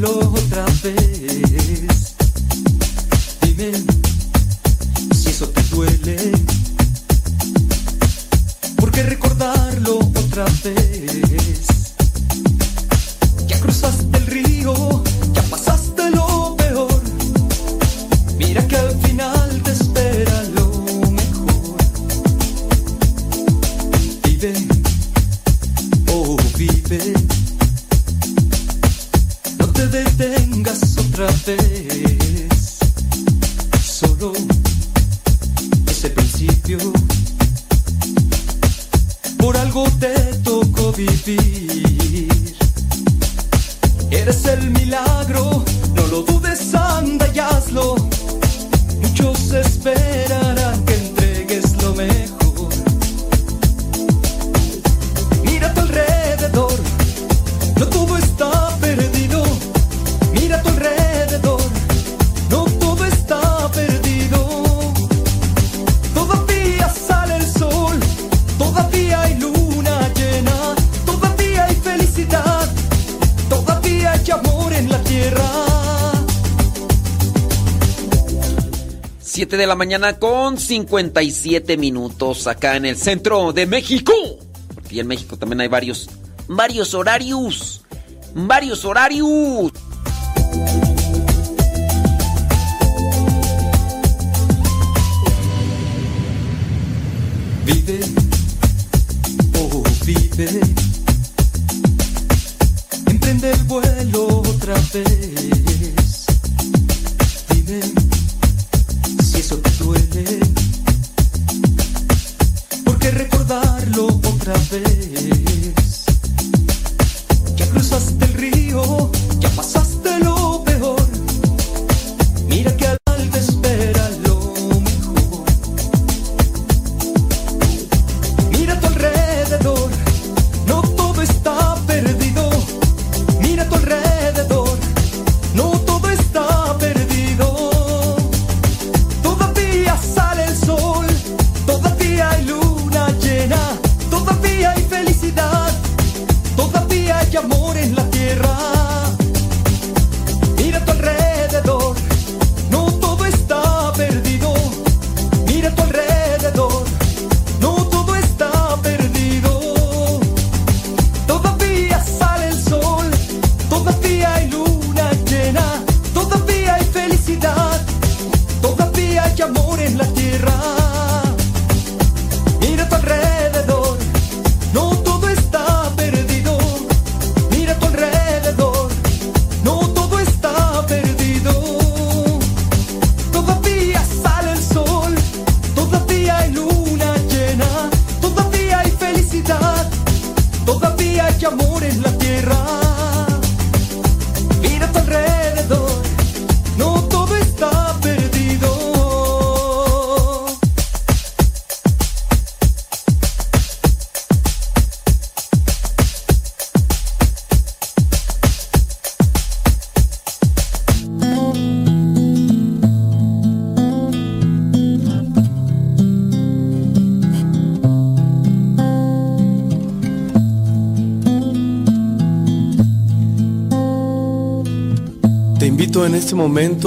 los la mañana con 57 minutos acá en el centro de México. Porque en México también hay varios, varios horarios. Varios horarios.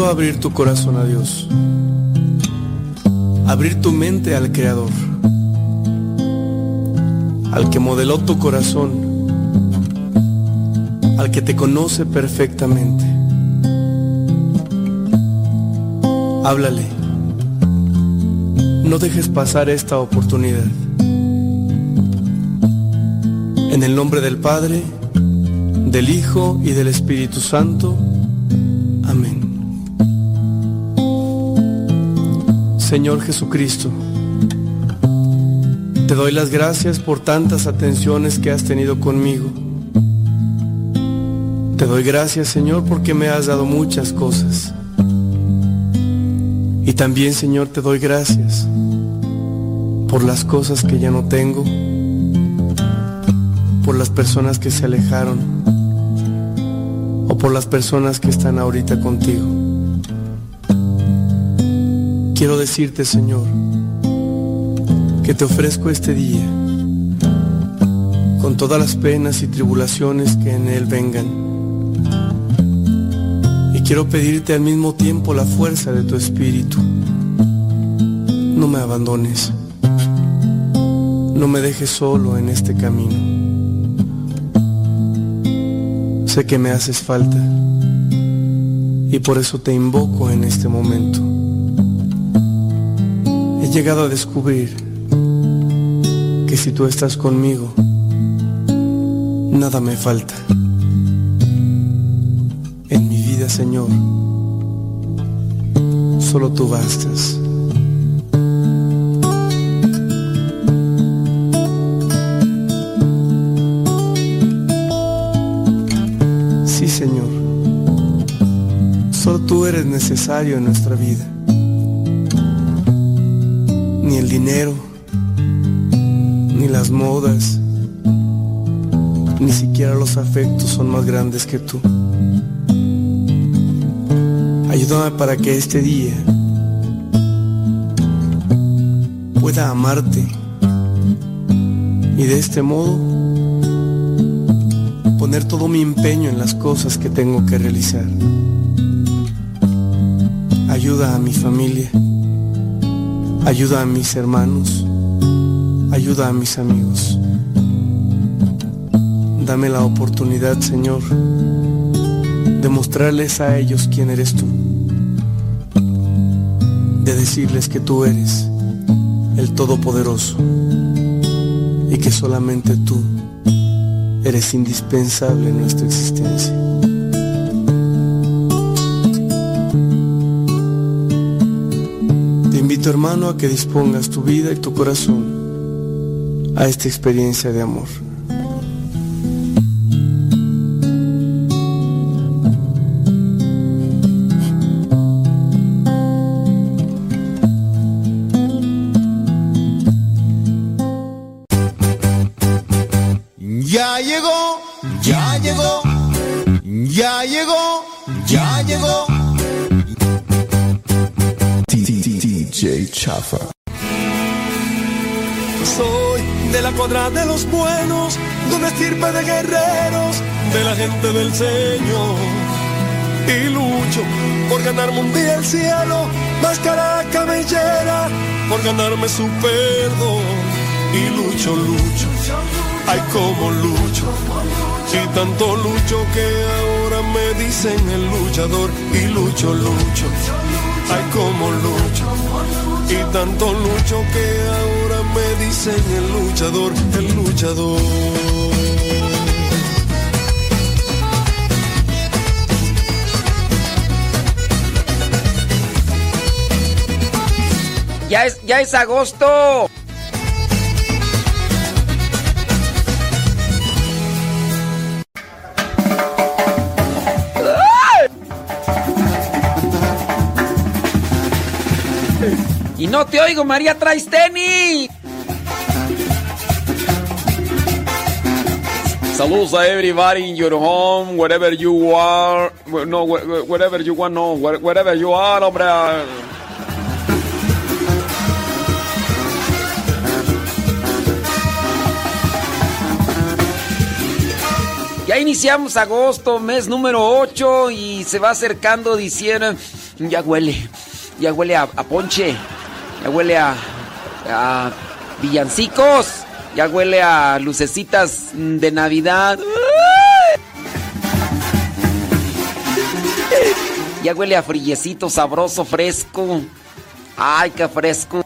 abrir tu corazón a Dios, abrir tu mente al Creador, al que modeló tu corazón, al que te conoce perfectamente. Háblale, no dejes pasar esta oportunidad. En el nombre del Padre, del Hijo y del Espíritu Santo, Señor Jesucristo. Te doy las gracias por tantas atenciones que has tenido conmigo. Te doy gracias, Señor, porque me has dado muchas cosas. Y también, Señor, te doy gracias por las cosas que ya no tengo, por las personas que se alejaron o por las personas que están ahorita contigo. Quiero decirte, Señor, que te ofrezco este día, con todas las penas y tribulaciones que en él vengan. Y quiero pedirte al mismo tiempo la fuerza de tu espíritu. No me abandones. No me dejes solo en este camino. Sé que me haces falta y por eso te invoco en este momento. He llegado a descubrir que si tú estás conmigo, nada me falta. En mi vida, Señor, solo tú bastas. Sí, Señor, solo tú eres necesario en nuestra vida. El dinero, ni las modas, ni siquiera los afectos son más grandes que tú. Ayúdame para que este día pueda amarte y de este modo poner todo mi empeño en las cosas que tengo que realizar. Ayuda a mi familia, ayuda a mis hermanos, ayuda a mis amigos. Dame la oportunidad, Señor, de mostrarles a ellos quién eres tú, de decirles que tú eres el Todopoderoso y que solamente tú eres indispensable en nuestra existencia. Invito hermano a que dispongas tu vida y tu corazón a esta experiencia de amor. De los buenos, de una estirpe de guerreros, de la gente del Señor. Y lucho por ganarme un día el cielo, máscara cabellera, por ganarme su perdón. Y lucho, lucho, ay como lucho. Y tanto lucho que ahora me dicen el luchador. Y lucho, lucho, ay como lucho. Y tanto lucho que ahora me dicen el luchador, el luchador. Ya es, ya es agosto. No te oigo, María, traes tenis. Saludos a everybody in your home, wherever you are. No, wherever you want, no, wherever you are, hombre. Ya iniciamos agosto, mes número 8 y se va acercando diciembre. Ya huele, ya huele a, a ponche, ya huele a, villancicos, ya huele a lucecitas de Navidad. Ya huele a frillecito sabroso, fresco. Ay, qué fresco.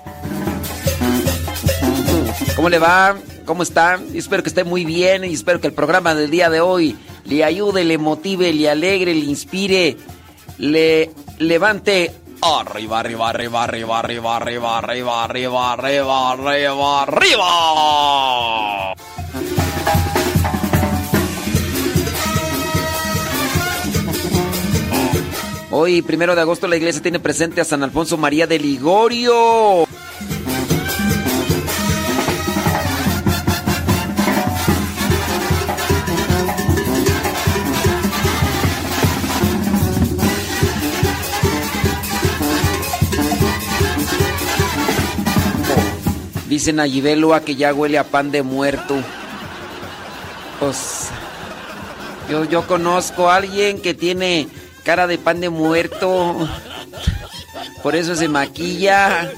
¿Cómo le va? ¿Cómo está? Espero que esté muy bien y espero que el programa del día de hoy le ayude, le motive, le alegre, le inspire, le levante arriba, arriba, arriba, arriba, arriba, arriba, arriba, arriba, arriba, arriba, arriba. Hoy, primero de agosto, la iglesia tiene presente a San Alfonso María de Ligorio. Dicen a que ya huele a pan de muerto. Pues yo, yo conozco a alguien que tiene cara de pan de muerto. Por eso se maquilla.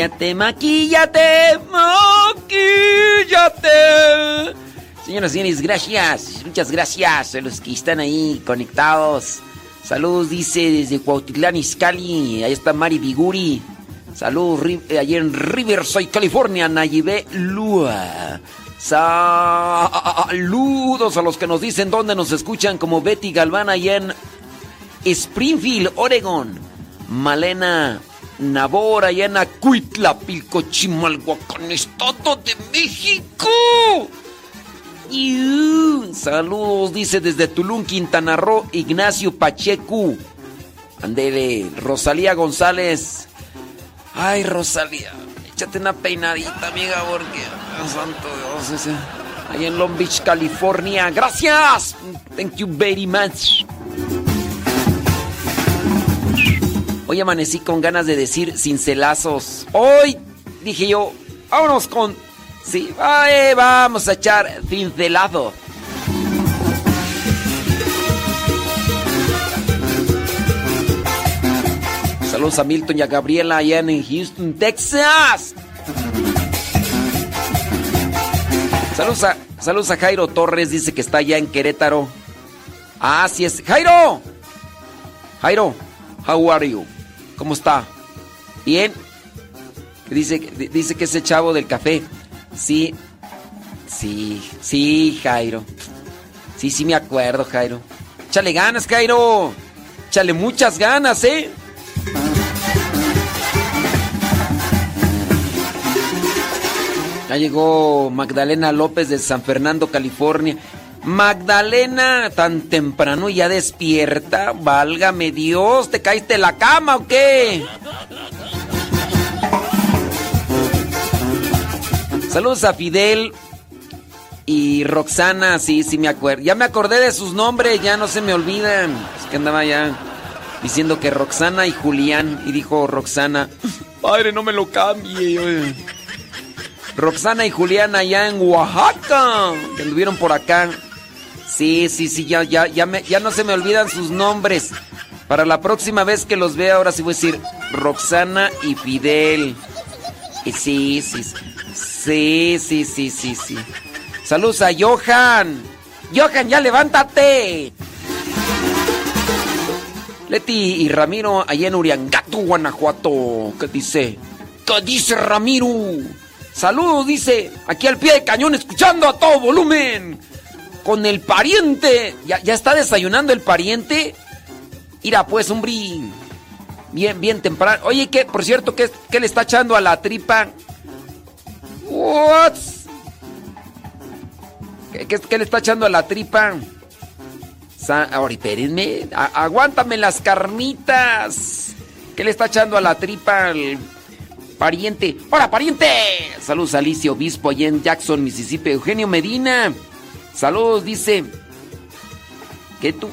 Maquillate, maquillate, maquillate. Señoras y señores, gracias. Muchas gracias a los que están ahí conectados. Saludos, dice desde Cuautitlán, Izcalli. Ahí está Mari Biguri. Saludos eh, allí en Riverside, California, Nayibé Lua. Saludos a los que nos dicen dónde nos escuchan, como Betty Galván allá en Springfield, Oregon. Malena Nabor allá en Acuitla, Pilco, Chimalhuacán, Estado de México. Saludos, dice desde Tulum, Quintana Roo, Ignacio Pacheco. Andele, Rosalía González. Ay, Rosalía, échate una peinadita, amiga, porque. santo Dios, ese. Ahí en Long Beach, California. Gracias. Thank you very much. Hoy amanecí con ganas de decir cincelazos. Hoy dije yo, vámonos con. Sí, vamos a echar cincelado. Saludos a Milton y a Gabriela allá en Houston, Texas. Saludos a, saludos a Jairo Torres, dice que está allá en Querétaro. Ah, sí es. Jairo. Jairo, how are you? ¿Cómo está? Bien. Dice, dice que ese chavo del café. Sí. Sí, sí, Jairo. Sí, sí me acuerdo, Jairo. Échale ganas, Jairo. Échale muchas ganas, ¿eh? Ya llegó Magdalena López de San Fernando, California. Magdalena, tan temprano ya despierta. Válgame Dios, ¿te caíste de la cama o qué? Saludos a Fidel y Roxana, sí, sí me acuerdo. Ya me acordé de sus nombres, ya no se me olvidan. Es que andaba ya diciendo que Roxana y Julián. Y dijo Roxana, padre, no me lo cambie. Roxana y Julián allá en Oaxaca, que anduvieron por acá. Sí, sí, sí, ya, ya, ya, me, ya no se me olvidan sus nombres. Para la próxima vez que los vea, ahora sí voy a decir Roxana y Fidel. Y sí, sí, sí, sí, sí, sí, sí. Saludos a Johan. Johan, ya levántate. Leti y Ramiro allá en Uriangato, Guanajuato. ¿Qué dice? ¿Qué dice Ramiro? Saludos, dice, aquí al pie de cañón, escuchando a todo volumen. Con el pariente. ¿Ya, está desayunando el pariente? Mira, pues, hombre. Bien, bien temprano. Oye, ¿qué? Por cierto, ¿qué, le está echando a la tripa? What? ¿Qué, le está echando a la tripa? Ahora, espérenme. aguántame las carnitas. ¿Qué le está echando a la tripa pariente. ¡Hola, pariente! Saludos a Alicia Obispo allá en Jackson, Mississippi. Eugenio Medina. Saludos, dice. ¿Qué tú?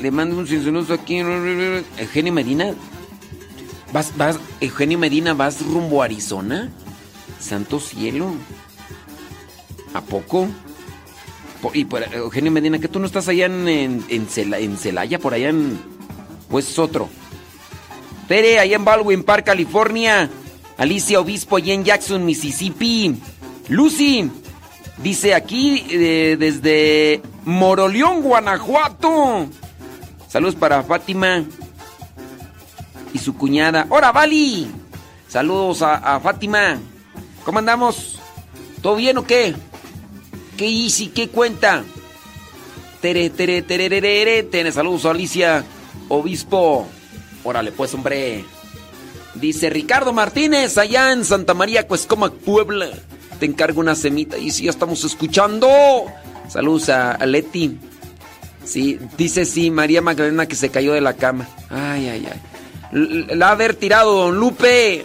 Le mando un sincero aquí. Eugenio Medina. ¿Vas, vas, Eugenio Medina, vas rumbo a Arizona? Santo cielo. ¿A poco? y por, Eugenio Medina, que tú no estás allá en, en, en, Celaya, por allá en. Pues es otro. Tere, allá en Baldwin Park, California. Alicia Obispo y en Jackson, Mississippi. Lucy dice aquí eh, desde Moroleón, Guanajuato. Saludos para Fátima y su cuñada. ¡Hora, Vali! Saludos a, Fátima. ¿Cómo andamos? ¿Todo bien o qué? ¿Qué easy? ¿Qué cuenta? Tere, tere, tere, tere, tere. Saludos a Alicia Obispo. Órale, pues, hombre. Dice Ricardo Martínez, allá en Santa María, Cuescomac, Puebla. Te encargo una semita y si ya estamos escuchando. Saludos a, Leti. Sí, dice sí, María Magdalena que se cayó de la cama. Ay, ay, ay. La ha haber tirado Don Lupe.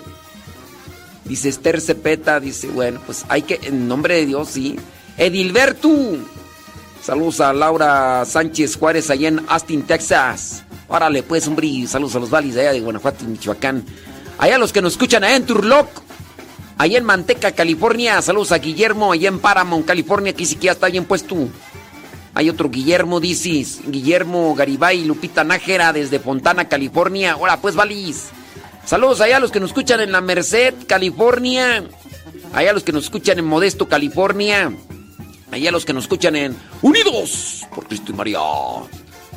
Dice Esther Cepeta, dice, bueno, pues hay que, en nombre de Dios, sí. Edilberto. Saludos a Laura Sánchez Juárez allá en Austin, Texas. Órale, pues, hombre, saludos a los valis allá de Guanajuato Michoacán. Allá los que nos escuchan allá en Turlock, allá en Manteca, California. Saludos a Guillermo, allá en Paramount, California, que siquiera está bien puesto. Hay otro Guillermo, dices. Guillermo Garibay, Lupita Nájera, desde Fontana, California. Hola, pues, valis. Saludos allá a los que nos escuchan en La Merced, California. Allá a los que nos escuchan en Modesto, California. Allá a los que nos escuchan en Unidos por Cristo y María.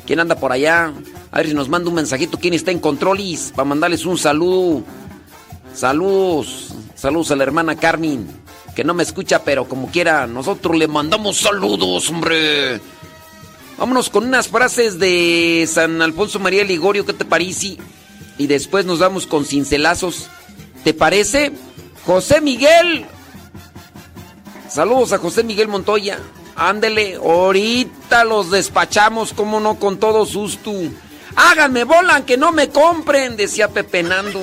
¿Quién anda por allá? A ver si nos manda un mensajito. ¿Quién está en Controlis? Para mandarles un saludo. Saludos. Saludos a la hermana Carmen. Que no me escucha, pero como quiera, nosotros le mandamos saludos, hombre. Vámonos con unas frases de San Alfonso María Ligorio. ¿Qué te parece? Y después nos vamos con cincelazos. ¿Te parece? José Miguel. Saludos a José Miguel Montoya. Ándele, ahorita los despachamos, como no, con todo susto. Háganme bola, que no me compren, decía Pepe Nando.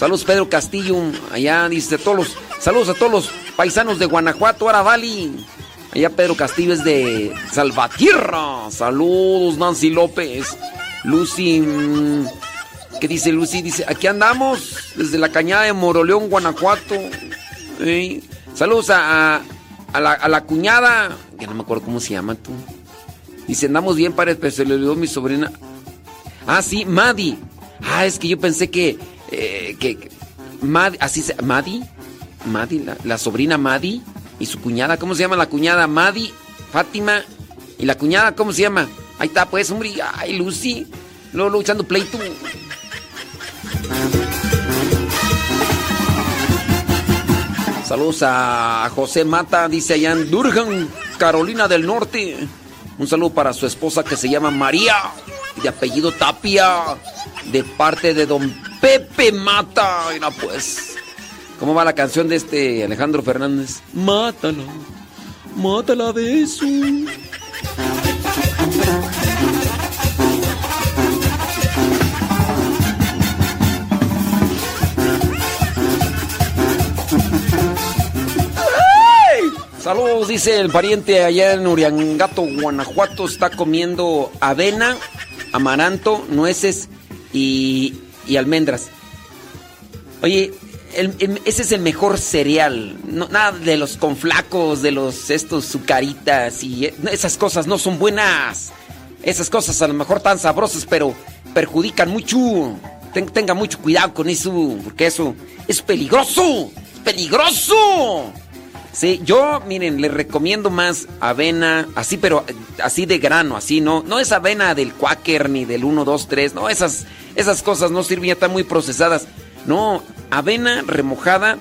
Saludos Pedro Castillo, allá dice todos los, saludos a todos los paisanos de Guanajuato, Aravali. Allá Pedro Castillo es de Salvatierra. Saludos Nancy López. Lucy, mm, ¿qué dice Lucy? Dice, aquí andamos desde la cañada de Moroleón, Guanajuato. Saludos a a la, cuñada, que no me acuerdo cómo se llama tú. Dice, andamos bien, padre, pero se le olvidó mi sobrina. Ah, sí, Madi. Ah, es que yo pensé que. Eh, que, Madi, así se. Madi. Madi, la, sobrina Madi. Y su cuñada, ¿cómo se llama la cuñada? Madi, Fátima. ¿Y la cuñada cómo se llama? Ahí está, pues, hombre. Ay, Lucy. Luego, luchando pleito. Saludos a José Mata, dice allá en Durham, Carolina del Norte. Un saludo para su esposa que se llama María, de apellido Tapia, de parte de don Pepe Mata. Mira pues, ¿cómo va la canción de este Alejandro Fernández? Mátala, mátala de eso. Saludos, dice el pariente allá en Uriangato, Guanajuato, está comiendo avena, amaranto, nueces y, almendras. Oye, ese es el mejor cereal. nada de los conflacos, de los estos sucaritas y e, esas cosas no son buenas. Esas cosas a lo mejor tan sabrosas, pero perjudican mucho. tenga mucho cuidado con eso, porque eso es peligroso. ¡Es peligroso! Sí, yo, miren, les recomiendo más avena, así, pero así de grano, así, no, no es avena del Quaker ni del 1, 2, 3, no, esas, esas cosas no sirven, ya están muy procesadas. No, avena remojada,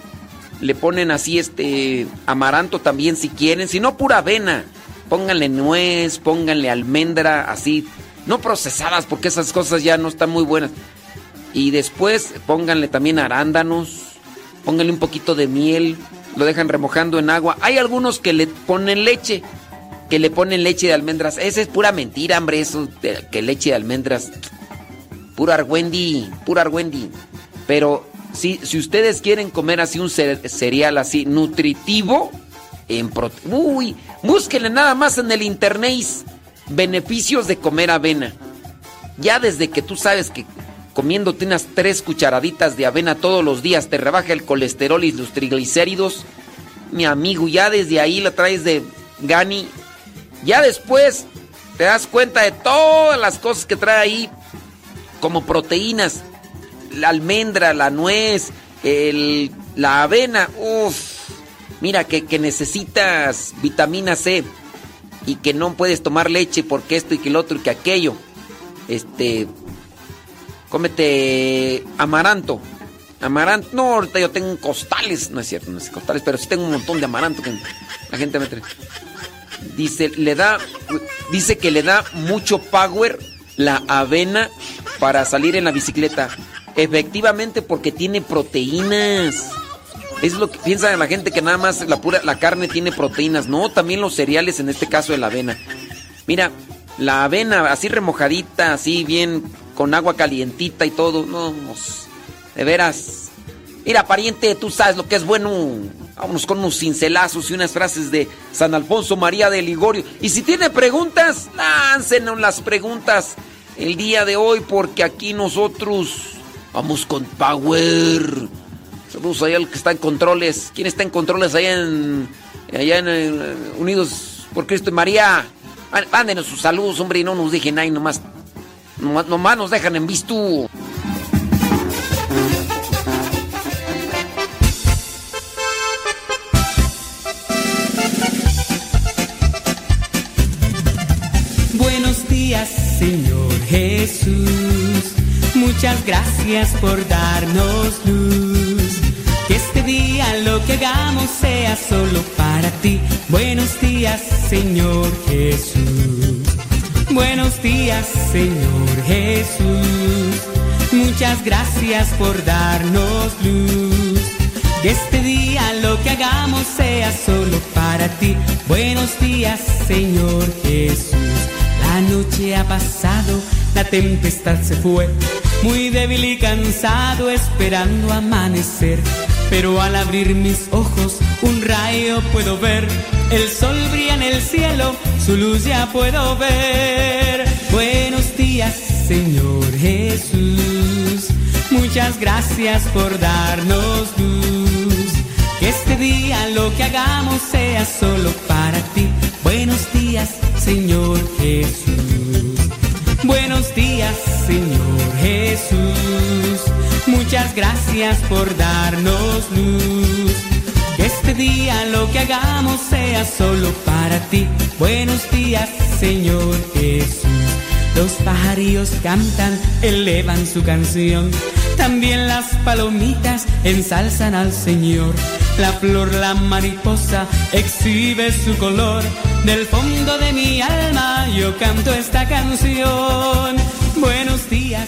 le ponen así este amaranto también si quieren, si no pura avena, pónganle nuez, pónganle almendra, así, no procesadas porque esas cosas ya no están muy buenas. Y después pónganle también arándanos, pónganle un poquito de miel lo dejan remojando en agua. Hay algunos que le ponen leche, que le ponen leche de almendras. Esa es pura mentira, hombre, eso que leche de almendras. Pura argüendi, pura argüendi. Pero si, si ustedes quieren comer así un cereal así nutritivo, en uy, búsquenle nada más en el internet beneficios de comer avena. Ya desde que tú sabes que comiéndote unas tres cucharaditas de avena todos los días te rebaja el colesterol y los triglicéridos, mi amigo, ya desde ahí la traes de Gani. Ya después te das cuenta de todas las cosas que trae ahí como proteínas. La almendra, la nuez, la avena. Uf, mira que, que necesitas vitamina C y que no puedes tomar leche porque esto y que el otro y que aquello. Este, cómete amaranto. Amaranto, no, ahorita yo tengo costales, no es cierto, no es costales, pero sí tengo un montón de amaranto que la gente me trae. Dice, le da, dice que le da mucho power la avena para salir en la bicicleta. Efectivamente, porque tiene proteínas. Es lo que piensa la gente que nada más la pura la carne tiene proteínas. No, también los cereales, en este caso de la avena. Mira, la avena así remojadita, así bien con agua calientita y todo. No, de veras. Mira, pariente, tú sabes lo que es bueno. Vámonos con unos cincelazos y unas frases de San Alfonso María de Ligorio. Y si tiene preguntas, láncenos las preguntas el día de hoy porque aquí nosotros vamos con Power. Saludos allá al que está en controles. ¿Quién está en controles allá en, allá en, eh, Unidos por Cristo y María? Mándenos sus saludos, hombre, y no nos dejen ahí nomás. Nomás, nomás nos dejan en visto. Señor Jesús. Muchas gracias por darnos luz. Que este día lo que hagamos sea solo para ti. Buenos días, Señor Jesús. Buenos días, Señor Jesús. Muchas gracias por darnos luz. Que este día lo que hagamos sea solo para ti. Buenos días, Señor Jesús. La noche ha pasado, la tempestad se fue, muy débil y cansado esperando amanecer. Pero al abrir mis ojos, un rayo puedo ver, el sol brilla en el cielo, su luz ya puedo ver. Buenos días, Señor Jesús, muchas gracias por darnos luz. Este día lo que hagamos sea solo para ti. Buenos días, Señor Jesús. Buenos días, Señor Jesús. Muchas gracias por darnos luz. Este día lo que hagamos sea solo para ti. Buenos días, Señor Jesús. Los pajarillos cantan, elevan su canción. También las palomitas ensalzan al Señor. La flor, la mariposa, exhibe su color. Del fondo de mi alma yo canto esta canción. Buenos días,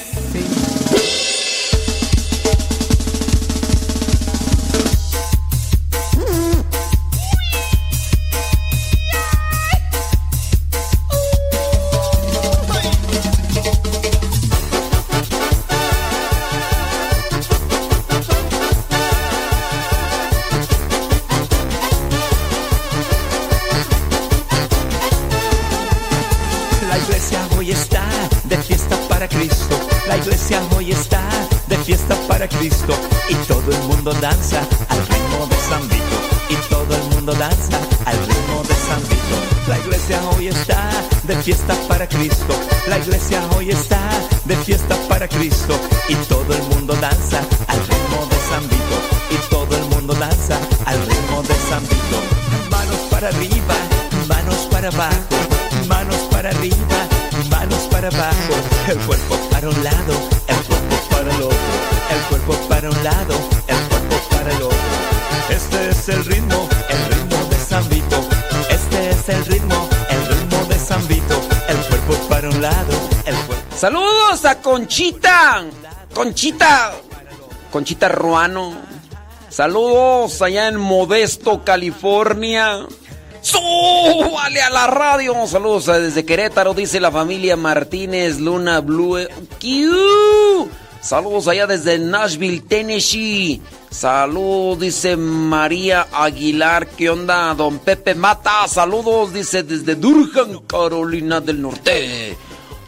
y todo el mundo danza al ritmo de San Vito y todo el mundo danza al ritmo de San Vito. La iglesia hoy está de fiesta para Cristo. La iglesia hoy está de fiesta para Cristo y todo el mundo danza al ritmo de San Vito y todo el mundo danza al ritmo de San Vito. Manos para arriba, manos para abajo, manos para arriba, manos para abajo, el cuerpo para un lado, Este es el ritmo, el ritmo de San Vito. Este es el ritmo, el ritmo de San Vito. El cuerpo para un lado, el cuerpo. Saludos a Conchita. Conchita. Conchita Ruano. Saludos allá en Modesto, California. ¡Súbale a la radio! Saludos desde Querétaro, dice la familia Martínez Luna Blue. Saludos allá desde Nashville, Tennessee. Saludos, dice María Aguilar. ¿Qué onda? Don Pepe Mata. Saludos, dice desde Durham, Carolina del Norte.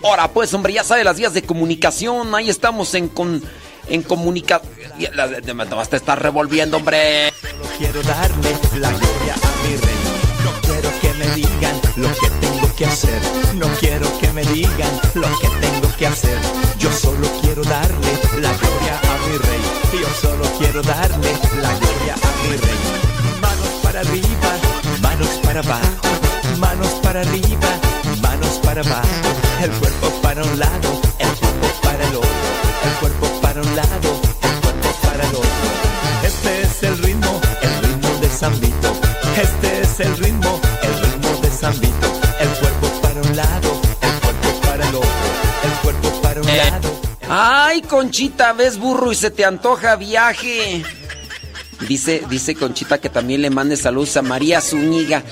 Ahora pues, hombre, ya sabe las vías de comunicación. Ahí estamos en con, en comunicación. Te estás revolviendo, hombre. quiero darle la gloria a mi rey. No quiero que me digan lo que No quiero que me digan lo que tengo que hacer. Yo solo quiero darle la gloria a mi rey. Yo solo quiero darle la gloria a mi rey. Manos para arriba, manos para abajo. Manos para arriba, manos para abajo. El cuerpo para un lado, el cuerpo para el otro. El cuerpo para un lado, el cuerpo para el otro. Este es el ritmo, el ritmo de San Vito. Este es el ritmo, el ritmo de San Vito. Lado, el cuerpo para el otro. El cuerpo para un lado. Ay, Conchita, ves burro y se te antoja viaje. Dice, dice Conchita que también le mande saludos a María Zúñiga.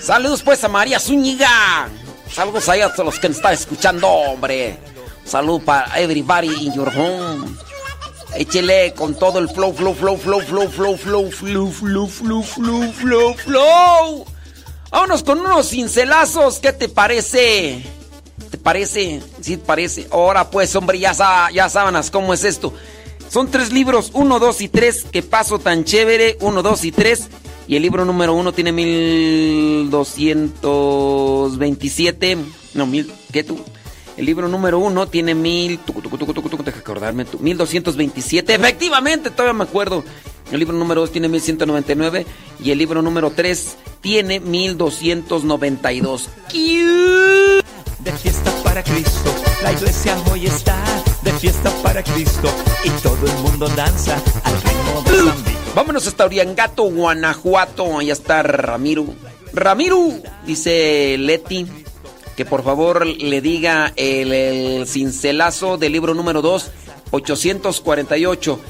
Saludos pues a María Zúñiga. Saludos ahí a todos los que nos están escuchando, hombre. Salud para everybody in your home. Échele con todo el flow, flow, flow, flow, flow, flow, flow, flow, flow, flow, flow, flow, flow. Vámonos con unos cincelazos, ¿qué te parece? parece, sí parece. Ahora pues, hombre, ya, ya sábanas, ¿cómo es esto? Son tres libros, uno, dos y tres, que paso tan chévere, uno, dos y tres. Y el libro número uno tiene 1227. No, mil. ¿Qué tú? El libro número uno tiene mil. Deja acordarme tú. 1227. Efectivamente, todavía me acuerdo. El libro número dos tiene 1199. Y el libro número tres tiene 1292. De fiesta para Cristo, la iglesia hoy está de fiesta para Cristo y todo el mundo danza al ritmo de San Vámonos hasta Oriangato, Guanajuato. Ahí está Ramiro. Ramiro, dice Leti, que por favor le diga el, cincelazo del libro número 2, 848.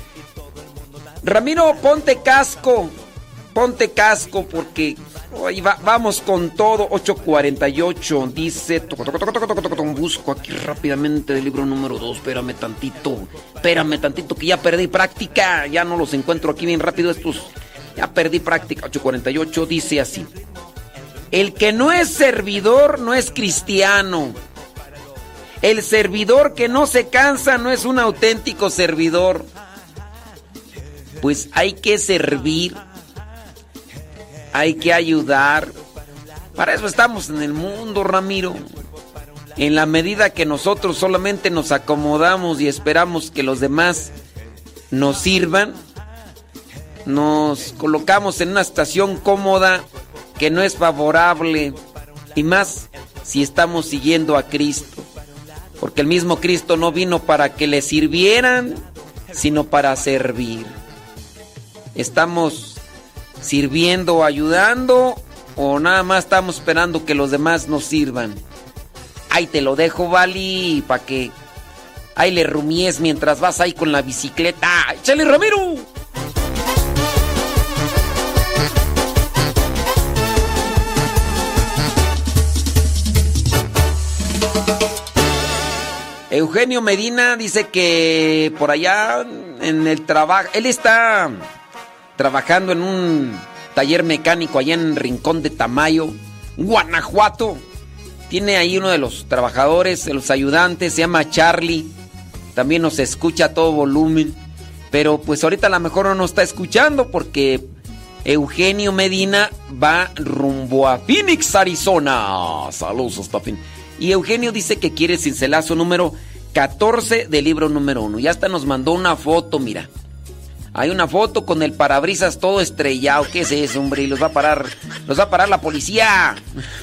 Ramiro, ponte casco. Ponte casco porque Ahí vamos con todo. 848 dice. Busco aquí rápidamente el libro número 2. Espérame tantito. Espérame tantito que ya perdí práctica. Ya no los encuentro aquí bien rápido estos. Ya perdí práctica. 848 dice así. El que no es servidor no es cristiano. El servidor que no se cansa no es un auténtico servidor. Pues hay que servir hay que ayudar. Para eso estamos en el mundo, Ramiro. En la medida que nosotros solamente nos acomodamos y esperamos que los demás nos sirvan, nos colocamos en una estación cómoda que no es favorable y más si estamos siguiendo a Cristo. Porque el mismo Cristo no vino para que le sirvieran, sino para servir. Estamos sirviendo, ayudando o nada más estamos esperando que los demás nos sirvan. Ahí te lo dejo, Vali, para que ahí le rumies mientras vas ahí con la bicicleta. ¡Échale, Ramiro! Eugenio Medina dice que por allá en el trabajo, él está trabajando en un taller mecánico allá en Rincón de Tamayo, Guanajuato. Tiene ahí uno de los trabajadores, de los ayudantes, se llama Charlie. También nos escucha a todo volumen. Pero pues ahorita a lo mejor no nos está escuchando porque Eugenio Medina va rumbo a Phoenix, Arizona. Saludos hasta fin. Y Eugenio dice que quiere cincelazo número 14 del libro número 1. Ya hasta nos mandó una foto, mira. Hay una foto con el parabrisas todo estrellado. ¿Qué es eso, hombre? Y los va a parar. Los va a parar la policía.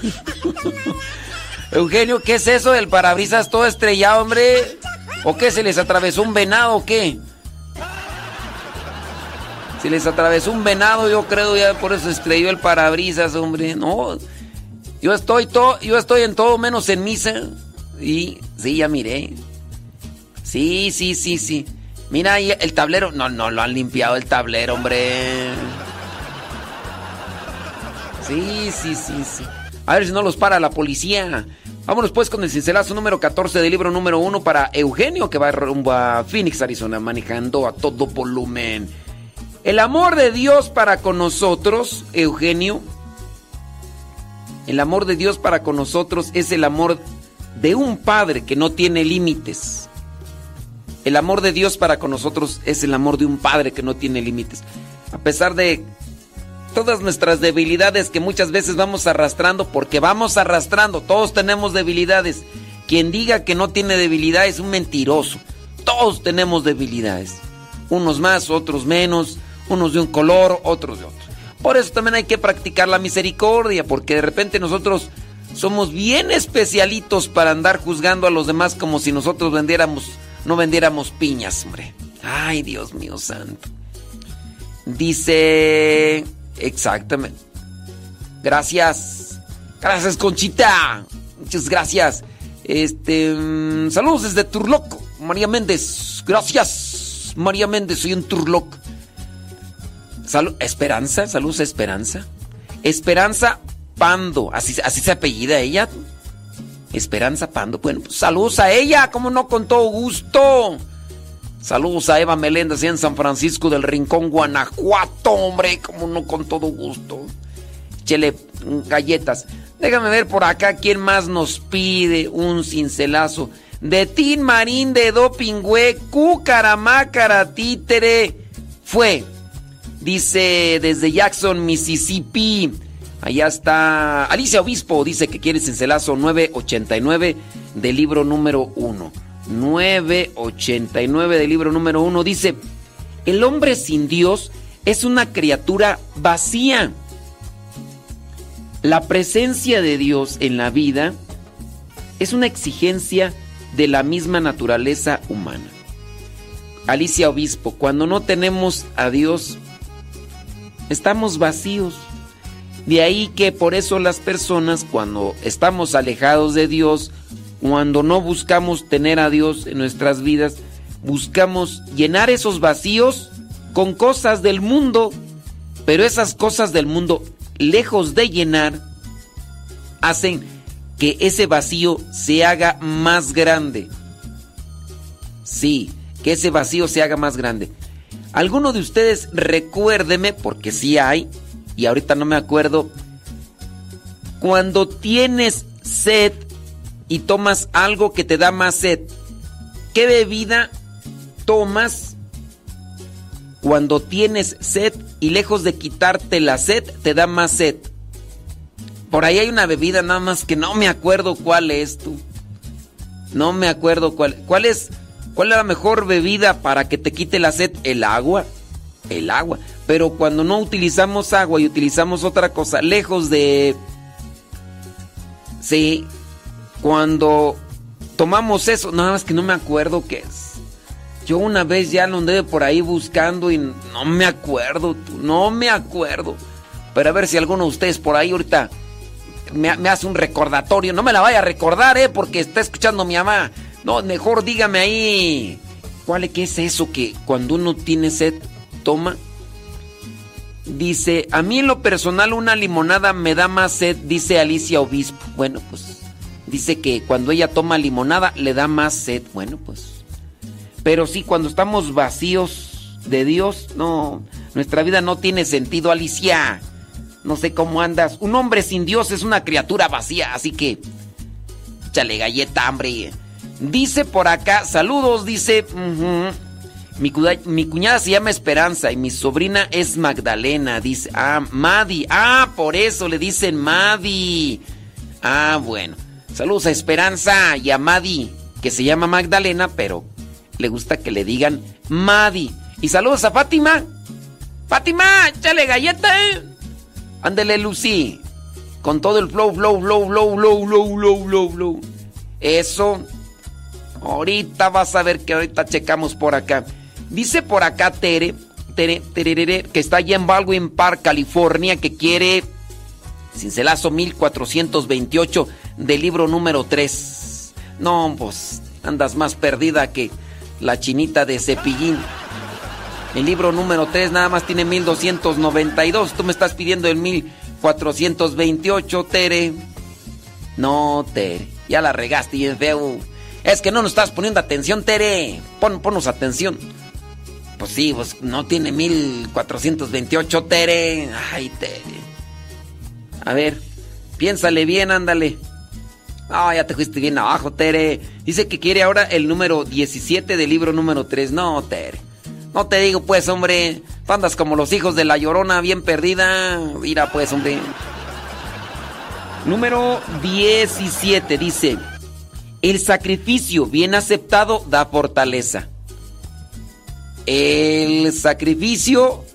Eugenio, ¿qué es eso del parabrisas todo estrellado, hombre? ¿O qué? ¿Se les atravesó un venado o qué? Se les atravesó un venado, yo creo, ya por eso estrelló el parabrisas, hombre. No. Yo estoy todo, yo estoy en todo menos en misa. Y sí, ya miré. Sí, sí, sí, sí. Mira ahí el tablero. No, no lo han limpiado el tablero, hombre. Sí, sí, sí, sí. A ver si no los para la policía. Vámonos pues con el cincelazo número 14 del libro número 1 para Eugenio que va rumbo a Phoenix, Arizona, manejando a todo volumen. El amor de Dios para con nosotros, Eugenio, el amor de Dios para con nosotros es el amor de un padre que no tiene límites. El amor de Dios para con nosotros es el amor de un padre que no tiene límites. A pesar de todas nuestras debilidades que muchas veces vamos arrastrando, porque vamos arrastrando, todos tenemos debilidades. Quien diga que no tiene debilidades es un mentiroso. Todos tenemos debilidades. Unos más, otros menos, unos de un color, otros de otro. Por eso también hay que practicar la misericordia, porque de repente nosotros somos bien especialitos para andar juzgando a los demás como si nosotros vendiéramos no vendiéramos piñas, hombre. Ay, Dios mío santo. Dice... Exactamente. Gracias. Gracias, Conchita. Muchas gracias. Este... Mm, saludos desde Turloc. María Méndez. Gracias. María Méndez, soy un Turloc. Salud, Esperanza, saludos Esperanza. Esperanza Pando, así, así se apellida ella. Esperanza Pando. Bueno, pues, saludos a ella, como no, con todo gusto. Saludos a Eva Meléndez en San Francisco del Rincón, Guanajuato, hombre, como no, con todo gusto. Chele galletas. Déjame ver por acá quién más nos pide un cincelazo. De Tin Marín de Dopingüe, Cucaramácara, Títere. Fue. Dice desde Jackson, Mississippi. Allá está Alicia Obispo, dice que quiere cincelazo 989 del libro número 1. 989 del libro número 1 dice, el hombre sin Dios es una criatura vacía. La presencia de Dios en la vida es una exigencia de la misma naturaleza humana. Alicia Obispo, cuando no tenemos a Dios, estamos vacíos. De ahí que por eso las personas cuando estamos alejados de Dios, cuando no buscamos tener a Dios en nuestras vidas, buscamos llenar esos vacíos con cosas del mundo, pero esas cosas del mundo, lejos de llenar, hacen que ese vacío se haga más grande. Sí, que ese vacío se haga más grande. Alguno de ustedes recuérdeme, porque sí hay, y ahorita no me acuerdo, cuando tienes sed y tomas algo que te da más sed, ¿qué bebida tomas cuando tienes sed y lejos de quitarte la sed te da más sed? Por ahí hay una bebida nada más que no me acuerdo cuál es tú. No me acuerdo cuál. ¿Cuál es? ¿Cuál es la mejor bebida para que te quite la sed? El agua. El agua. Pero cuando no utilizamos agua y utilizamos otra cosa, lejos de... Sí, cuando tomamos eso, nada más que no me acuerdo qué es. Yo una vez ya lo andé por ahí buscando y no me acuerdo, no me acuerdo. Pero a ver si alguno de ustedes por ahí ahorita me, me, hace un recordatorio. No me la vaya a recordar, ¿eh? Porque está escuchando mi mamá. No, mejor dígame ahí. ¿Cuál es, qué es eso que cuando uno tiene sed toma? Dice, a mí en lo personal una limonada me da más sed, dice Alicia Obispo. Bueno, pues dice que cuando ella toma limonada le da más sed. Bueno, pues. Pero sí, cuando estamos vacíos de Dios, no, nuestra vida no tiene sentido, Alicia. No sé cómo andas. Un hombre sin Dios es una criatura vacía, así que... Échale galleta, hambre. Dice por acá, saludos, dice... Mi, cuñada se llama Esperanza y mi sobrina es Magdalena. Dice, ah, Madi. Ah, por eso le dicen Madi. Ah, bueno. Saludos a Esperanza y a Madi, que se llama Magdalena, pero le gusta que le digan Madi. Y saludos a Fátima. Fátima, échale galleta, eh. Ándele, Lucy. Con todo el flow, flow, flow, flow, flow, flow, flow, flow. Eso. Ahorita vas a ver que ahorita checamos por acá. Dice por acá Tere, Tere, Tere, que está allá en Baldwin Park, California, que quiere cincelazo 1428 del libro número 3. No, pues andas más perdida que la chinita de cepillín. El libro número 3 nada más tiene 1292. Tú me estás pidiendo el 1428, Tere. No, Tere. Ya la regaste y es feo. Es que no nos estás poniendo atención, Tere. Pon, ponnos atención. Pues sí, pues no tiene 1428, Tere. Ay, Tere. A ver, piénsale bien, ándale. Ah, ya te fuiste bien abajo, Tere. Dice que quiere ahora el número 17 del libro número 3. No, Tere. No te digo, pues, hombre. Andas como los hijos de la llorona, bien perdida. Mira, pues, hombre. Número 17 dice: El sacrificio bien aceptado da fortaleza. El sacrificio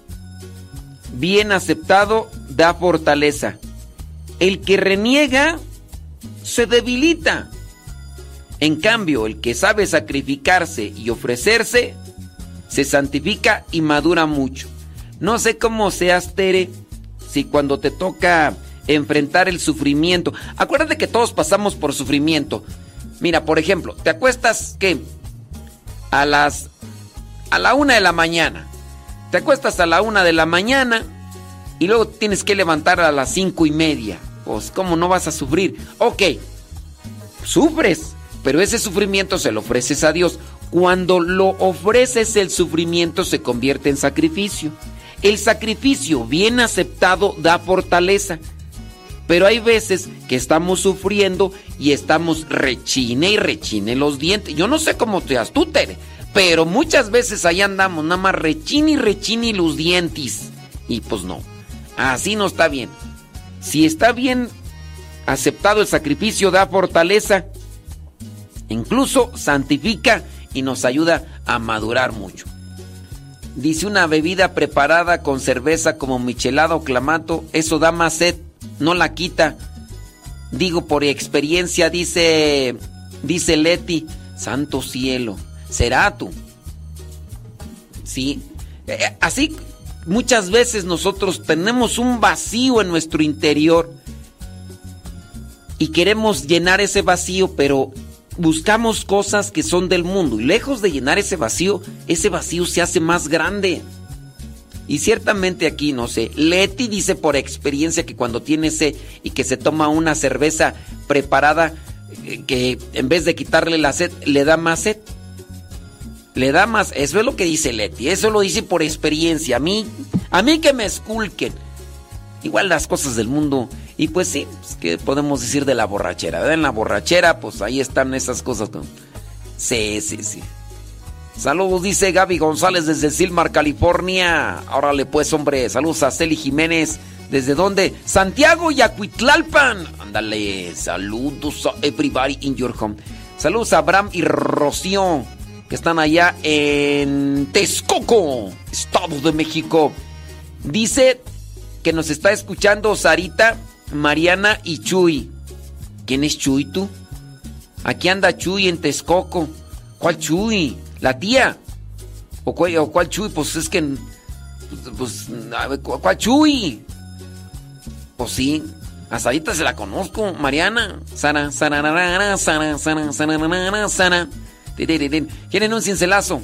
bien aceptado da fortaleza. El que reniega se debilita. En cambio, el que sabe sacrificarse y ofrecerse se santifica y madura mucho. No sé cómo seas, Tere, si cuando te toca enfrentar el sufrimiento, acuérdate que todos pasamos por sufrimiento. Mira, por ejemplo, te acuestas que a las a la una de la mañana, te acuestas a la una de la mañana y luego tienes que levantar a las cinco y media. Pues, ¿cómo no vas a sufrir? Ok, sufres, pero ese sufrimiento se lo ofreces a Dios. Cuando lo ofreces el sufrimiento se convierte en sacrificio. El sacrificio bien aceptado da fortaleza. Pero hay veces que estamos sufriendo y estamos rechine y rechine los dientes. Yo no sé cómo te tú, pero muchas veces ahí andamos, nada más rechine y rechine los dientes. Y pues no, así no está bien. Si está bien aceptado el sacrificio, da fortaleza, incluso santifica y nos ayuda a madurar mucho. Dice una bebida preparada con cerveza como michelada o clamato, eso da más sed no la quita. Digo por experiencia, dice, dice Leti, santo cielo, será tú. Sí, eh, eh, así muchas veces nosotros tenemos un vacío en nuestro interior y queremos llenar ese vacío, pero buscamos cosas que son del mundo y lejos de llenar ese vacío, ese vacío se hace más grande. Y ciertamente aquí, no sé, Leti dice por experiencia que cuando tiene sed y que se toma una cerveza preparada, eh, que en vez de quitarle la sed, le da más sed. Le da más, eso es lo que dice Leti, eso lo dice por experiencia. A mí, a mí que me esculquen. Igual las cosas del mundo. Y pues sí, pues, ¿qué podemos decir de la borrachera? En la borrachera, pues ahí están esas cosas. Sí, sí, sí. Saludos, dice Gaby González desde Silmar, California. Órale, pues, hombre. Saludos a Celi Jiménez. ¿Desde dónde? Santiago y Acuitlalpan. Ándale, saludos a everybody in your home. Saludos a Abraham y Rocío, que están allá en Texcoco, Estado de México. Dice que nos está escuchando Sarita, Mariana y Chuy. ¿Quién es Chuy tú? Aquí anda Chuy en Texcoco. ¿Cuál Chuy? La tía. ¿O cuál, Chuy? Pues es que. Pues, ¿cuál Chuy? Pues sí. Hasta ahorita se la conozco. Mariana. Sana, sana, sana, sana, sana, sana. ¿Quieren un cincelazo?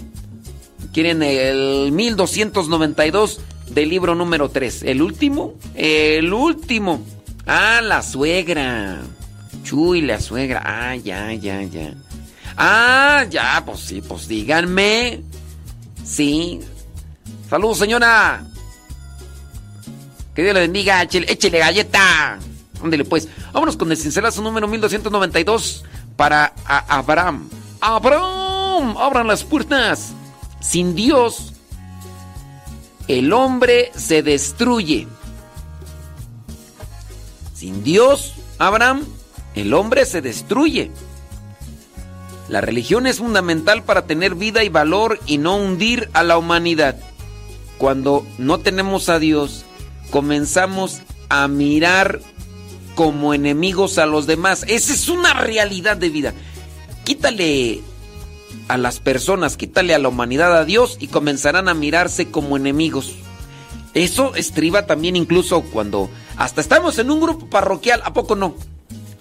¿Quieren el 1292 del libro número 3? ¿El último? El último. Ah, la suegra. Chuy, la suegra. Ah, ya, ya, ya. Ah, ya, pues sí, pues díganme. Sí. Saludos, señora. Que Dios le bendiga. Échele, galleta. Ándele, pues. Vámonos con el cincelazo número 1292 para Abraham. Abraham, abran las puertas. Sin Dios, el hombre se destruye. Sin Dios, Abraham, el hombre se destruye. La religión es fundamental para tener vida y valor y no hundir a la humanidad. Cuando no tenemos a Dios, comenzamos a mirar como enemigos a los demás. Esa es una realidad de vida. Quítale a las personas, quítale a la humanidad a Dios y comenzarán a mirarse como enemigos. Eso estriba también incluso cuando hasta estamos en un grupo parroquial. ¿A poco no?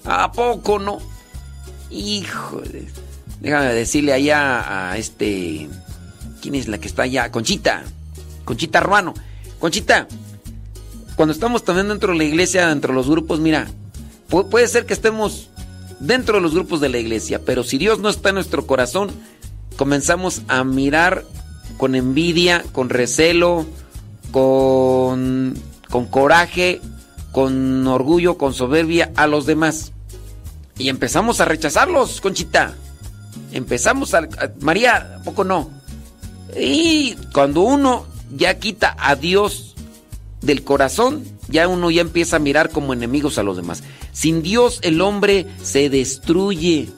¿A poco no? Híjole. Déjame decirle allá a este. ¿Quién es la que está allá? Conchita. Conchita Ruano. Conchita, cuando estamos también dentro de la iglesia, dentro de los grupos, mira, puede ser que estemos dentro de los grupos de la iglesia, pero si Dios no está en nuestro corazón, comenzamos a mirar con envidia, con recelo, con, con coraje, con orgullo, con soberbia a los demás. Y empezamos a rechazarlos, Conchita empezamos a, María, poco no? Y cuando uno ya quita a Dios del corazón, ya uno ya empieza a mirar como enemigos a los demás. Sin Dios el hombre se destruye.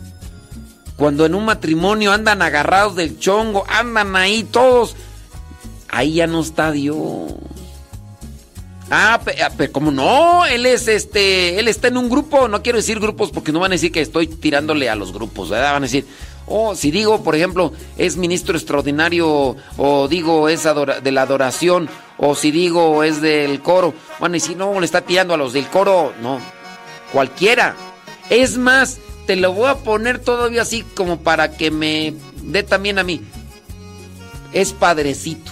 Cuando en un matrimonio andan agarrados del chongo, andan ahí todos, ahí ya no está Dios. Ah, ah pero como no, él es este, él está en un grupo, no quiero decir grupos porque no van a decir que estoy tirándole a los grupos, ¿verdad? Van a decir, o si digo, por ejemplo, es ministro extraordinario, o digo es de la adoración, o si digo es del coro. Bueno, y si no le está tirando a los del coro, no. Cualquiera. Es más, te lo voy a poner todavía así como para que me dé también a mí. Es padrecito.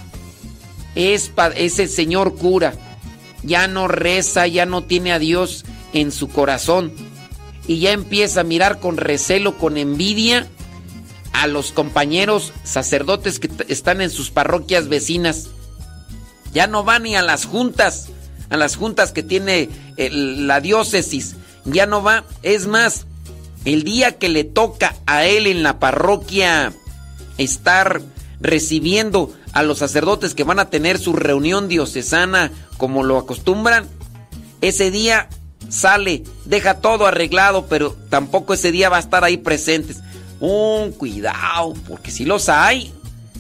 Es, es el señor cura. Ya no reza, ya no tiene a Dios en su corazón. Y ya empieza a mirar con recelo, con envidia a los compañeros sacerdotes que están en sus parroquias vecinas. Ya no van ni a las juntas. a las juntas que tiene la diócesis. Ya no va. Es más, el día que le toca a él en la parroquia estar recibiendo a los sacerdotes que van a tener su reunión diocesana como lo acostumbran, ese día sale, deja todo arreglado, pero tampoco ese día va a estar ahí presentes. Un cuidado, porque si los hay,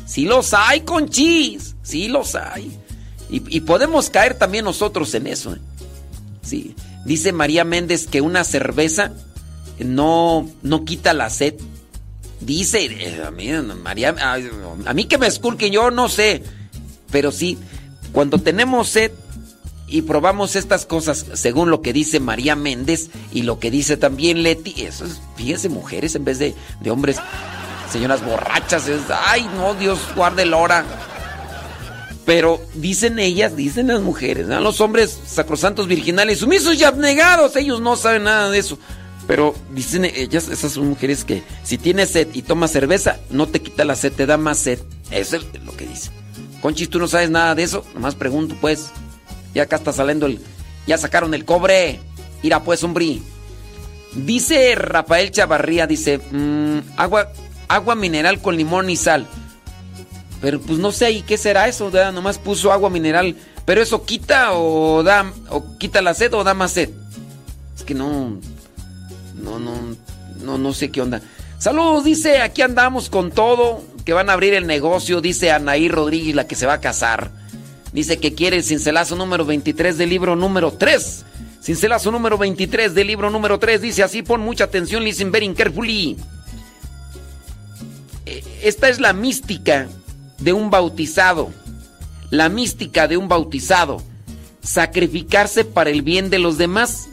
si los hay, conchis, si los hay. Y, podemos caer también nosotros en eso. ¿eh? Sí. Dice María Méndez que una cerveza no, no quita la sed. Dice, eh, a mí, María, a, mí que me esculquen, yo no sé. Pero sí, cuando tenemos sed y probamos estas cosas, según lo que dice María Méndez y lo que dice también Leti, eso es, fíjense, mujeres en vez de, de hombres, señoras borrachas, ay, no, Dios guarde la hora. Pero dicen ellas, dicen las mujeres, los hombres sacrosantos virginales, sumisos y abnegados, ellos no saben nada de eso. Pero dicen ellas, esas son mujeres que si tienes sed y tomas cerveza, no te quita la sed, te da más sed. Eso es lo que dice. Conchis, tú no sabes nada de eso, nomás pregunto pues. Ya acá está saliendo el... Ya sacaron el cobre. Ira pues, hombre. Dice Rafael Chavarría, dice, mm, agua, agua mineral con limón y sal. Pero pues no sé, ¿y qué será eso? Nomás puso agua mineral. Pero eso quita o da, o quita la sed o da más sed. Es que no, no, no, no, no sé qué onda. Saludos, dice, aquí andamos con todo, que van a abrir el negocio, dice Anaí Rodríguez, la que se va a casar. Dice que quiere el cincelazo número 23 del libro número 3. Cincelazo número 23 del libro número 3. Dice así, pon mucha atención, listen very carefully. Eh, esta es la mística de un bautizado. La mística de un bautizado. Sacrificarse para el bien de los demás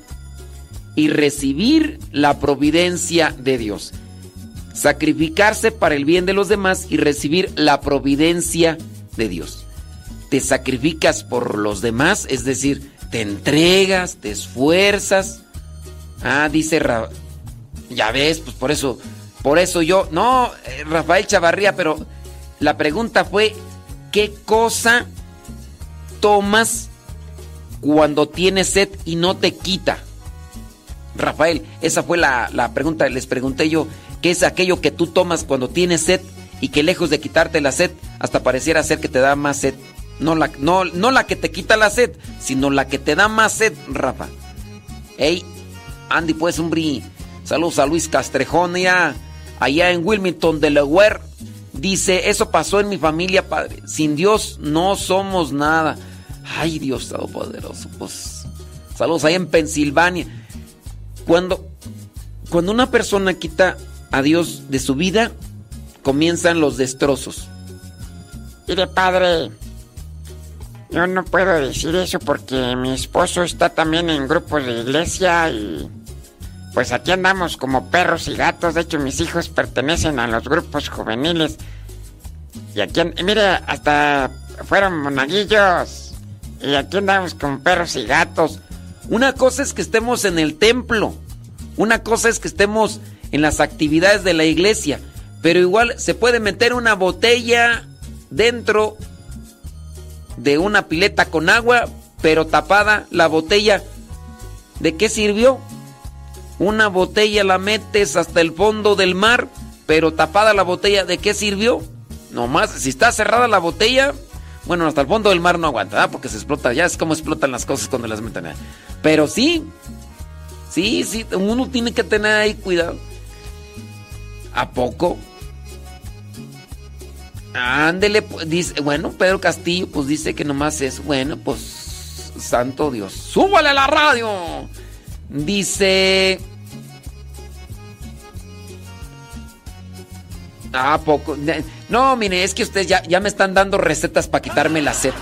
y recibir la providencia de Dios. Sacrificarse para el bien de los demás y recibir la providencia de Dios. Te sacrificas por los demás, es decir, te entregas, te esfuerzas. Ah, dice ya ves, pues por eso, por eso yo, no, eh, Rafael Chavarría, pero la pregunta fue, ¿qué cosa tomas cuando tienes sed y no te quita? Rafael, esa fue la, pregunta. Les pregunté yo, ¿qué es aquello que tú tomas cuando tienes sed y que lejos de quitarte la sed, hasta pareciera ser que te da más sed? No la, no, no la que te quita la sed, sino la que te da más sed, Rafa. Hey, Andy, pues, bri. Saludos a Luis Castrejón, ya, allá en Wilmington, Delaware. Dice, eso pasó en mi familia, padre. Sin Dios no somos nada. Ay, Dios Todopoderoso, pues. Saludos ahí en Pensilvania. Cuando, cuando una persona quita a Dios de su vida, comienzan los destrozos. Mire, padre, yo no puedo decir eso porque mi esposo está también en grupos de iglesia y pues aquí andamos como perros y gatos. De hecho, mis hijos pertenecen a los grupos juveniles. Y aquí, mire, hasta fueron monaguillos. Y aquí andamos como perros y gatos. Una cosa es que estemos en el templo, una cosa es que estemos en las actividades de la iglesia, pero igual se puede meter una botella dentro de una pileta con agua, pero tapada la botella. ¿De qué sirvió? Una botella la metes hasta el fondo del mar, pero tapada la botella, ¿de qué sirvió? Nomás, si está cerrada la botella, bueno, hasta el fondo del mar no aguanta, porque se explota. Ya es como explotan las cosas cuando las meten. Pero sí, sí, sí, uno tiene que tener ahí cuidado. ¿A poco? Ándele, pues, dice, bueno, Pedro Castillo, pues dice que nomás es, bueno, pues, santo Dios, súbale a la radio. Dice, Ah, poco. No, mire, es que ustedes ya, ya me están dando recetas para quitarme la sed.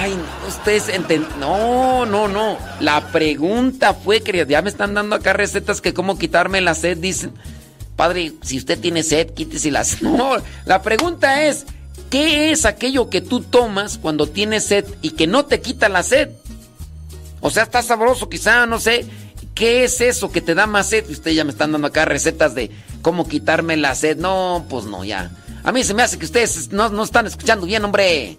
Ay, ustedes enten... No, no, no. La pregunta fue que ya me están dando acá recetas que cómo quitarme la sed, dicen. Padre, si usted tiene sed, quítese la sed. No, la pregunta es, ¿qué es aquello que tú tomas cuando tienes sed y que no te quita la sed? O sea, está sabroso quizá, no sé. ¿Qué es eso que te da más sed? Ustedes ya me están dando acá recetas de cómo quitarme la sed. No, pues no, ya. A mí se me hace que ustedes no, no están escuchando bien, hombre.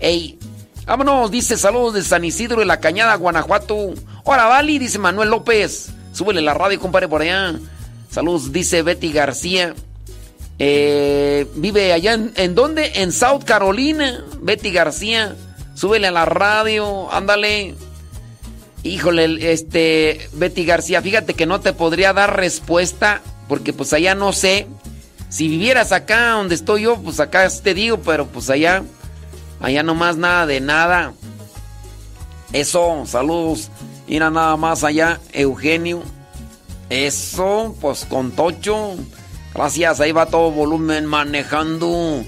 Ey, Vámonos, dice saludos de San Isidro de la Cañada, Guanajuato. Hola, Vali, dice Manuel López. Súbele la radio, compadre, por allá. Saludos, dice Betty García. Eh, vive allá en, en dónde? En South Carolina. Betty García. Súbele a la radio, ándale. Híjole, este, Betty García, fíjate que no te podría dar respuesta porque pues allá no sé. Si vivieras acá donde estoy yo, pues acá te digo, pero pues allá, allá nomás nada de nada. Eso, saludos. Mira nada más allá, Eugenio. Eso, pues con Tocho. Gracias, ahí va todo volumen manejando.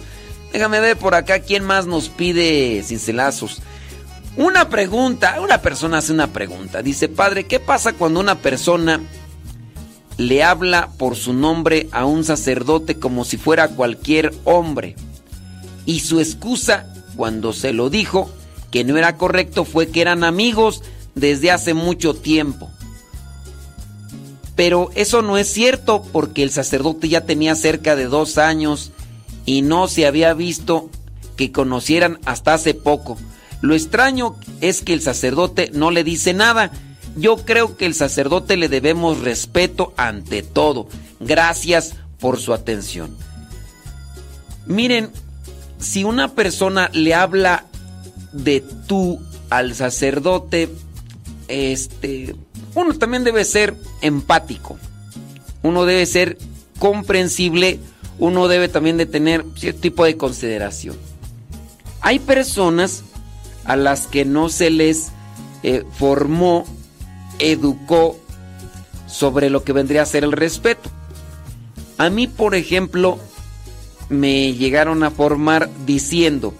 Déjame ver por acá quién más nos pide cincelazos. Una pregunta, una persona hace una pregunta. Dice, padre, ¿qué pasa cuando una persona le habla por su nombre a un sacerdote como si fuera cualquier hombre? Y su excusa, cuando se lo dijo, que no era correcto, fue que eran amigos desde hace mucho tiempo. Pero eso no es cierto porque el sacerdote ya tenía cerca de dos años y no se había visto que conocieran hasta hace poco. Lo extraño es que el sacerdote no le dice nada. Yo creo que el sacerdote le debemos respeto ante todo. Gracias por su atención. Miren, si una persona le habla de tú al sacerdote, este, uno también debe ser empático. Uno debe ser comprensible, uno debe también de tener cierto tipo de consideración. Hay personas a las que no se les eh, formó, educó sobre lo que vendría a ser el respeto. A mí, por ejemplo, me llegaron a formar diciendo,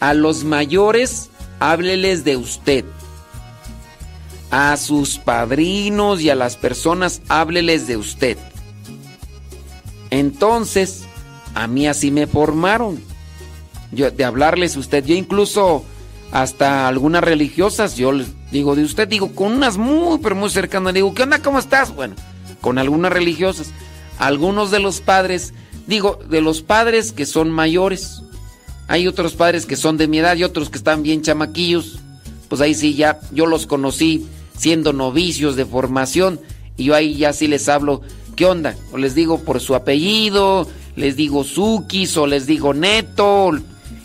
a los mayores hábleles de usted. A sus padrinos y a las personas hábleles de usted. Entonces, a mí así me formaron. Yo, de hablarles usted. Yo incluso hasta algunas religiosas, yo les digo de usted, digo con unas muy, pero muy cercanas, digo, ¿qué onda? ¿Cómo estás? Bueno, con algunas religiosas. Algunos de los padres, digo, de los padres que son mayores. Hay otros padres que son de mi edad y otros que están bien chamaquillos. Pues ahí sí, ya yo los conocí siendo novicios de formación y yo ahí ya sí les hablo, ¿qué onda? O les digo por su apellido, les digo Sukis o les digo Neto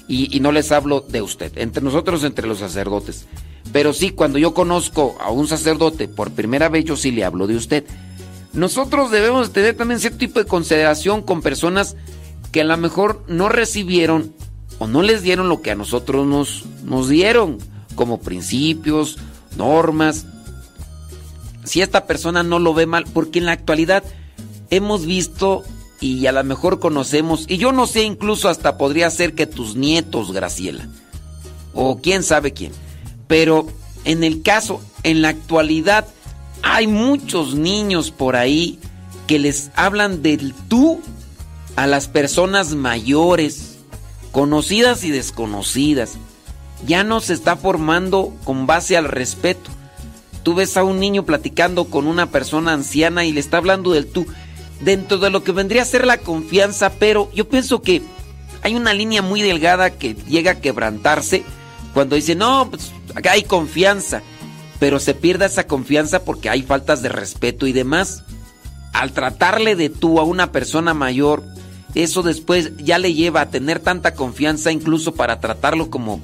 y, no les hablo de usted, entre nosotros, entre los sacerdotes. Pero sí, cuando yo conozco a un sacerdote por primera vez, yo sí le hablo de usted. Nosotros debemos tener también cierto tipo de consideración con personas que a lo mejor no recibieron o no les dieron lo que a nosotros nos, nos dieron, como principios, normas. Si esta persona no lo ve mal, porque en la actualidad hemos visto y a lo mejor conocemos, y yo no sé, incluso hasta podría ser que tus nietos, Graciela, o quién sabe quién, pero en el caso, en la actualidad, hay muchos niños por ahí que les hablan del tú a las personas mayores, conocidas y desconocidas. Ya no se está formando con base al respeto. Tú ves a un niño platicando con una persona anciana y le está hablando del tú dentro de lo que vendría a ser la confianza, pero yo pienso que hay una línea muy delgada que llega a quebrantarse cuando dice, no, pues acá hay confianza, pero se pierde esa confianza porque hay faltas de respeto y demás. Al tratarle de tú a una persona mayor, eso después ya le lleva a tener tanta confianza incluso para tratarlo como...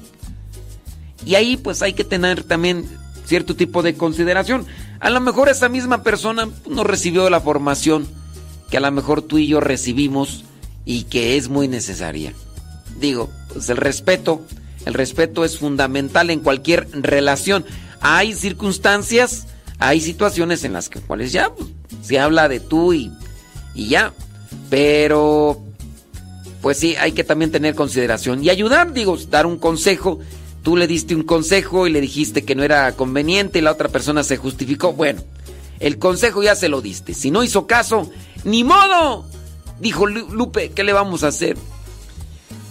Y ahí pues hay que tener también cierto tipo de consideración. A lo mejor esa misma persona no recibió la formación que a lo mejor tú y yo recibimos y que es muy necesaria. Digo, pues el respeto, el respeto es fundamental en cualquier relación. Hay circunstancias, hay situaciones en las que cuales ya se habla de tú y, y ya, pero pues sí, hay que también tener consideración y ayudar, digo, dar un consejo. Tú le diste un consejo y le dijiste que no era conveniente y la otra persona se justificó. Bueno, el consejo ya se lo diste. Si no hizo caso, ¡Ni modo! Dijo Lupe, ¿qué le vamos a hacer?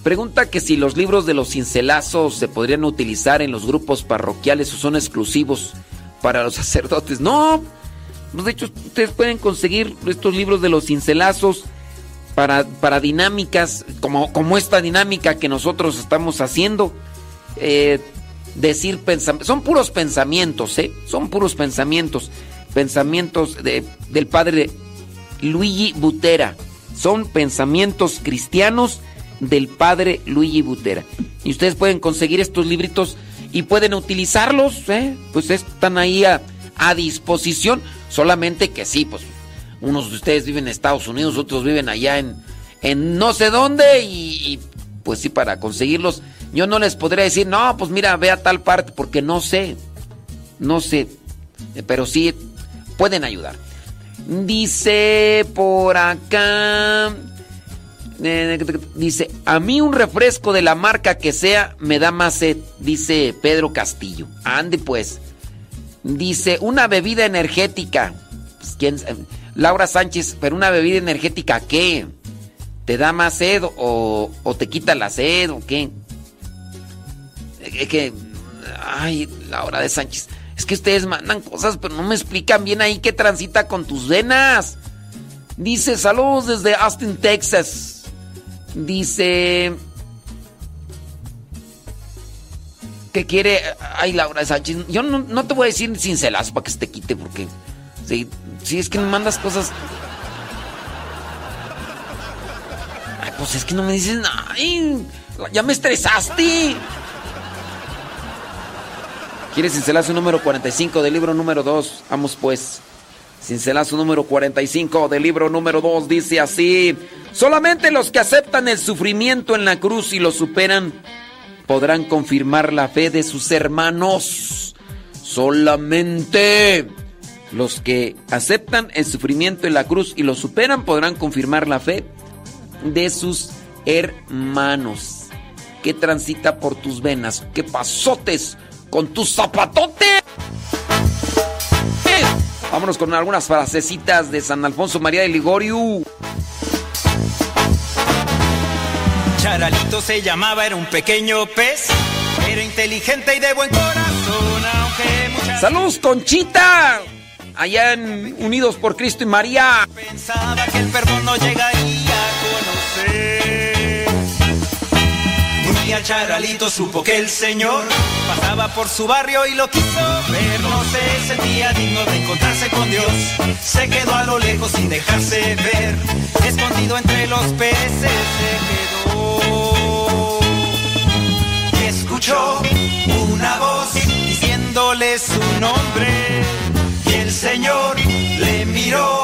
Pregunta que si los libros de los cincelazos se podrían utilizar en los grupos parroquiales o son exclusivos para los sacerdotes. No, pues, de hecho ustedes pueden conseguir estos libros de los cincelazos para, para dinámicas como, como esta dinámica que nosotros estamos haciendo. Eh, decir pensamientos. Son puros pensamientos, ¿eh? Son puros pensamientos. Pensamientos de, del padre Luigi Butera. Son pensamientos cristianos del padre Luigi Butera. Y ustedes pueden conseguir estos libritos y pueden utilizarlos, ¿eh? Pues están ahí a, a disposición. Solamente que sí, pues unos de ustedes viven en Estados Unidos, otros viven allá en, en no sé dónde y, pues sí, para conseguirlos, yo no les podría decir, no, pues mira, ve a tal parte, porque no sé, no sé, eh, pero sí pueden ayudar. Dice por acá, eh, dice, a mí un refresco de la marca que sea me da más sed, dice Pedro Castillo. Ande pues. Dice, una bebida energética. Pues. Laura Sánchez, pero una bebida energética, ¿qué? ¿Te da más sed o, te quita la sed o qué? Es que, ay, Laura de Sánchez, es que ustedes mandan cosas, pero no me explican bien ahí qué transita con tus venas. Dice, saludos desde Austin, Texas. Dice... ¿Qué quiere? Ay, Laura de Sánchez. Yo no, te voy a decir sin celazo para que se te quite, porque... Si es que me mandas cosas. Ay, pues es que no me dices. Ay, ya me estresaste. ¿Quieres cincelazo número 45 del libro número 2? Vamos pues. Cincelazo número 45 del libro número 2 dice así. Solamente los que aceptan el sufrimiento en la cruz y lo superan podrán confirmar la fe de sus hermanos. Solamente los que aceptan el sufrimiento en la cruz y lo superan podrán confirmar la fe de sus hermanos. Que transita por tus venas, que pasotes con tus zapatotes. Vámonos con algunas frasecitas de San Alfonso María de Ligorio. Charalito se llamaba, era un pequeño pez, era inteligente y de buen corazón, aunque ¡Saludos, Conchita! allá en Unidos por Cristo y María. Pensaba que el perdón no llegaría Día Charalito supo que el Señor pasaba por su barrio y lo quiso ver. No se sentía digno de encontrarse con Dios. Se quedó a lo lejos sin dejarse ver. Escondido entre los peces se quedó. Y escuchó una voz diciéndole su nombre el Señor le miró,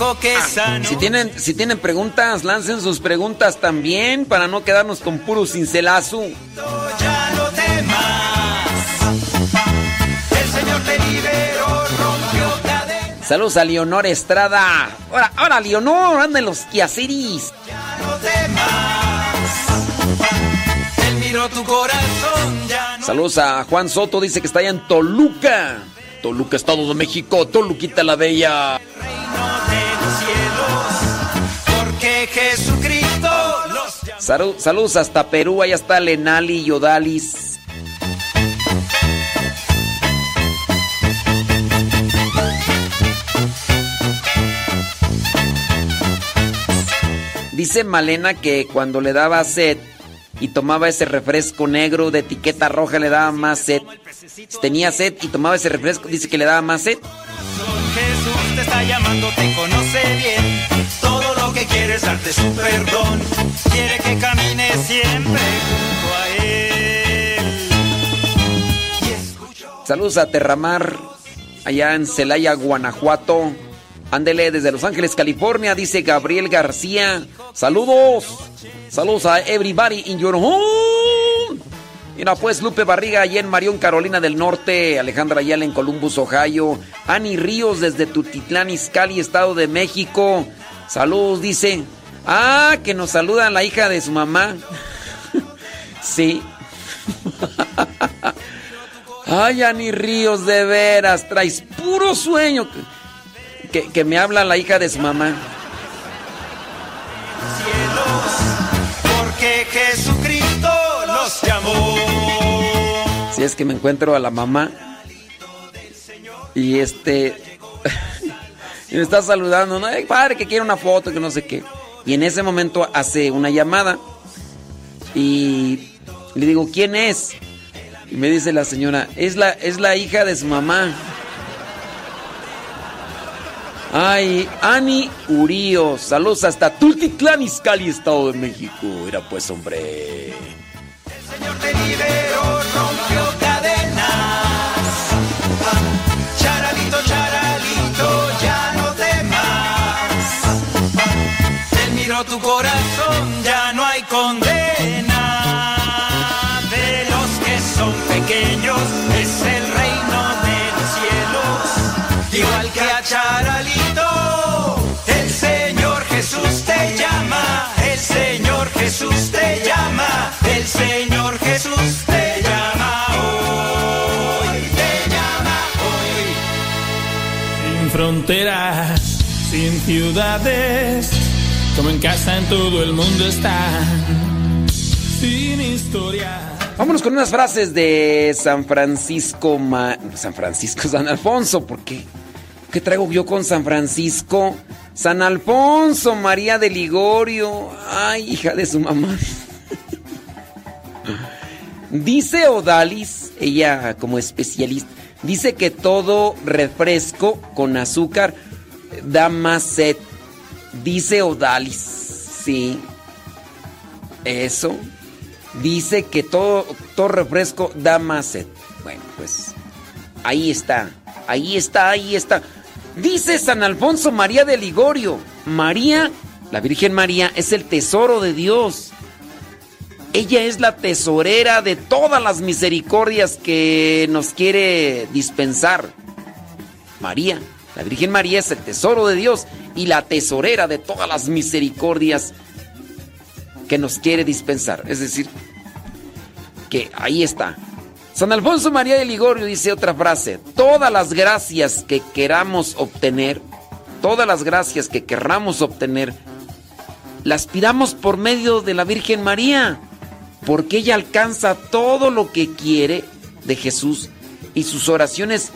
dijo que ah, Si tienen, si tienen preguntas, lancen sus preguntas también para no quedarnos con puro cincelazo. Ya no temas. El Señor te liberó, rompió cadenas. Saludos a Leonor Estrada. Ahora, ahora Leonor, anda en los quiaciris. Ya no temas. Él miró tu corazón, ya no Saludos a Juan Soto, dice que está allá en Toluca. Toluca, Estado de México, Toluquita la Bella. Los saludos hasta Perú, allá está Lenali y Odalis. Dice Malena que cuando le daba sed y tomaba ese refresco negro de etiqueta roja le daba más sed. Tenía sed y tomaba ese refresco, dice que le daba más sed. Jesús te está llamando, te conoce bien. Quiere su perdón. Quiere que camines siempre junto a Él. Saludos a Terramar, allá en Celaya, Guanajuato. Ándele desde Los Ángeles, California, dice Gabriel García. Saludos. Saludos a everybody in your home. Mira pues Lupe Barriga allá en Marión, Carolina del Norte, Alejandra Ayala en Columbus, Ohio, Ani Ríos desde Tutitlán, Izcalli, Estado de México. Saludos, dice. Ah, que nos saluda la hija de su mamá. sí. Ay, Ani Ríos, de veras, traes puro sueño. Que, que me habla la hija de su mamá. porque Jesucristo los llamó. Si es que me encuentro a la mamá y este y me está saludando, ¿no? padre, que quiere una foto, que no sé qué. Y en ese momento hace una llamada y le digo, ¿quién es? Y me dice la señora, es la, es la hija de su mamá. Ay, Ani Urío, saludos hasta Tultitlán, Izcalli, Estado de México. Era pues, hombre. El Señor te liberó, rompió Tu corazón, ya no hay condena. De los que son pequeños es el reino de los cielos. Igual que a Charalito, el Señor Jesús te llama. El Señor Jesús te llama. El Señor Jesús te llama hoy. Te llama hoy. Sin fronteras, sin ciudades, como en casa en todo el mundo están. Sin historia. Vámonos con unas frases de San Francisco, San Francisco, San Alfonso, ¿por qué? ¿Qué traigo yo con San Francisco? San Alfonso, María de Ligorio. Ay, hija de su mamá. Dice Odalis, ella como especialista, dice que todo refresco con azúcar da más sed. Dice Odalis, sí. Eso. Dice que todo, todo refresco da más sed. Bueno, pues ahí está, ahí está, ahí está. Dice San Alfonso María de Ligorio, María, la Virgen María, es el tesoro de Dios. Ella es la tesorera de todas las misericordias que nos quiere dispensar. María, la Virgen María es el tesoro de Dios y la tesorera de todas las misericordias que nos quiere dispensar. Es decir, que ahí está. San Alfonso María de Ligorio dice otra frase, todas las gracias que queramos obtener, todas las gracias que querramos obtener, las pidamos por medio de la Virgen María, porque ella alcanza todo lo que quiere de Jesús y sus oraciones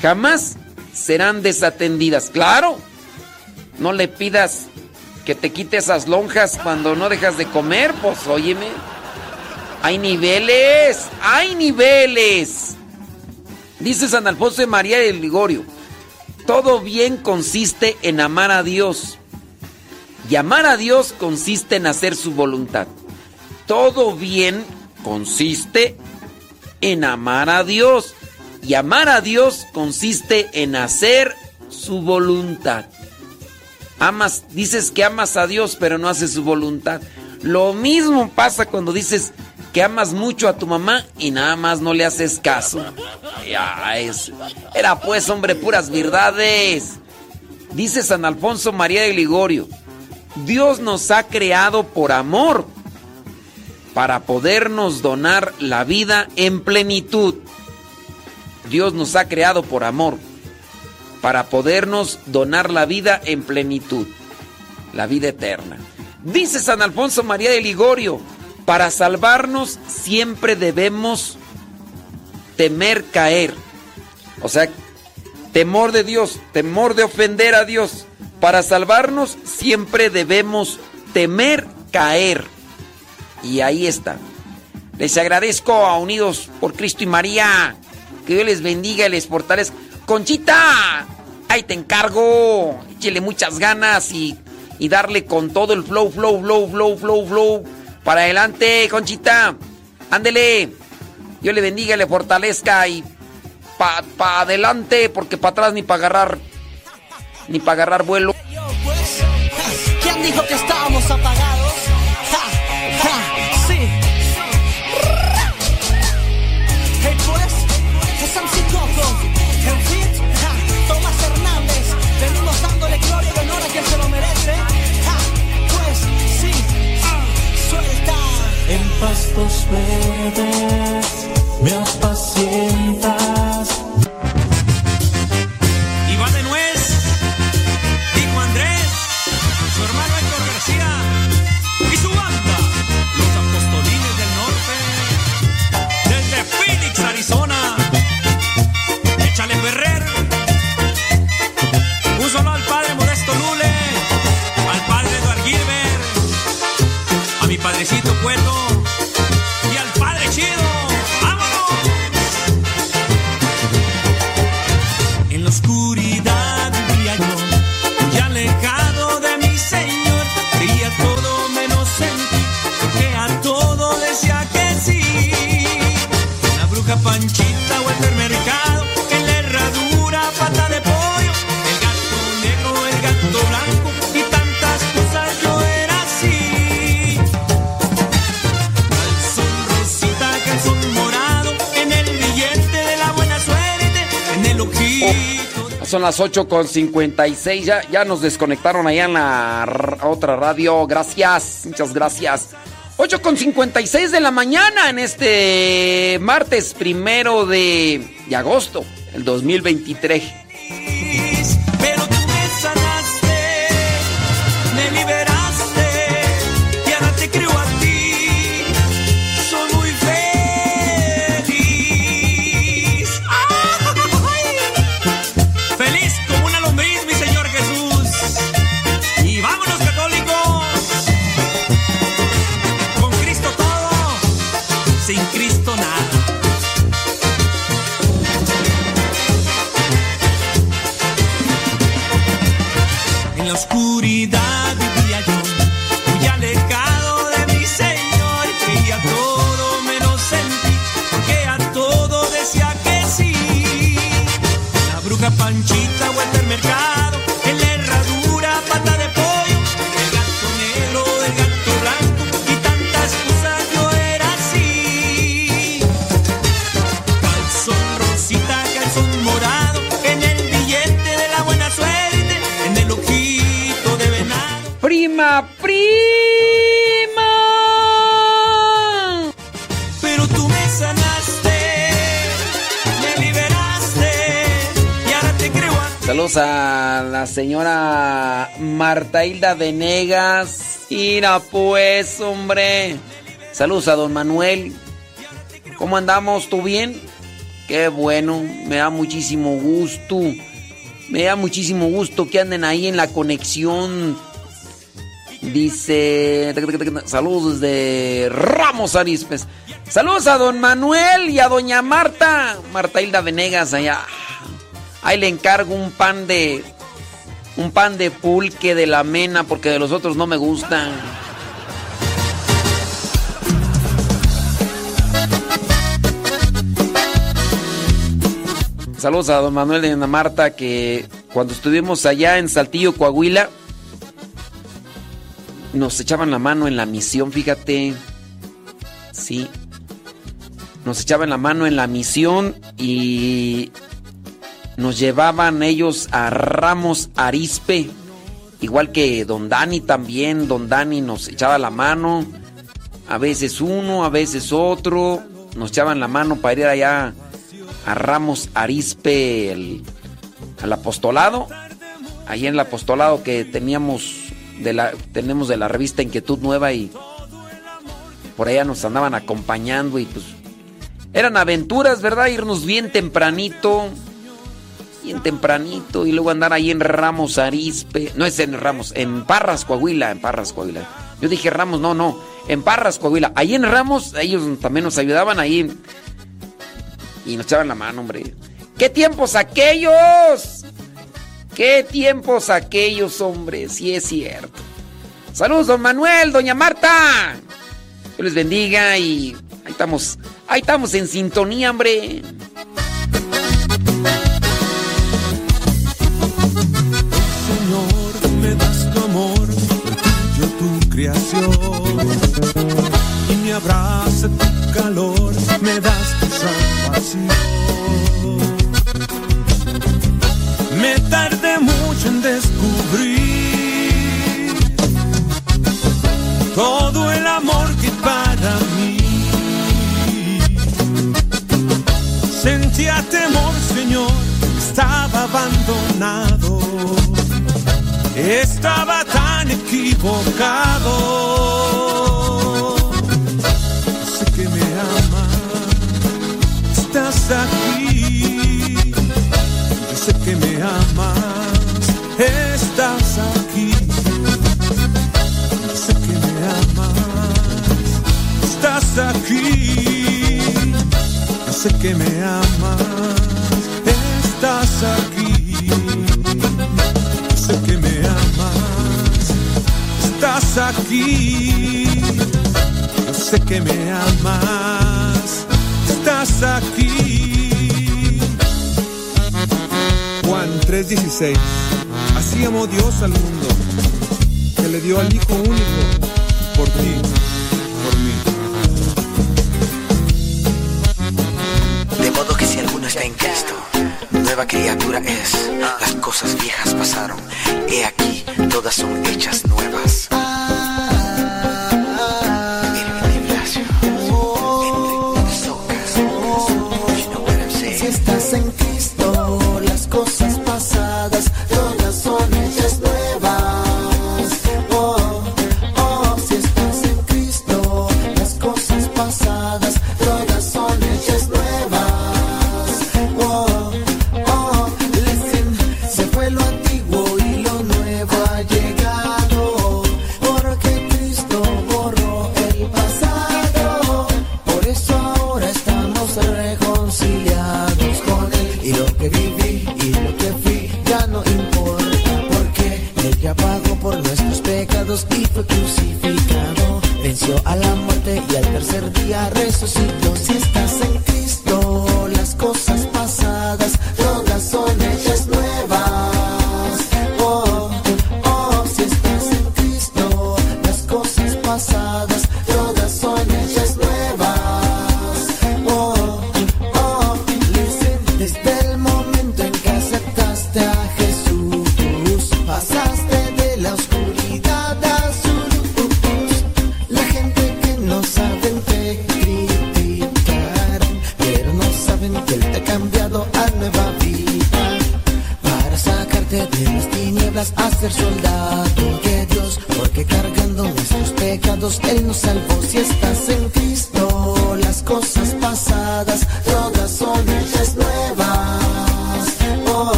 jamás serán desatendidas. Claro, no le pidas que te quite esas lonjas cuando no dejas de comer, pues óyeme. Hay niveles, hay niveles. Dice San Alfonso de María del Ligorio, todo bien consiste en amar a Dios. Y amar a Dios consiste en hacer su voluntad. Todo bien consiste en amar a Dios. Y amar a Dios consiste en hacer su voluntad. Amas, dices que amas a Dios, pero no haces su voluntad. Lo mismo pasa cuando dices que amas mucho a tu mamá y nada más no le haces caso. Ya es. Era pues, hombre, puras verdades. Dice San Alfonso María de Ligorio, Dios nos ha creado por amor para podernos donar la vida en plenitud. Dios nos ha creado por amor para podernos donar la vida en plenitud, la vida eterna. Dice San Alfonso María de Ligorio, para salvarnos siempre debemos temer caer. O sea, temor de Dios, temor de ofender a Dios. Para salvarnos siempre debemos temer caer. Y ahí está. Les agradezco a Unidos por Cristo y María. Que Dios les bendiga y les fortalezca. Conchita, ahí te encargo. Échele muchas ganas y, y darle con todo el flow, flow, flow, flow, flow, flow. Para adelante, Conchita. Ándele. Dios le bendiga y le fortalezca y para pa adelante, porque para atrás ni para agarrar, ni para agarrar vuelo. ¿Quién dijo que estábamos apagados? Pastos verdes me apacientas. Son las 8 con 56. Ya, ya nos desconectaron allá en la otra radio. Gracias. Muchas gracias. 8 con 56 de la mañana en este martes primero de, de agosto, el 2023. En Saludos a la señora Marta Hilda Venegas. Mira pues, hombre. Saludos a don Manuel. ¿Cómo andamos? ¿Tú bien? Qué bueno, me da muchísimo gusto. Me da muchísimo gusto que anden ahí en la conexión. Dice, saludos desde Ramos Arispes. Saludos a don Manuel y a doña Marta. Marta Hilda Venegas allá. Ahí le encargo un pan de. Un pan de pulque de la mena porque de los otros no me gustan. Saludos a don Manuel a Ana Marta que cuando estuvimos allá en Saltillo, Coahuila, nos echaban la mano en la misión, fíjate. Sí. Nos echaban la mano en la misión y nos llevaban ellos a Ramos Arispe. Igual que Don Dani también. Don Dani nos echaba la mano. A veces uno, a veces otro. Nos echaban la mano para ir allá a Ramos Arispe, el- al apostolado. Ahí en el apostolado que teníamos de la, tenemos de la revista Inquietud Nueva y por allá nos andaban acompañando y pues eran aventuras, ¿verdad? Irnos bien tempranito, tempranito y luego andar ahí en Ramos Arispe, no es en Ramos, en Parras, Coahuila, en Parras, Coahuila. Yo dije Ramos, no, no, en Parras, Coahuila. Ahí en Ramos, ellos también nos ayudaban ahí y nos echaban la mano, hombre. ¿Qué tiempos aquellos? ¿Qué tiempos aquellos, hombre? Sí es cierto. Saludos, don Manuel, doña Marta. Dios les bendiga y ahí estamos, ahí estamos en sintonía, hombre. Creación. Y me abraza tu calor, me das tu salvación. Me tardé mucho en descubrir todo el amor que para mí. Sentía temor, Señor, estaba abandonado. Estaba tan equivocado. Sé que me amas, estás aquí. Sé que me amas, estás aquí. Sé que me amas, estás aquí. Sé que me amas, estás aquí. Aquí. Yo sé que me amas, estás aquí. Juan 3:16. Así amó Dios al mundo, que le dio al Hijo único por ti, por mí. De modo que si alguno está en Cristo, nueva criatura es. Las cosas viejas pasaron. He aquí, todas son hechas nuevas.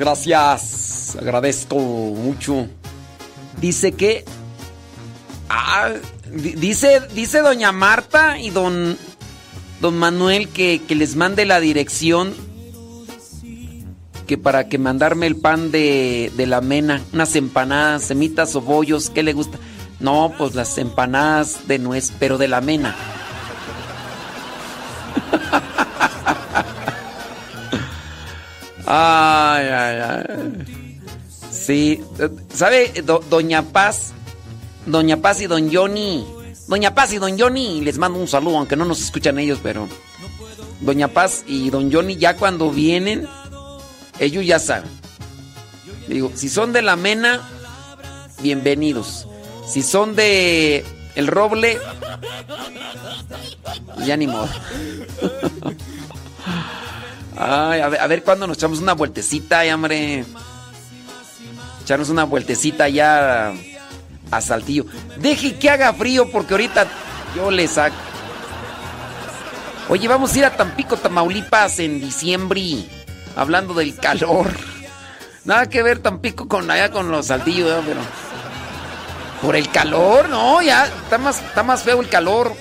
Gracias. Agradezco mucho. Dice que. Ah, di- dice, dice doña Marta y don. Don Manuel que, que les mande la dirección. Que para que mandarme el pan de, de la mena. Unas empanadas, semitas o bollos. ¿Qué le gusta? No, pues las empanadas de nuez, pero de la mena. Ay, ay, ay. Sí, ¿sabe? Do- Doña Paz, Doña Paz y Don Johnny. Doña Paz y Don Johnny, les mando un saludo, aunque no nos escuchan ellos, pero. Doña Paz y Don Johnny, ya cuando vienen, ellos ya saben. Digo, si son de la Mena, bienvenidos. Si son de El Roble, ya ni modo. Ay, a ver, a ver cuándo nos echamos una vueltecita, ay, hombre. Echarnos una vueltecita ya a, Saltillo. Deje que haga frío porque ahorita yo le saco. Oye, vamos a ir a Tampico, Tamaulipas en diciembre. Hablando del calor. Nada que ver Tampico con allá con los saltillos, pero. Por el calor, no, ya. Está más, está más feo el calor.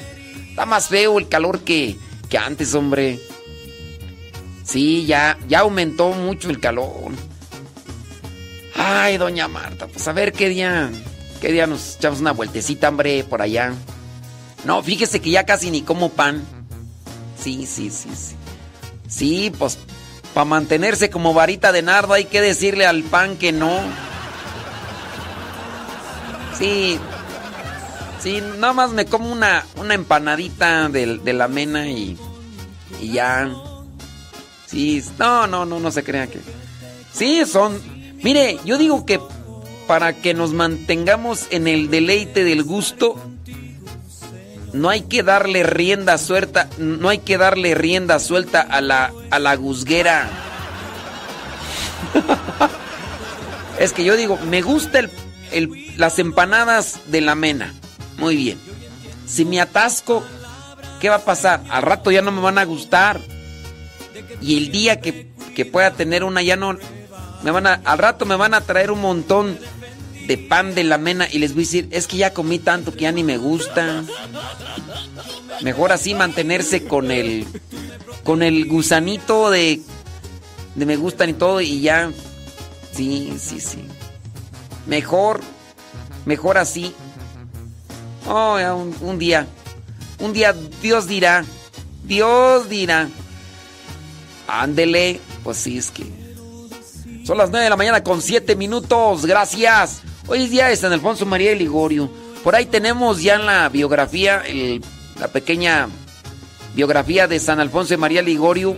Está más feo el calor que, que antes, hombre. Sí, ya, ya aumentó mucho el calor. Ay, doña Marta, pues a ver qué día. ¿Qué día nos echamos una vueltecita, hombre, por allá? No, fíjese que ya casi ni como pan. Sí, sí, sí, sí. Sí, pues para mantenerse como varita de nardo hay que decirle al pan que no. Sí. Sí, nada más me como una, una empanadita de, de la mena y, y ya. No, no, no, no se crean que... Sí, son... Mire, yo digo que para que nos mantengamos en el deleite del gusto, no hay que darle rienda suelta, no hay que darle rienda suelta a la, a la guzguera. es que yo digo, me gusta el, el, las empanadas de la mena. Muy bien. Si me atasco, ¿qué va a pasar? Al rato ya no me van a gustar. Y el día que, que pueda tener una ya no... Me van a, al rato me van a traer un montón de pan de la mena y les voy a decir, es que ya comí tanto que ya ni me gusta. Mejor así mantenerse con el con el gusanito de de me gustan y todo y ya sí, sí, sí. Mejor mejor así. Oh, un, un día un día Dios dirá, Dios dirá. Ándele, pues sí es que son las 9 de la mañana con 7 minutos. Gracias. Hoy es día de San Alfonso María de Ligorio. Por ahí tenemos ya en la biografía, el, la pequeña biografía de San Alfonso María Ligorio.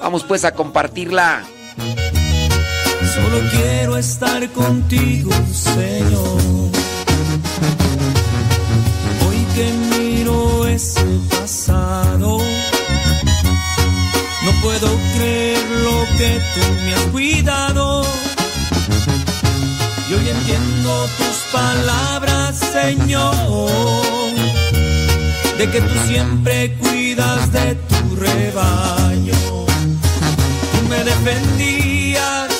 Vamos pues a compartirla. Solo quiero estar contigo, Señor. Hoy que miro ese pasado, no puedo creer lo que tú me has cuidado. Y hoy entiendo tus palabras, Señor, de que tú siempre cuidas de tu rebaño. Tú me defendías,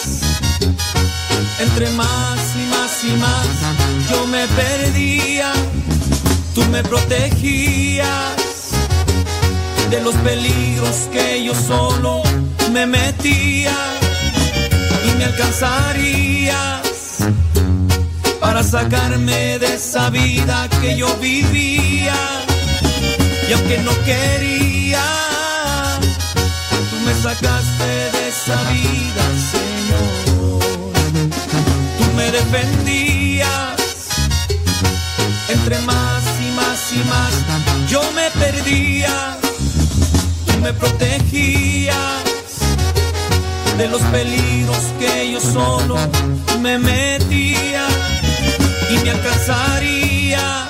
entre más y más y más yo me perdía. Tú me protegías de los peligros que yo solo me metía y me alcanzarías para sacarme de esa vida que yo vivía. Y aunque no quería, tú me sacaste de esa vida, Señor. Tú me defendías, entre más y más y más, yo me perdía. Me protegías de los peligros que yo solo me metía y me alcanzarías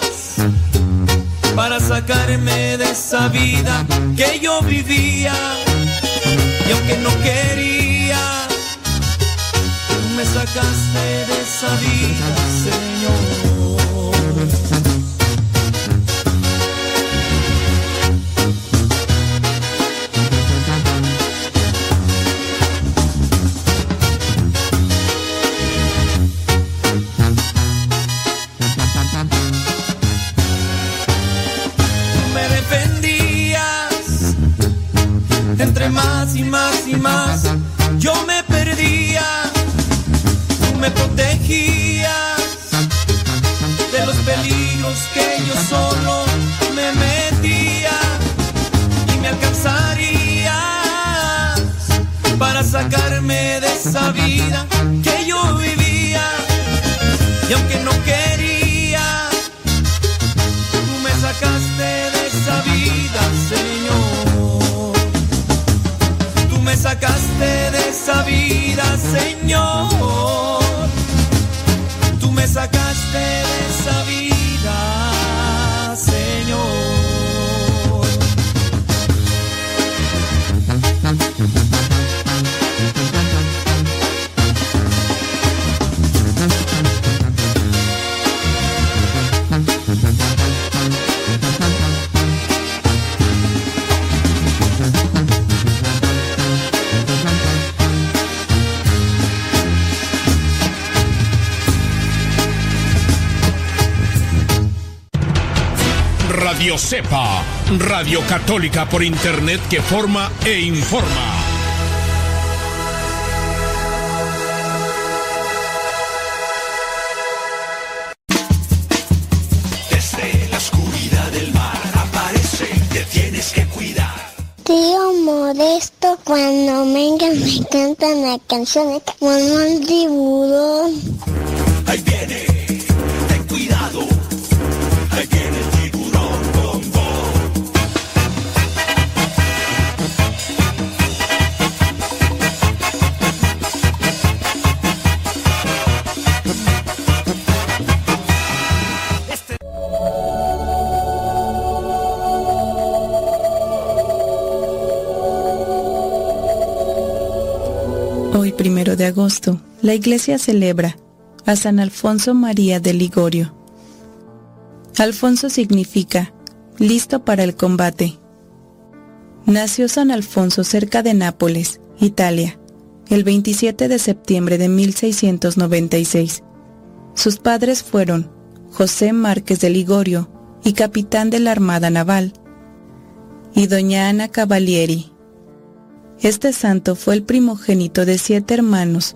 para sacarme de esa vida que yo vivía. Y aunque no quería tú me sacaste de esa vida Señor entre más y más y más yo me perdía tú me protegías de los peligros que yo solo me metía y me alcanzarías para sacarme de esa vida que yo vivía y aunque no quería tú me sacaste de esa vida, Señor. Sacaste de esa vida, Señor. Tú me sacaste de esa vida, Radio Cepa, Radio Católica por Internet que forma e informa. Desde la oscuridad del mar aparece, te tienes que cuidar. Tío Modesto, cuando venga me cantan la canción como el tiburón. La iglesia celebra a San Alfonso María de Ligorio. Alfonso significa listo para el combate. Nació San Alfonso cerca de Nápoles, Italia, el 27 de septiembre de 1696. Sus padres fueron José Márquez de Ligorio y capitán de la Armada Naval, y doña Ana Cavalieri. Este santo fue el primogénito de siete hermanos,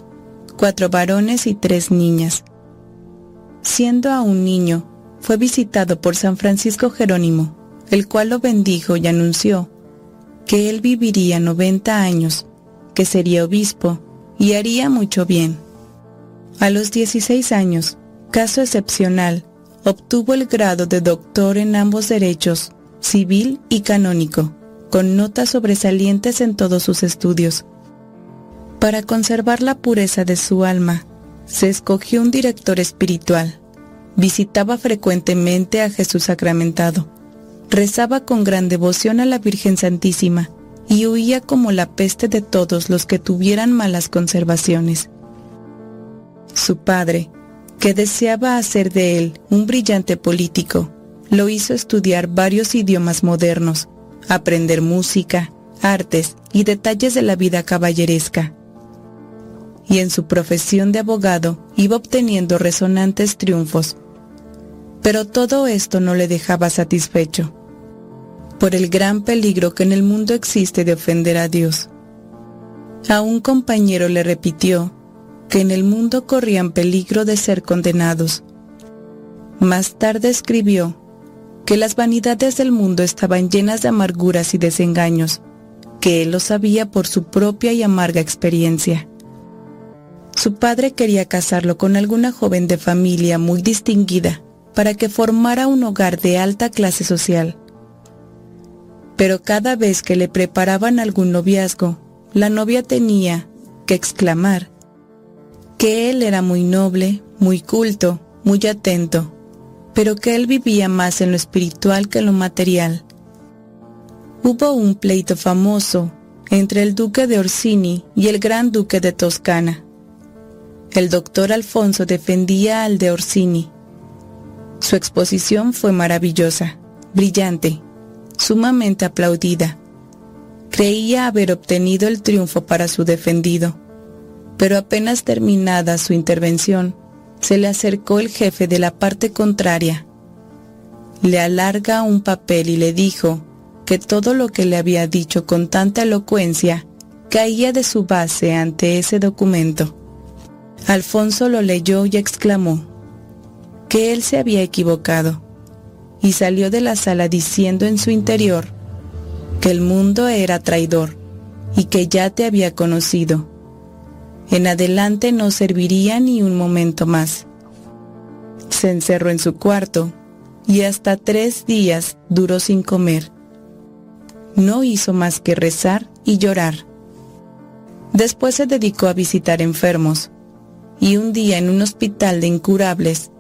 cuatro varones y tres niñas. Siendo aún niño, fue visitado por San Francisco Jerónimo, el cual lo bendijo y anunció que él viviría 90 años, que sería obispo y haría mucho bien. A los 16 años, caso excepcional, obtuvo el grado de doctor en ambos derechos, civil y canónico, con notas sobresalientes en todos sus estudios. Para conservar la pureza de su alma, se escogió un director espiritual. Visitaba frecuentemente a Jesús sacramentado. Rezaba con gran devoción a la Virgen Santísima y huía como la peste de todos los que tuvieran malas conservaciones. Su padre, que deseaba hacer de él un brillante político, lo hizo estudiar varios idiomas modernos, aprender música, artes y detalles de la vida caballeresca. Y en su profesión de abogado iba obteniendo resonantes triunfos. Pero todo esto no le dejaba satisfecho, por el gran peligro que en el mundo existe de ofender a Dios. A un compañero le repitió que en el mundo corrían peligro de ser condenados. Más tarde escribió que las vanidades del mundo estaban llenas de amarguras y desengaños, que él lo sabía por su propia y amarga experiencia. Su padre quería casarlo con alguna joven de familia muy distinguida para que formara un hogar de alta clase social. Pero cada vez que le preparaban algún noviazgo, la novia tenía que exclamar que él era muy noble, muy culto, muy atento, pero que él vivía más en lo espiritual que en lo material. Hubo un pleito famoso entre el duque de Orsini y el gran duque de Toscana. El doctor Alfonso defendía al de Orsini. Su exposición fue maravillosa, brillante, sumamente aplaudida. Creía haber obtenido el triunfo para su defendido, pero apenas terminada su intervención, se le acercó el jefe de la parte contraria. Le alarga un papel y le dijo que todo lo que le había dicho con tanta elocuencia caía de su base ante ese documento. Alfonso lo leyó y exclamó que él se había equivocado y salió de la sala diciendo en su interior que el mundo era traidor y que ya te había conocido. En adelante no serviría ni un momento más. Se encerró en su cuarto y hasta tres días duró sin comer. No hizo más que rezar y llorar. Después se dedicó a visitar enfermos y un día en un hospital de incurables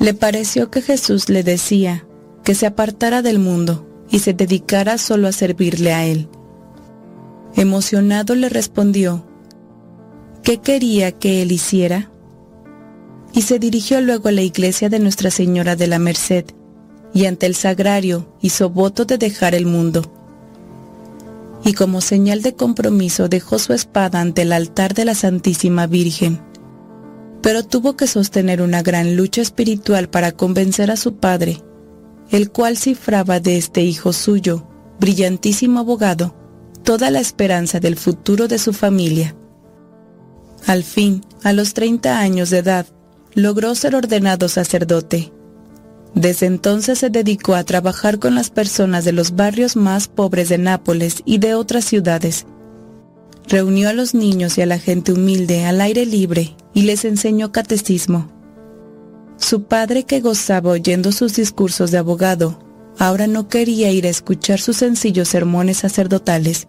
le pareció que Jesús le decía que se apartara del mundo y se dedicara solo a servirle a él. Emocionado le respondió qué quería que él hiciera y se dirigió luego a la iglesia de Nuestra Señora de la Merced y ante el sagrario hizo voto de dejar el mundo. Y como señal de compromiso dejó su espada ante el altar de la Santísima Virgen. Pero tuvo que sostener una gran lucha espiritual para convencer a su padre el cual cifraba de este hijo suyo, brillantísimo abogado, toda la esperanza del futuro de su familia. Al fin, a los 30 años de edad, logró ser ordenado sacerdote. Desde entonces se dedicó a trabajar con las personas de los barrios más pobres de Nápoles y de otras ciudades. Reunió a los niños y a la gente humilde al aire libre y les enseñó catecismo. Su padre, que gozaba oyendo sus discursos de abogado, ahora no quería ir a escuchar sus sencillos sermones sacerdotales.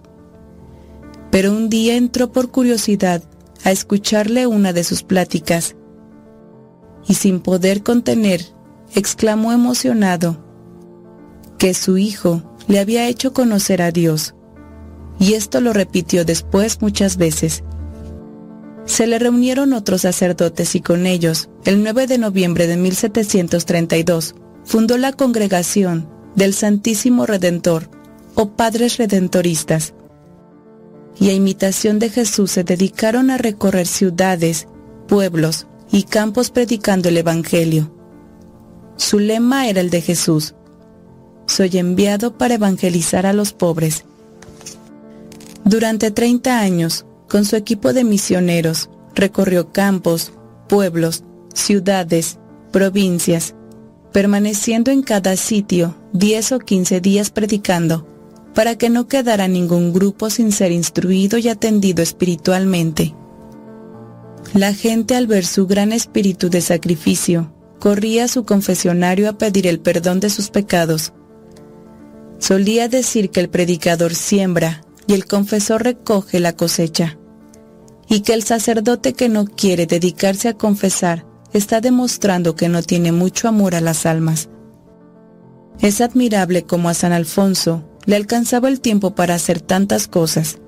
Pero un día entró por curiosidad a escucharle una de sus pláticas y sin poder contener, exclamó emocionado que su hijo le había hecho conocer a Dios. Y esto lo repitió después muchas veces. Se le reunieron otros sacerdotes y con ellos, el 9 de noviembre de 1732, fundó la congregación del Santísimo Redentor o Padres Redentoristas. Y a imitación de Jesús se dedicaron a recorrer ciudades, pueblos y campos predicando el Evangelio. Su lema era el de Jesús. Soy enviado para evangelizar a los pobres. Durante 30 años, con su equipo de misioneros, recorrió campos, pueblos, ciudades, provincias, permaneciendo en cada sitio 10 o 15 días predicando, para que no quedara ningún grupo sin ser instruido y atendido espiritualmente. La gente al ver su gran espíritu de sacrificio, corría a su confesionario a pedir el perdón de sus pecados. Solía decir que el predicador siembra y el confesor recoge la cosecha, y que el sacerdote que no quiere dedicarse a confesar está demostrando que no tiene mucho amor a las almas. Es admirable como a San Alfonso le alcanzaba el tiempo para hacer tantas cosas.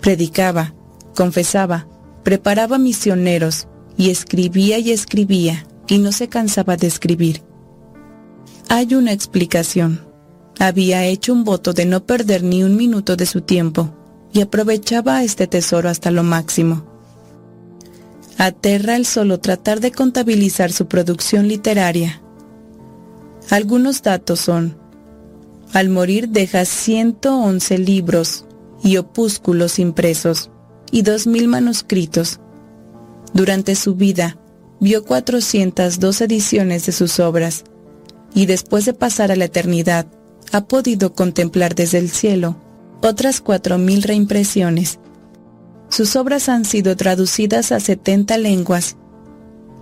Predicaba, confesaba, preparaba misioneros y escribía y escribía y no se cansaba de escribir. Hay una explicación. Había hecho un voto de no perder ni un minuto de su tiempo y aprovechaba este tesoro hasta lo máximo. Aterra el solo tratar de contabilizar su producción literaria. Algunos datos son, al morir deja 111 libros y opúsculos impresos, y dos mil manuscritos. Durante su vida, vio 402 ediciones de sus obras, y después de pasar a la eternidad, ha podido contemplar desde el cielo otras cuatro mil reimpresiones. Sus obras han sido traducidas a 70 lenguas,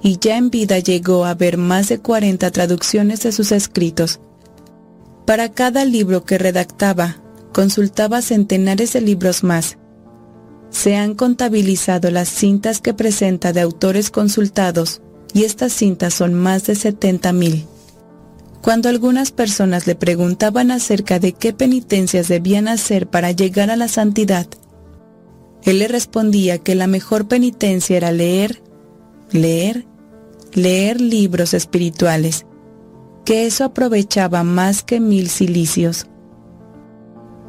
y ya en vida llegó a ver más de 40 traducciones de sus escritos. Para cada libro que redactaba, consultaba centenares de libros más, se han contabilizado las cintas que presenta de autores consultados y estas cintas son más de 70 mil. Cuando algunas personas le preguntaban acerca de qué penitencias debían hacer para llegar a la santidad, él le respondía que la mejor penitencia era leer, leer, leer libros espirituales, que eso aprovechaba más que mil cilicios.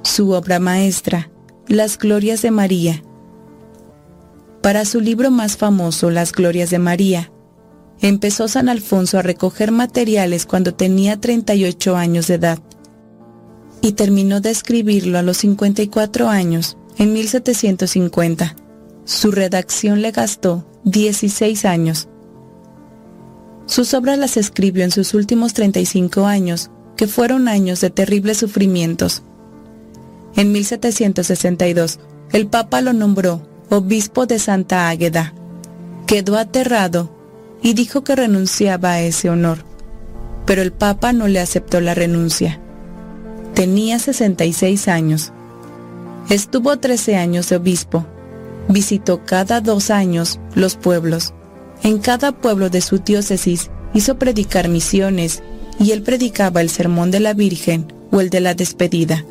Su obra maestra, Las Glorias de María, para su libro más famoso, Las Glorias de María, empezó San Alfonso a recoger materiales cuando tenía 38 años de edad y terminó de escribirlo a los 54 años, en 1750. Su redacción le gastó 16 años. Sus obras las escribió en sus últimos 35 años, que fueron años de terribles sufrimientos. En 1762, el Papa lo nombró obispo de Santa Águeda. Quedó aterrado y dijo que renunciaba a ese honor, pero el Papa no le aceptó la renuncia. Tenía 66 años. Estuvo 13 años de obispo. Visitó cada dos años los pueblos. En cada pueblo de su diócesis hizo predicar misiones y él predicaba el sermón de la Virgen o el de la despedida.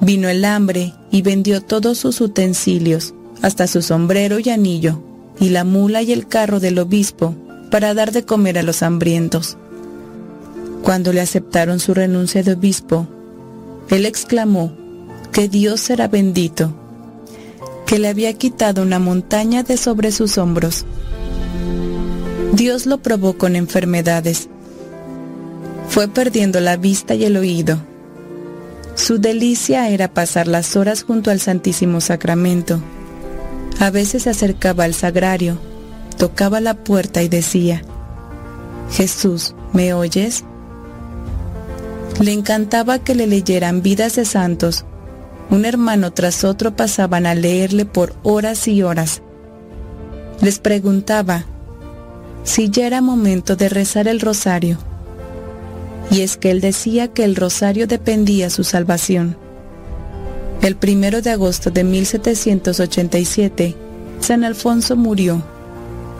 Vino el hambre y vendió todos sus utensilios, hasta su sombrero y anillo, y la mula y el carro del obispo, para dar de comer a los hambrientos. Cuando le aceptaron su renuncia de obispo, él exclamó que Dios será bendito, que le había quitado una montaña de sobre sus hombros. Dios lo probó con enfermedades. Fue perdiendo la vista y el oído. Su delicia era pasar las horas junto al Santísimo Sacramento. A veces se acercaba al sagrario, tocaba la puerta y decía, Jesús, ¿me oyes? Le encantaba que le leyeran vidas de santos. Un hermano tras otro pasaban a leerle por horas y horas. Les preguntaba si ya era momento de rezar el rosario. Y es que él decía que el rosario dependía su salvación. El primero de agosto de 1787, San Alfonso murió.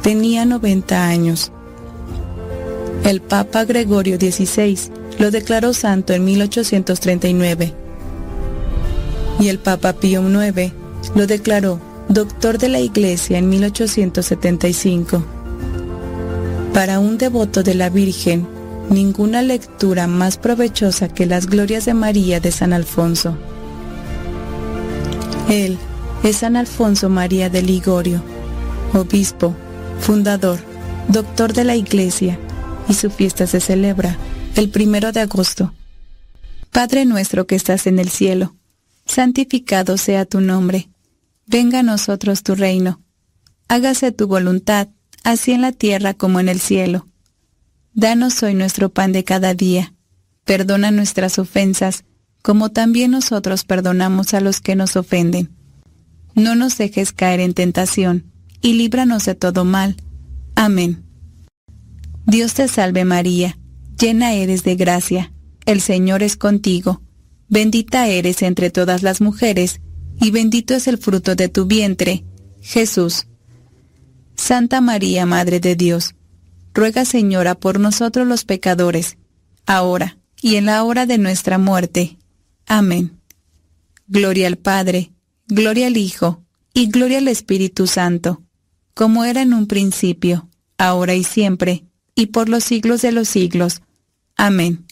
Tenía 90 años. El Papa Gregorio XVI lo declaró santo en 1839. Y el Papa Pío IX lo declaró doctor de la Iglesia en 1875. Para un devoto de la Virgen, ninguna lectura más provechosa que las glorias de María de San Alfonso. Él es San Alfonso María de Ligorio, obispo, fundador, doctor de la Iglesia, y su fiesta se celebra el primero de agosto. Padre nuestro que estás en el cielo, santificado sea tu nombre, venga a nosotros tu reino, hágase tu voluntad, así en la tierra como en el cielo. Danos hoy nuestro pan de cada día, perdona nuestras ofensas, como también nosotros perdonamos a los que nos ofenden. No nos dejes caer en tentación, y líbranos de todo mal. Amén. Dios te salve María, llena eres de gracia, el Señor es contigo, bendita eres entre todas las mujeres, y bendito es el fruto de tu vientre, Jesús. Santa María, Madre de Dios, ruega Señora por nosotros los pecadores, ahora y en la hora de nuestra muerte. Amén. Gloria al Padre, gloria al Hijo, y gloria al Espíritu Santo, como era en un principio, ahora y siempre, y por los siglos de los siglos. Amén.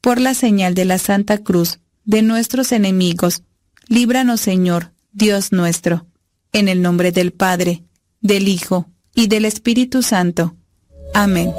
Por la señal de la Santa Cruz, de nuestros enemigos, líbranos Señor, Dios nuestro, en el nombre del Padre, del Hijo y del Espíritu Santo. Amén.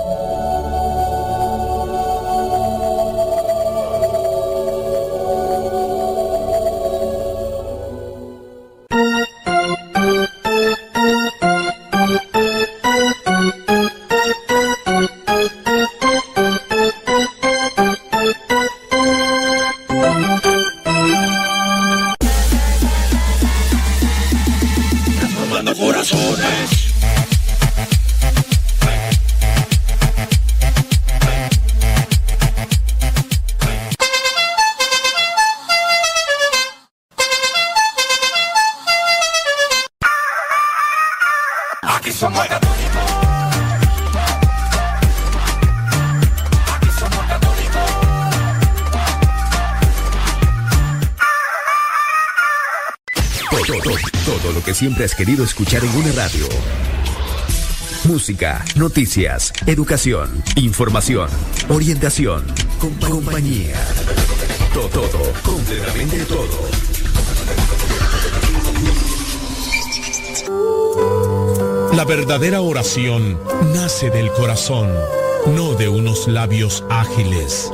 Siempre has querido escuchar en una radio. Música, noticias, educación, información, orientación, compañía. Todo, todo, completamente todo. La verdadera oración nace del corazón, no de unos labios ágiles.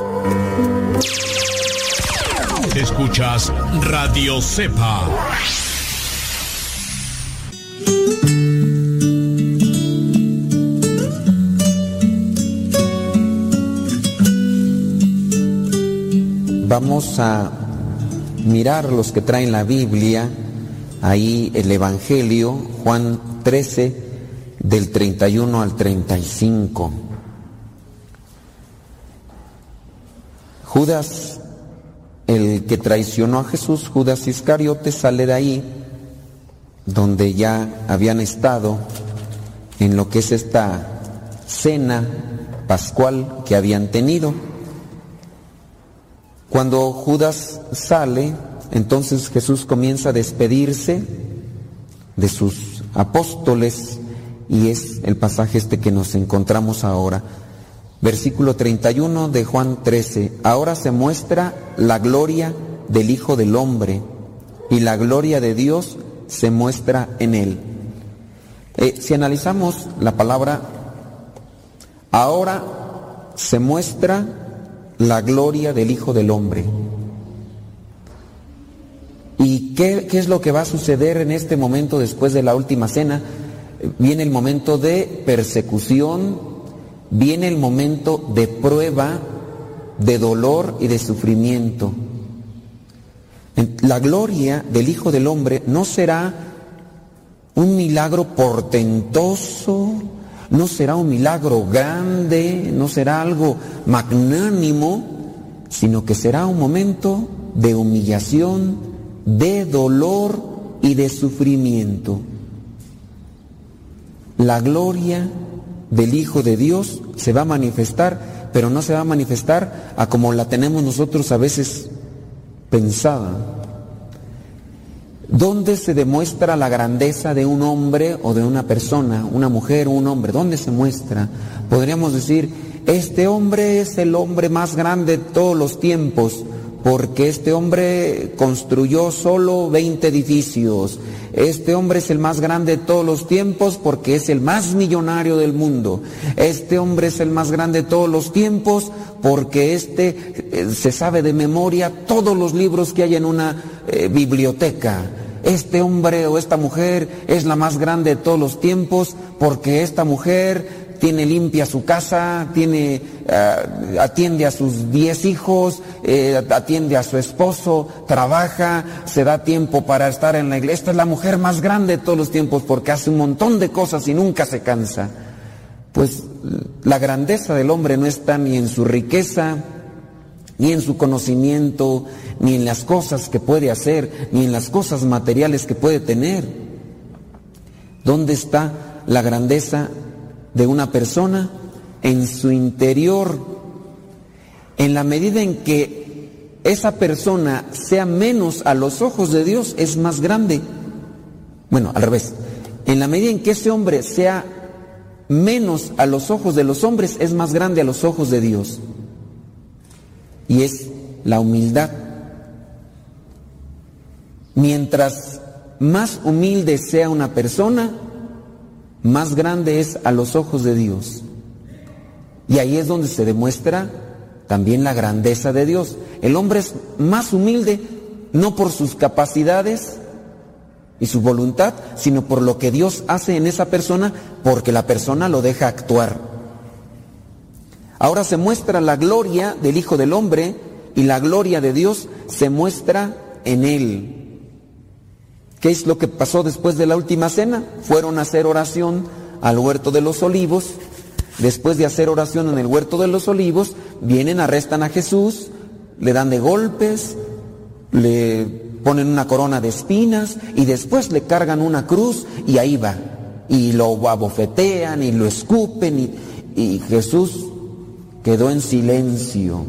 Escuchas Radio Cepa. Vamos a mirar los que traen la Biblia, ahí el Evangelio, Juan 13, del 31 al 35. Judas, el que traicionó a Jesús, Judas Iscariote, sale de ahí, donde ya habían estado en lo que es esta cena pascual que habían tenido. Cuando Judas sale, entonces Jesús comienza a despedirse de sus apóstoles y es el pasaje este que nos encontramos ahora. Versículo 31 de Juan 13. Ahora se muestra la gloria del Hijo del Hombre y la gloria de Dios se muestra en él. Eh, si analizamos la palabra ahora, se muestra la gloria del Hijo del Hombre. ¿Y qué, qué, es lo que va a suceder en este momento después de la última cena? Viene el momento de persecución, viene el momento de prueba, de dolor y de sufrimiento. La gloria del Hijo del Hombre no será un milagro portentoso, no será un milagro grande, no será algo magnánimo, sino que será un momento de humillación, de dolor y de sufrimiento. La gloria del Hijo de Dios se va a manifestar, pero no se va a manifestar a como la tenemos nosotros a veces pensada. ¿Dónde se demuestra la grandeza de un hombre o de una persona, una mujer o un hombre? ¿Dónde se muestra? Podríamos decir, este hombre es el hombre más grande de todos los tiempos, porque este hombre construyó solo 20 edificios. Este hombre es el más grande de todos los tiempos porque es el más millonario del mundo. Este hombre es el más grande de todos los tiempos porque este eh, se sabe de memoria todos los libros que hay en una eh, biblioteca. Este hombre o esta mujer es la más grande de todos los tiempos porque esta mujer tiene limpia su casa, tiene, uh, atiende a sus diez hijos, eh, atiende a su esposo, trabaja, se da tiempo para estar en la iglesia. Esta es la mujer más grande de todos los tiempos porque hace un montón de cosas y nunca se cansa. Pues la grandeza del hombre no está ni en su riqueza, ni en su conocimiento, ni en las cosas que puede hacer, ni en las cosas materiales que puede tener. ¿Dónde está la grandeza de una persona? En su interior. En la medida en que esa persona sea menos a los ojos de Dios, es más grande. Bueno, al revés. En la medida en que ese hombre sea menos a los ojos de los hombres, es más grande a los ojos de Dios. Y es la humildad. Mientras más humilde sea una persona, más grande es a los ojos de Dios. Y ahí es donde se demuestra también la grandeza de Dios. El hombre es más humilde no por sus capacidades y su voluntad, sino por lo que Dios hace en esa persona, porque la persona lo deja actuar. Ahora se muestra la gloria del Hijo del Hombre y la gloria de Dios se muestra en él. ¿Qué es lo que pasó después de la última cena? Fueron a hacer oración al huerto de los olivos. Después de hacer oración en el huerto de los olivos, vienen, arrestan a Jesús, le dan de golpes, le ponen una corona de espinas y después le cargan una cruz y ahí va. Y lo abofetean y lo escupen y, y Jesús quedó en silencio.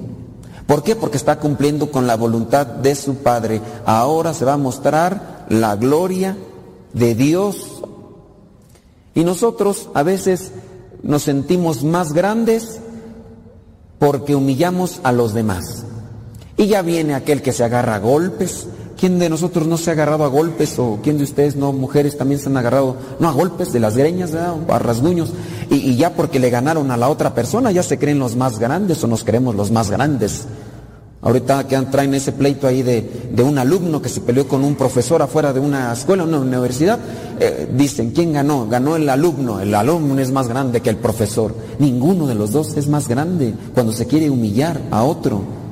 ¿Por qué? Porque está cumpliendo con la voluntad de su Padre. Ahora se va a mostrar la gloria de Dios. Y nosotros a veces nos sentimos más grandes porque humillamos a los demás. Y ya viene aquel que se agarra a golpes. ¿Quién de nosotros no se ha agarrado a golpes? ¿O quién de ustedes no, mujeres, también se han agarrado, no a golpes, de las greñas, a rasguños? Y, y, ya porque le ganaron a la otra persona, ya se creen los más grandes o nos creemos los más grandes. Ahorita que traen ese pleito ahí de, de, un alumno que se peleó con un profesor afuera de una escuela, una universidad, eh, dicen, ¿quién ganó? Ganó el alumno, el alumno es más grande que el profesor. Ninguno de los dos es más grande cuando se quiere humillar a otro.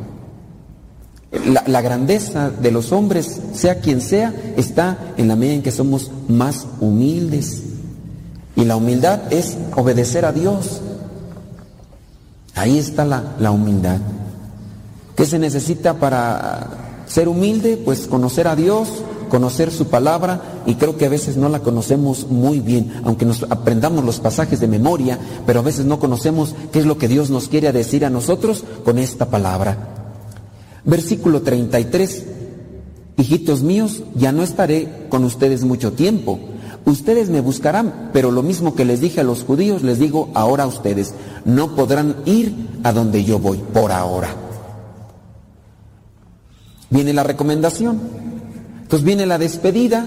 La, grandeza de los hombres, sea quien sea, está en la medida en que somos más humildes. Y la humildad es obedecer a Dios. Ahí está la, la humildad. ¿Qué se necesita para ser humilde? Pues conocer a Dios, conocer su palabra y creo que a veces no la conocemos muy bien, aunque nos aprendamos los pasajes de memoria, pero a veces no conocemos qué es lo que Dios nos quiere decir a nosotros con esta palabra. Versículo 33. Hijitos míos, ya no estaré con ustedes mucho tiempo. Ustedes me buscarán, pero lo mismo que les dije a los judíos, les digo ahora a ustedes, no podrán ir a donde yo voy por ahora. Viene la recomendación, entonces viene la despedida,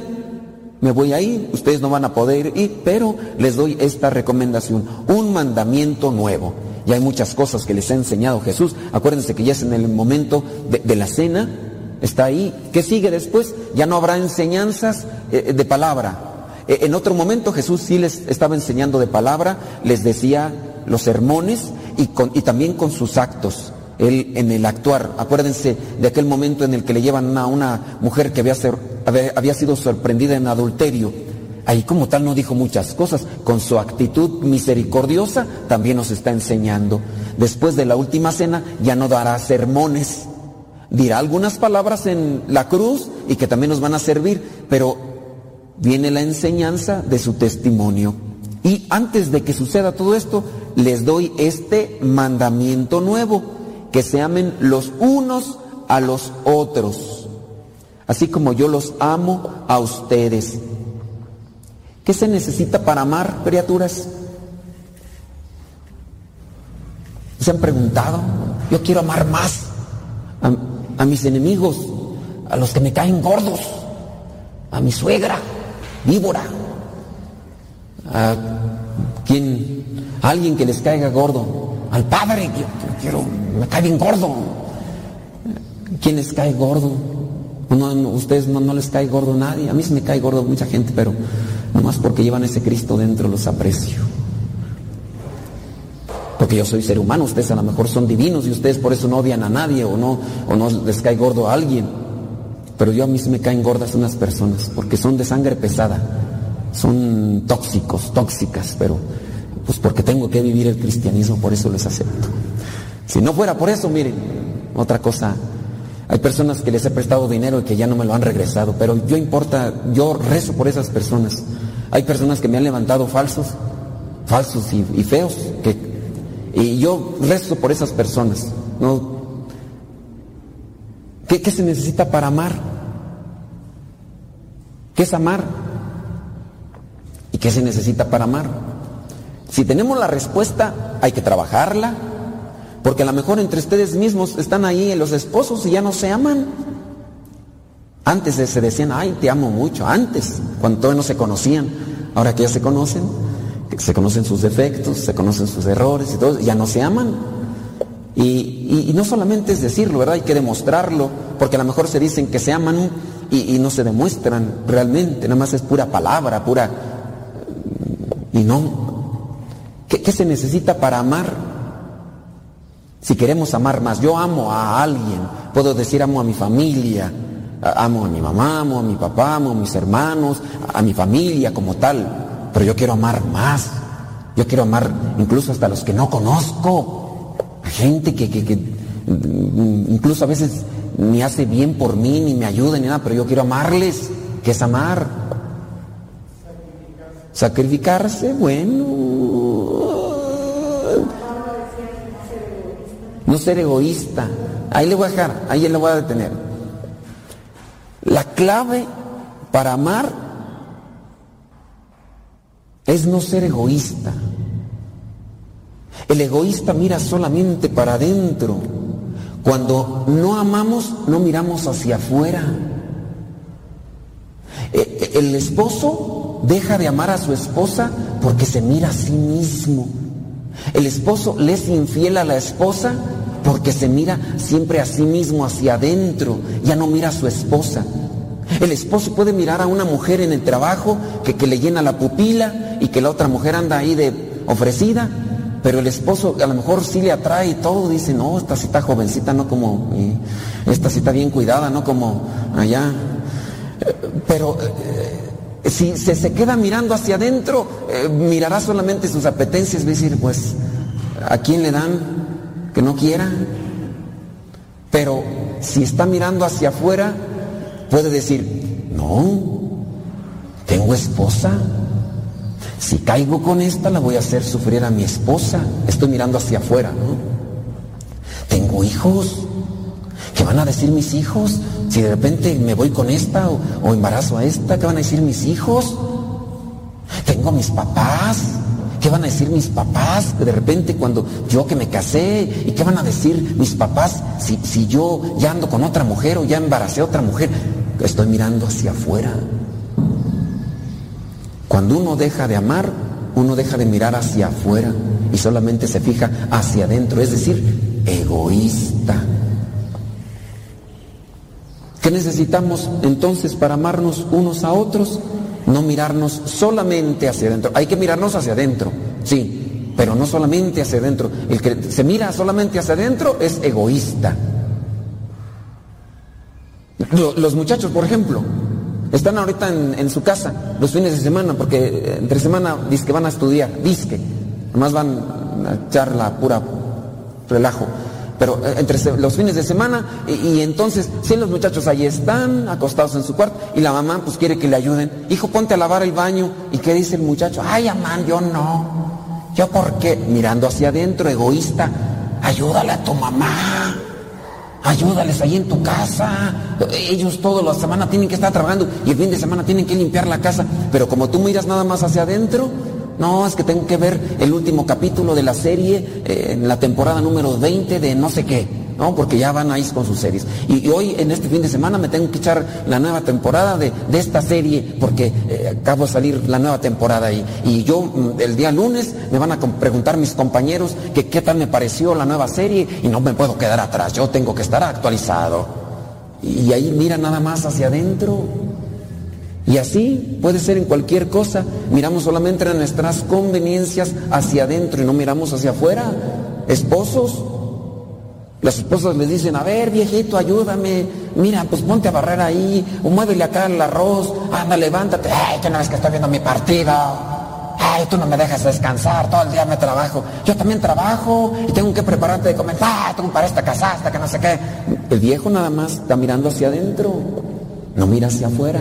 me voy a ir, ustedes no van a poder ir, pero les doy esta recomendación, un mandamiento nuevo. Ya hay muchas cosas que les ha enseñado Jesús. Acuérdense que ya es en el momento de, la cena, está ahí. ¿Qué sigue después? Ya no habrá enseñanzas eh, de palabra. Eh, en otro momento Jesús sí les estaba enseñando de palabra, les decía los sermones y, también con sus actos. Él en el actuar, acuérdense de aquel momento en el que le llevan a una mujer que había sido sorprendida en adulterio Ahí como tal no dijo muchas cosas, con su actitud misericordiosa también nos está enseñando. Después de la última cena ya no dará sermones, dirá algunas palabras en la cruz y que también nos van a servir, pero viene la enseñanza de su testimonio. Y antes de que suceda todo esto, les doy este mandamiento nuevo, que se amen los unos a los otros, así como yo los amo a ustedes. ¿Qué se necesita para amar, criaturas? ¿Se han preguntado? Yo quiero amar más a, mis enemigos, a los que me caen gordos, a mi suegra, víbora, a quien, alguien que les caiga gordo, al padre, que quiero, me cae bien gordo. ¿Quién les cae gordo? Ustedes no les cae gordo nadie. A mí se me cae gordo mucha gente, pero más porque llevan ese Cristo dentro los aprecio. Porque yo soy ser humano, ustedes a lo mejor son divinos y ustedes por eso no odian a nadie o no, o no les cae gordo a alguien. Pero yo a mí sí me caen gordas unas personas, porque son de sangre pesada, son tóxicos, tóxicas, pero pues porque tengo que vivir el cristianismo, por eso les acepto. Si no fuera por eso, miren, otra cosa hay personas que les he prestado dinero y que ya no me lo han regresado, pero yo importa, yo rezo por esas personas. Hay personas que me han levantado falsos, falsos y, feos, que, y yo rezo por esas personas. ¿Qué, ¿Qué se necesita para amar? ¿Qué es amar? ¿Y qué se necesita para amar? Si tenemos la respuesta, hay que trabajarla, porque a lo mejor entre ustedes mismos están ahí los esposos y ya no se aman. Antes se decían, ay, te amo mucho. Antes, cuando todavía no se conocían. Ahora que ya se conocen, se conocen sus defectos, se conocen sus errores y todo, ya no se aman. Y, no solamente es decirlo, ¿verdad? Hay que demostrarlo, porque a lo mejor se dicen que se aman y, no se demuestran realmente, nada más es pura palabra, pura... Y no. qué se necesita para amar? Si queremos amar más, yo amo a alguien, puedo decir amo a mi familia, amo a mi mamá, amo a mi papá, amo a mis hermanos, a mi familia como tal, pero yo quiero amar más, yo quiero amar incluso hasta los que no conozco, a gente que, que, mm, incluso a veces ni hace bien por mí, ni me ayuda, ni nada, pero yo quiero amarles, que es amar. Sacrificarse, bueno, no ser egoísta. Ahí le voy a dejar, ahí le voy a detener. La clave para amar es no ser egoísta. El egoísta mira solamente para adentro. Cuando no amamos, no miramos hacia afuera. E, e, el esposo deja de amar a su esposa porque se mira a sí mismo. El esposo le es infiel a la esposa porque se mira siempre a sí mismo hacia adentro, ya no mira a su esposa. El esposo puede mirar a una mujer en el trabajo que, que le llena la pupila y que la otra mujer anda ahí de ofrecida, pero el esposo a lo mejor sí le atrae y todo, dice, no, esta cita jovencita, no como, esta cita bien cuidada, no como allá. Pero eh, si se, se, queda mirando hacia adentro, eh, mirará solamente sus apetencias, va a decir, pues, ¿a quién le dan? Que no quiera. Pero si está mirando hacia afuera, puede decir, no, tengo esposa. Si caigo con esta, la voy a hacer sufrir a mi esposa. Estoy mirando hacia afuera, ¿no? Tengo hijos. ¿Qué van a decir mis hijos? Si de repente me voy con esta o, embarazo a esta, ¿qué van a decir mis hijos? Tengo mis papás. ¿Qué van a decir mis papás de repente cuando yo que me casé? ¿Y qué van a decir mis papás si, si yo ya ando con otra mujer o ya embaracé a otra mujer? Estoy mirando hacia afuera. Cuando uno deja de amar, uno deja de mirar hacia afuera y solamente se fija hacia adentro, es decir, egoísta. ¿Qué necesitamos entonces para amarnos unos a otros? No mirarnos solamente hacia adentro. Hay que mirarnos hacia adentro, sí, pero no solamente hacia adentro. El que se mira solamente hacia adentro es egoísta. Los muchachos, por ejemplo, están ahorita en, su casa los fines de semana, porque eh, entre semana dice que van a estudiar, disque, nomás van a echar la pura relajo. Pero eh, entre los fines de semana, y, entonces, si los muchachos ahí están, acostados en su cuarto, y la mamá pues quiere que le ayuden, hijo, ponte a lavar el baño, ¿y qué dice el muchacho? Ay, amán, yo no. ¿Yo por qué? Mirando hacia adentro, egoísta, ayúdale a tu mamá ayúdales ahí en tu casa. Ellos toda la semana tienen que estar trabajando y el fin de semana tienen que limpiar la casa. Pero como tú miras nada más hacia adentro, no, es que tengo que ver el último capítulo de la serie eh, en la temporada número 20 de no sé qué. ¿no? Porque ya van ahí con sus series. Y, hoy, en este fin de semana, me tengo que echar la nueva temporada de, esta serie, porque eh, acabo de salir la nueva temporada ahí. Y yo, mm, el día lunes, me van a preguntar mis compañeros que qué tal me pareció la nueva serie, y no me puedo quedar atrás, yo tengo que estar actualizado. Y ahí mira nada más hacia adentro. Y así puede ser en cualquier cosa. Miramos solamente en nuestras conveniencias hacia adentro y no miramos hacia afuera. Esposos, las esposas le dicen, a ver viejito, ayúdame, mira, pues ponte a barrer ahí, o muévele acá el arroz, anda, levántate, ay, que no ves que estoy viendo mi partido, ay, tú no me dejas descansar, todo el día me trabajo, yo también trabajo y tengo que prepararte de comer, ah, tú para esta casaste, que no sé qué. El viejo nada más está mirando hacia adentro, no mira hacia afuera.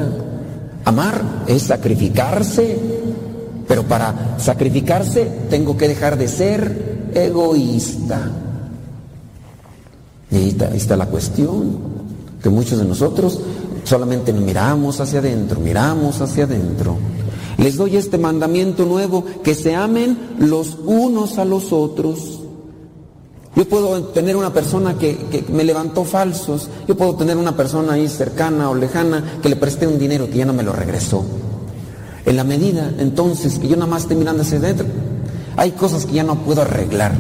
Amar es sacrificarse, pero para sacrificarse tengo que dejar de ser egoísta. Y ahí está, la cuestión, que muchos de nosotros solamente miramos hacia adentro, miramos hacia adentro. Les doy este mandamiento nuevo, que se amen los unos a los otros. Yo puedo tener una persona que, me levantó falsos, yo puedo tener una persona ahí cercana o lejana que le presté un dinero que ya no me lo regresó. En la medida entonces que yo nada más esté mirando hacia adentro, hay cosas que ya no puedo arreglar.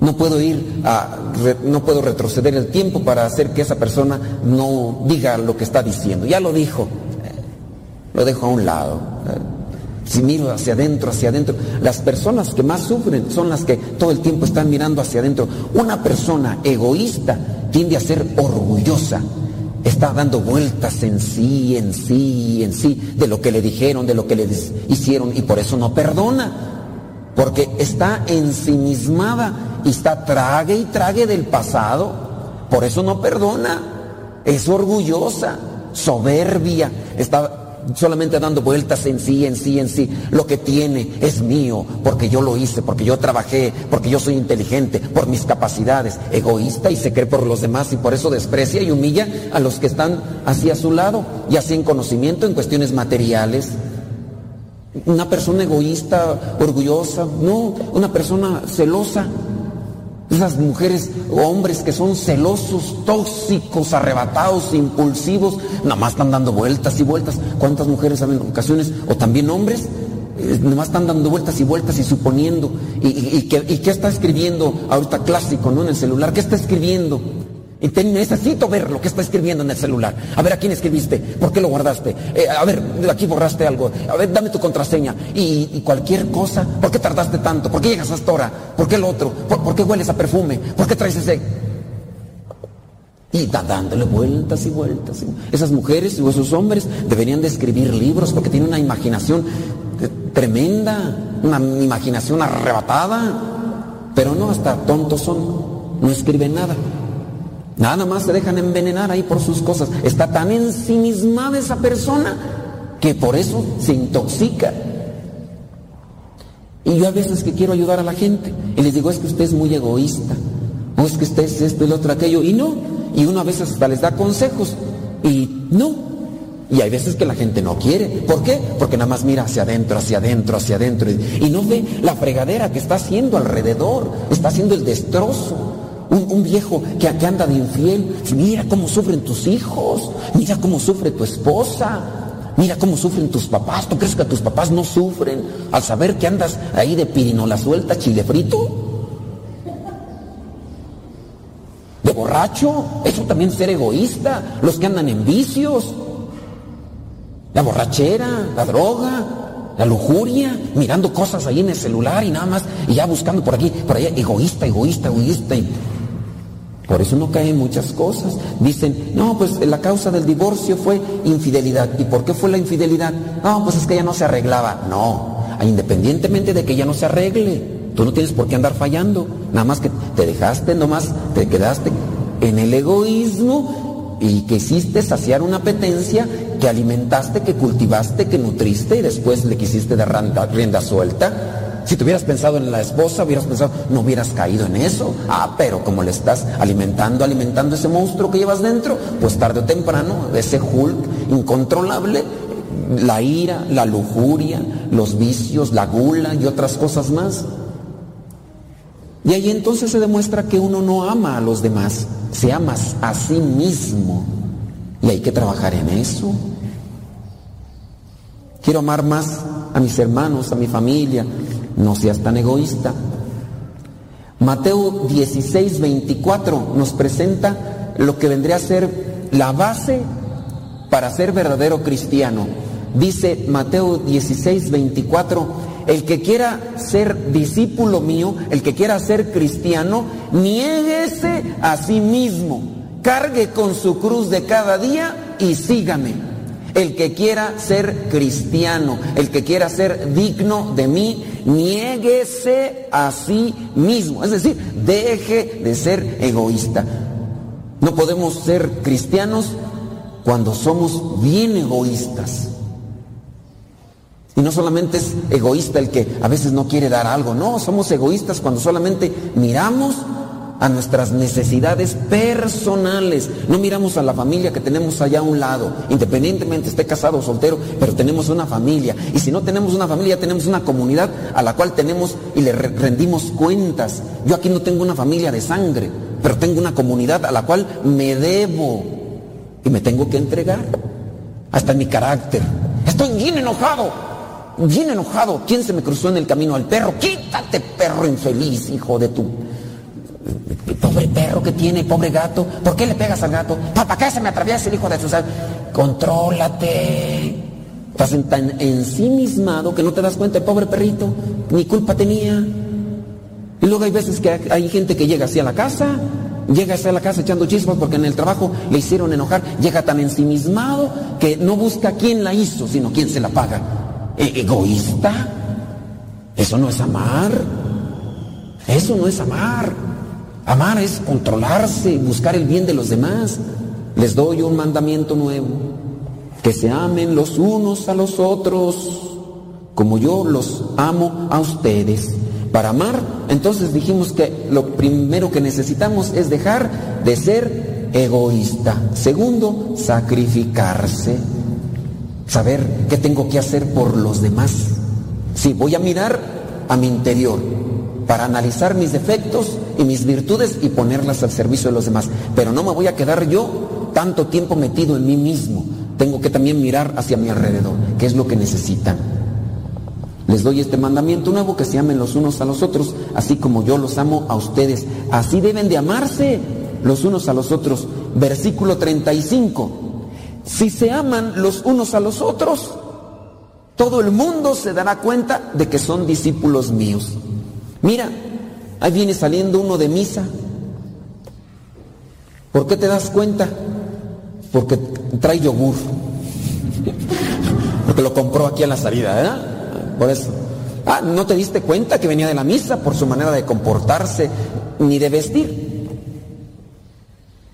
No puedo ir a, no puedo retroceder el tiempo para hacer que esa persona no diga lo que está diciendo. Ya lo dijo, lo dejo a un lado. Si miro hacia adentro, hacia adentro, las personas que más sufren son las que todo el tiempo están mirando hacia adentro. Una persona egoísta tiende a ser orgullosa, está dando vueltas en sí, en sí, en sí, de lo que le dijeron, de lo que le hicieron, y por eso no perdona porque está ensimismada y está trague y trague del pasado. Por eso no perdona. Es orgullosa, soberbia, está solamente dando vueltas en sí, en sí, en sí. Lo que tiene es mío, porque yo lo hice, porque yo trabajé, porque yo soy inteligente, por mis capacidades. Egoísta y se cree por los demás y por eso desprecia y humilla a los que están así a su lado, y así en conocimiento en cuestiones materiales una persona egoísta, orgullosa, no, una persona celosa. Esas mujeres o hombres que son celosos, tóxicos, arrebatados, impulsivos, nada más están dando vueltas y vueltas. ¿Cuántas mujeres saben en ocasiones? O también hombres, eh, nada más están dando vueltas y vueltas y suponiendo. ¿Y, y, y qué está escribiendo ahorita clásico, ¿no? En el celular, ¿qué está escribiendo? Y necesito ver lo que está escribiendo en el celular. A ver, ¿a quién escribiste? ¿Por qué lo guardaste? Eh, a ver, aquí borraste algo. A ver, dame tu contraseña. Y, cualquier cosa. ¿Por qué tardaste tanto? ¿Por qué llegas hasta ahora? ¿Por qué el otro? ¿Por, qué hueles a perfume? ¿Por qué traes ese...? Y dándole vueltas y vueltas. Esas mujeres o esos hombres deberían de escribir libros porque tienen una imaginación tremenda, una imaginación arrebatada. Pero no, hasta tontos son. No escriben nada. Nada más se dejan envenenar ahí por sus cosas. Está tan ensimismada esa persona que por eso se intoxica. Y yo a veces que quiero ayudar a la gente y les digo, es que usted es muy egoísta, o es que usted es esto lo otro, aquello, y no. Y uno a veces hasta les da consejos y no. Y hay veces que la gente no quiere. ¿Por qué? Porque nada más mira hacia adentro, hacia adentro, hacia adentro y no ve la fregadera que está haciendo alrededor, está haciendo el destrozo. Un, viejo que, que, anda de infiel, mira cómo sufren tus hijos, mira cómo sufre tu esposa, Mira cómo sufren tus papás. ¿Tú crees que tus papás no sufren al saber que andas ahí de pirinola suelta, chile frito? ¿De borracho? Eso también es ser egoísta. Los que andan en vicios. La borrachera, la droga, la lujuria, mirando cosas ahí en el celular y nada más, y ya buscando por aquí, por allá, egoísta, egoísta, egoísta. Por eso no caen muchas cosas. Dicen, no, pues la causa del divorcio fue infidelidad. ¿Y por qué fue la infidelidad? No, pues es que ya no se arreglaba. No, independientemente de que ya no se arregle, tú no tienes por qué andar fallando. Nada más que te dejaste, nomás te quedaste en el egoísmo y que hiciste saciar una apetencia que alimentaste, que cultivaste, que nutriste y después le quisiste dar rienda suelta si te hubieras pensado en la esposa, hubieras pensado, no hubieras caído en eso. Ah, pero como le estás alimentando, alimentando ese monstruo que llevas dentro, pues tarde o temprano, ese Hulk incontrolable, la ira, la lujuria, los vicios, la gula y otras cosas más. Y ahí entonces se demuestra que uno no ama a los demás, se ama a sí mismo. Y hay que trabajar en eso. Quiero amar más a mis hermanos, a mi familia, no seas tan egoísta. Mateo 16, 24 nos presenta lo que vendría a ser la base para ser verdadero cristiano. Dice Mateo 16, 24, el que quiera ser discípulo mío, el que quiera ser cristiano, niéguese a sí mismo, cargue con su cruz de cada día y sígame. El que quiera ser cristiano, el que quiera ser digno de mí, niéguese a sí mismo. Es decir, deje de ser egoísta. No podemos ser cristianos cuando somos bien egoístas. Y no solamente es egoísta el que a veces no quiere dar algo, no, somos egoístas cuando solamente miramos a nuestras necesidades personales. No miramos a la familia que tenemos allá a un lado, independientemente esté casado o soltero, pero tenemos una familia. Y si no tenemos una familia, tenemos una comunidad a la cual tenemos y le rendimos cuentas. Yo aquí no tengo una familia de sangre, pero tengo una comunidad a la cual me debo y me tengo que entregar. Hasta mi carácter. Estoy bien enojado. Bien enojado. ¿Quién se me cruzó en el camino? Al perro. Quítate, perro infeliz, hijo de tu Pobre perro que tiene, pobre gato. ¿Por qué le pegas al gato? ¿Para qué se me atraviesa el hijo de Susana? Contrólate. Estás tan ensimismado que no te das cuenta, pobre perrito, ni culpa tenía. Y luego hay veces que hay gente que llega así a la casa, llega así a la casa echando chispas porque en el trabajo le hicieron enojar, llega tan ensimismado que no busca quién la hizo, sino quién se la paga. E-, ¿Egoísta? Eso no es amar. Eso no es amar. Amar es controlarse, buscar el bien de los demás. Les doy un mandamiento nuevo, que se amen los unos a los otros, como yo los amo a ustedes. Para amar, entonces dijimos que lo primero que necesitamos es dejar de ser egoísta. Segundo, sacrificarse. Saber qué tengo que hacer por los demás. Si voy a mirar a mi interior, para analizar mis defectos y mis virtudes y ponerlas al servicio de los demás. Pero no me voy a quedar yo tanto tiempo metido en mí mismo. Tengo que también mirar hacia mi alrededor, qué es lo que necesitan. Les doy este mandamiento nuevo, que se amen los unos a los otros, así como yo los amo a ustedes. Así deben de amarse los unos a los otros. Versículo 35. Si se aman los unos a los otros, todo el mundo se dará cuenta de que son discípulos míos. Mira, ahí viene saliendo uno de misa. ¿Por qué te das cuenta? Porque trae yogur. Porque lo compró aquí a la salida, ¿verdad? Por eso. Ah, no te diste cuenta que venía de la misa por su manera de comportarse ni de vestir.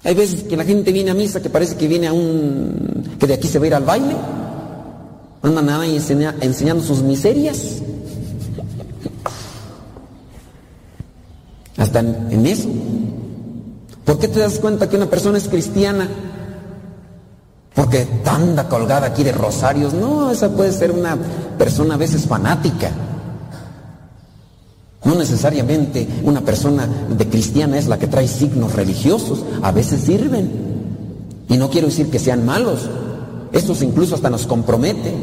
Hay veces que la gente viene a misa que parece que viene a un. que de aquí se va a ir al baile. Andan ahí enseñando sus miserias. Hasta en, eso. ¿Por qué te das cuenta que una persona es cristiana? Porque anda colgada aquí de rosarios. No, esa puede ser una persona a veces fanática. No necesariamente una persona de cristiana es la que trae signos religiosos. A veces sirven. Y no quiero decir que sean malos. Eso incluso hasta nos compromete.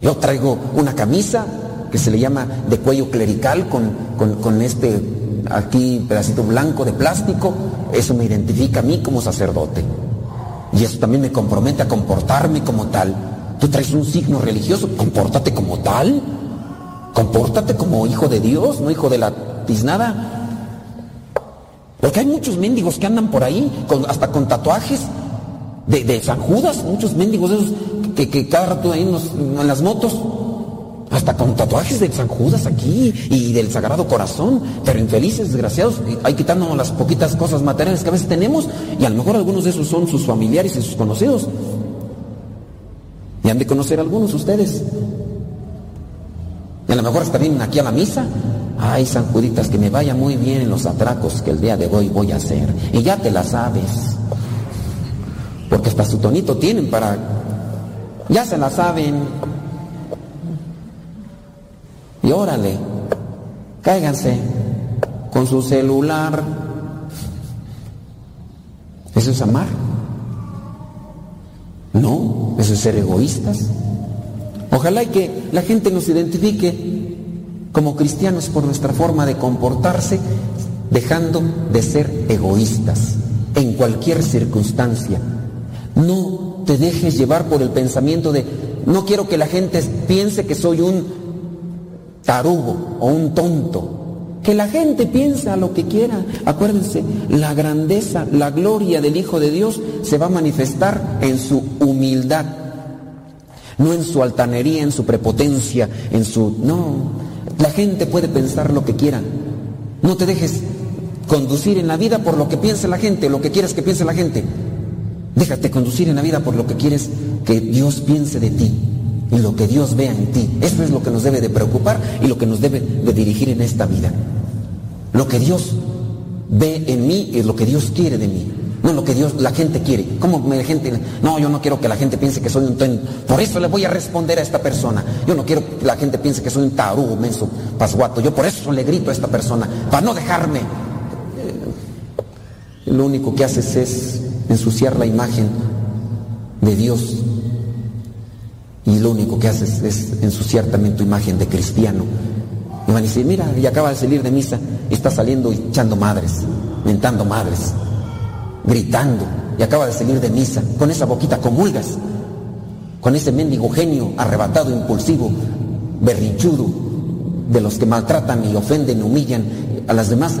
Yo traigo una camisa que se le llama de cuello clerical con, con, con este aquí pedacito blanco de plástico. Eso me identifica a mí como sacerdote. Y eso también me compromete a comportarme como tal. Tú traes un signo religioso, compórtate como tal. Compórtate como hijo de Dios, no hijo de la tiznada. Porque hay muchos mendigos que andan por ahí, con, hasta con tatuajes de, San Judas, muchos mendigos esos que, que cada rato ahí en, las motos, hasta con tatuajes de San Judas aquí y del Sagrado Corazón, pero infelices, desgraciados, hay quitándonos las poquitas cosas materiales que a veces tenemos y a lo mejor algunos de esos son sus familiares y sus conocidos. Y han de conocer algunos ustedes. Y a lo mejor hasta vienen aquí a la misa. Ay, San Juditas, que me vaya muy bien en los atracos que el día de hoy voy a hacer. Y ya te la sabes. Porque hasta su tonito tienen para... Ya se la saben. Y órale, cáiganse con su celular. ¿Eso es amar? No, eso es ser egoístas. Ojalá y que la gente nos identifique como cristianos por nuestra forma de comportarse, dejando de ser egoístas en cualquier circunstancia. No te dejes llevar por el pensamiento de, no quiero que la gente piense que soy un tarugo o un tonto. Que la gente piensa lo que quiera. Acuérdense, la grandeza, la gloria del Hijo de Dios se va a manifestar en su humildad. No en su altanería, en su prepotencia, en su... No, la gente puede pensar lo que quiera. No te dejes conducir en la vida por lo que piense la gente, lo que quieras que piense la gente. Déjate conducir en la vida por lo que quieres que Dios piense de ti y lo que Dios vea en ti. Eso es lo que nos debe de preocupar y lo que nos debe de dirigir en esta vida. Lo que Dios ve en mí es lo que Dios quiere de mí. No lo que Dios, la gente quiere. ¿Cómo la gente? No, yo no quiero que la gente piense que soy un tonto. Por eso le voy a responder a esta persona. Yo no quiero que la gente piense que soy un tarugo, menso, pasguato. Yo por eso le grito a esta persona, para no dejarme. Lo único que haces es ensuciar la imagen de Dios y lo único que haces es ensuciar también tu imagen de cristiano. Y van a decir, mira, y acaba de salir de misa, y está saliendo echando madres, mentando madres, gritando, y acaba de salir de misa, con esa boquita comulgas, con ese mendigo genio arrebatado, impulsivo, berrinchudo, de los que maltratan y ofenden humillan a las demás,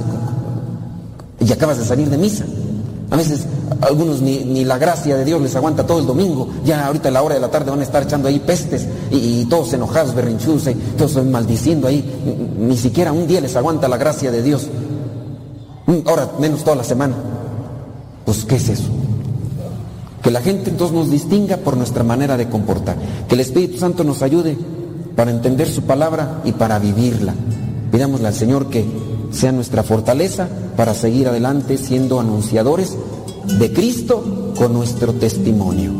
y acabas de salir de misa. A veces algunos ni, ni, la gracia de Dios les aguanta todo el domingo. Ya ahorita a la hora de la tarde van a estar echando ahí pestes y, todos enojados, berrinchudos, y todos maldiciendo ahí. Ni, ni, siquiera un día les aguanta la gracia de Dios. Ahora menos toda la semana. Pues ¿qué es eso? Que la gente entonces nos distinga por nuestra manera de comportar. Que el Espíritu Santo nos ayude para entender su palabra y para vivirla. Pidámosle al Señor que sea nuestra fortaleza para seguir adelante siendo anunciadores de Cristo con nuestro testimonio.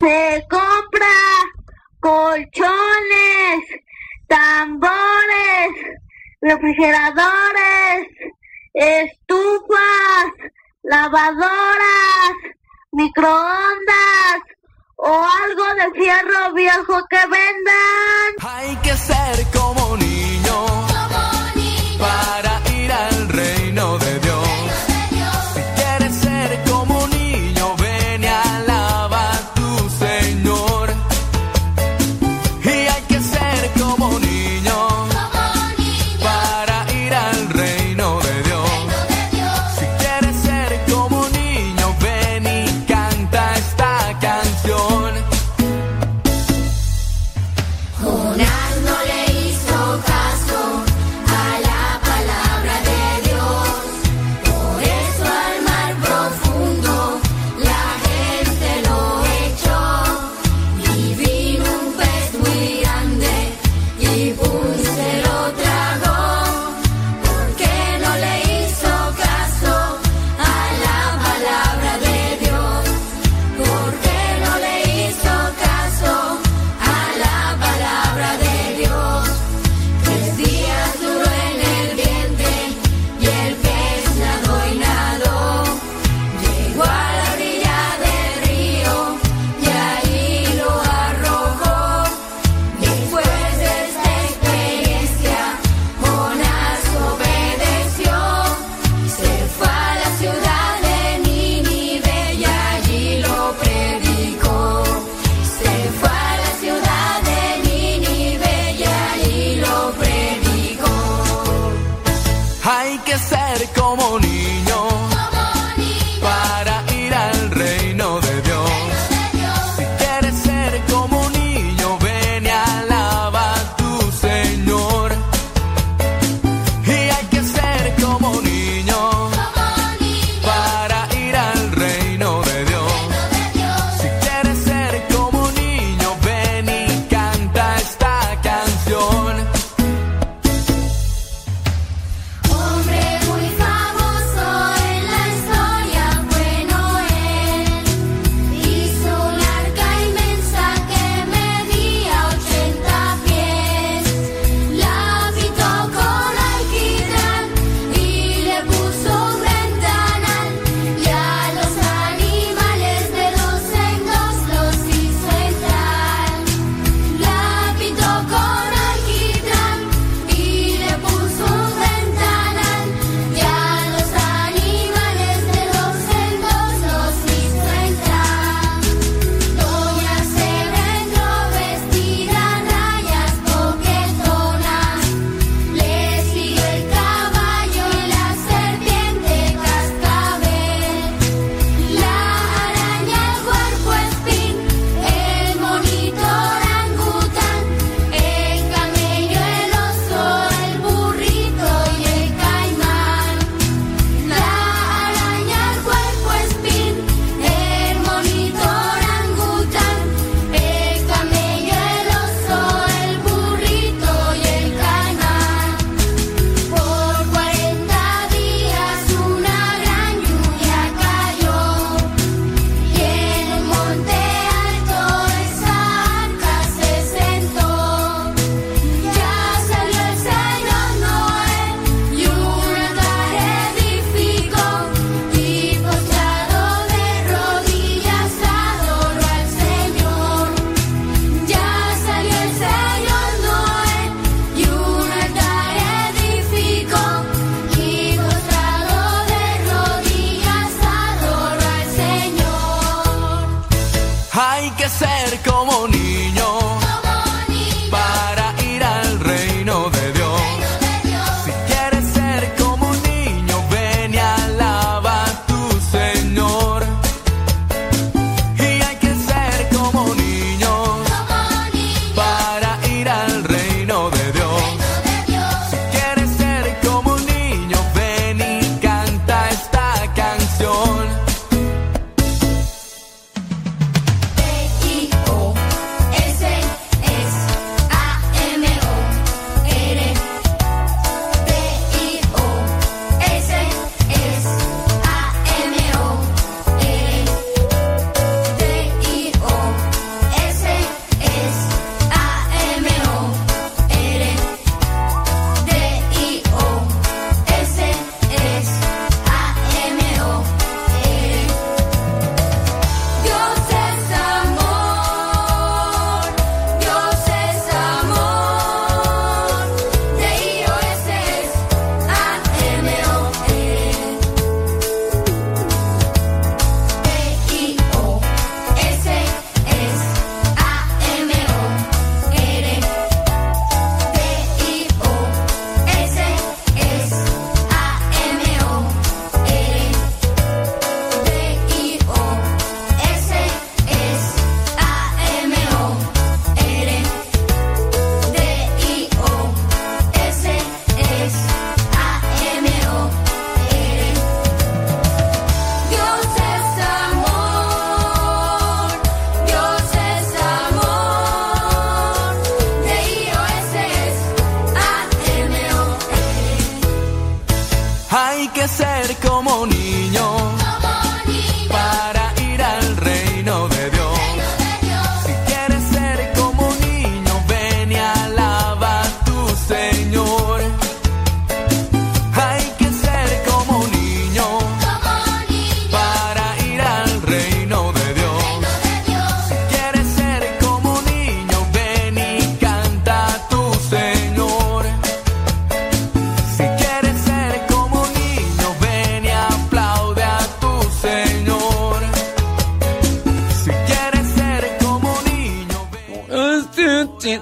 Se compra colchones, tambores, refrigeradores, estufas, lavadoras, microondas o algo de fierro viejo que vendan. Hay que ser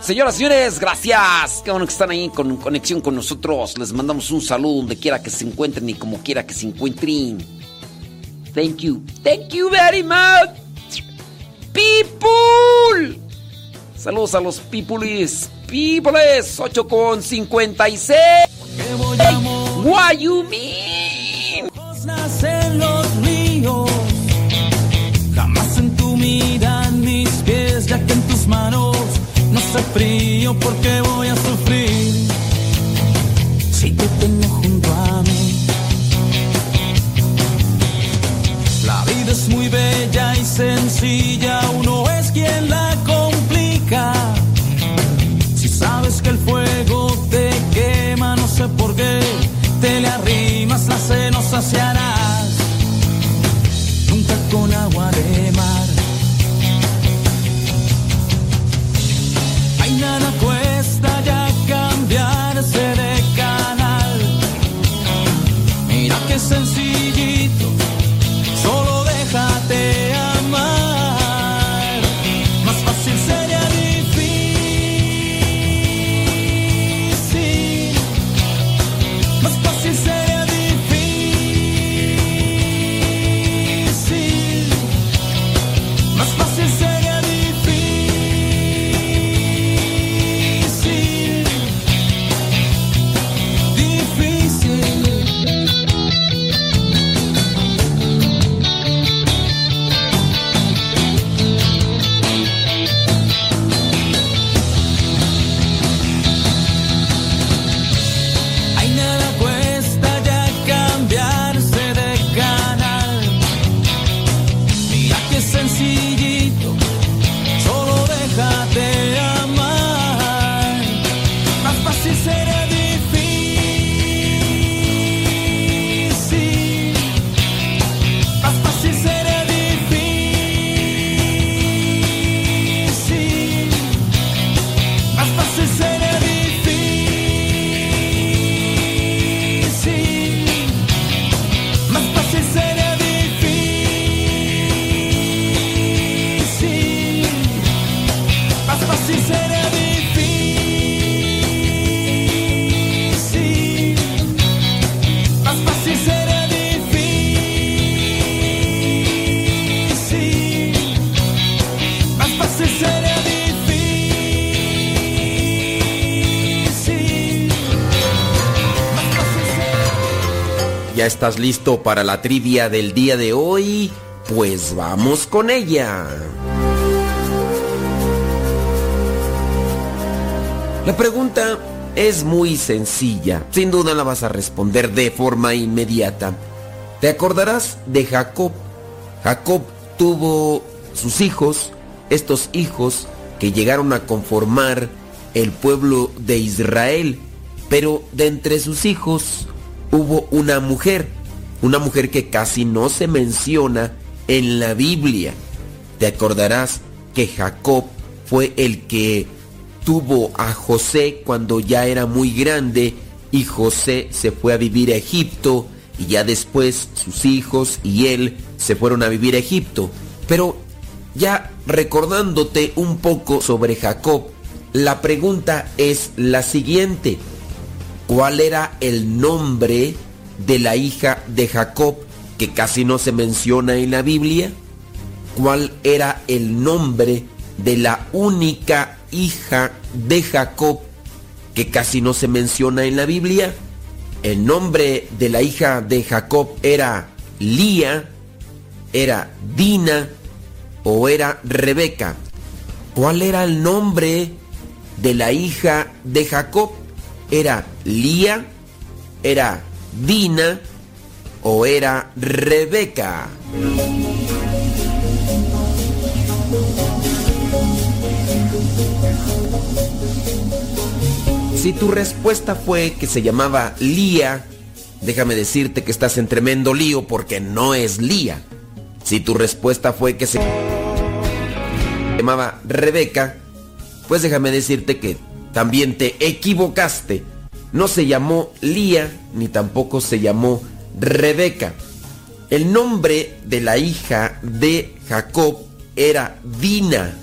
Señoras y señores, gracias. Qué bueno que están ahí con conexión con nosotros. Les mandamos un saludo donde quiera que se encuentren y como quiera que se encuentren. Thank you. Thank you very much. People. Saludos a los peoples. Peoples. 8 con 56. Hey, you mean? hace frío, ¿por qué voy a sufrir? Si te tengo junto a mí. La vida es muy bella y sencilla, uno es quien la complica. Si sabes que el fuego te quema, no sé por qué, te le arrimas, la se nos saciarás. Nunca con agua de mar. Estás listo para la trivia del día de hoy? Pues vamos con ella. La pregunta es muy sencilla. Sin duda la vas a responder de forma inmediata. ¿Te acordarás de Jacob? Jacob tuvo sus hijos, estos hijos que llegaron a conformar el pueblo de Israel, pero de entre sus hijos hubo una mujer, una mujer que casi no se menciona en la Biblia. Te acordarás que Jacob fue el que tuvo a José cuando ya era muy grande y José se fue a vivir a Egipto y ya después sus hijos y él se fueron a vivir a Egipto. Pero ya recordándote un poco sobre Jacob, la pregunta es la siguiente. ¿Cuál era el nombre de la hija de Jacob que casi no se menciona en la Biblia? ¿Cuál era el nombre de la única hija de Jacob que casi no se menciona en la Biblia? El nombre de la hija de Jacob era Lía, era Dina o era Rebeca. ¿Cuál era el nombre de la hija de Jacob? ¿Era Lía? ¿Era Dina? ¿O era Rebeca? Si tu respuesta fue que se llamaba Lía, déjame decirte que estás en tremendo lío porque no es Lía. Si tu respuesta fue que se llamaba Rebeca, pues déjame decirte que también te equivocaste. No se llamó Lía ni tampoco se llamó Rebeca. El nombre de la hija de Jacob era Dina.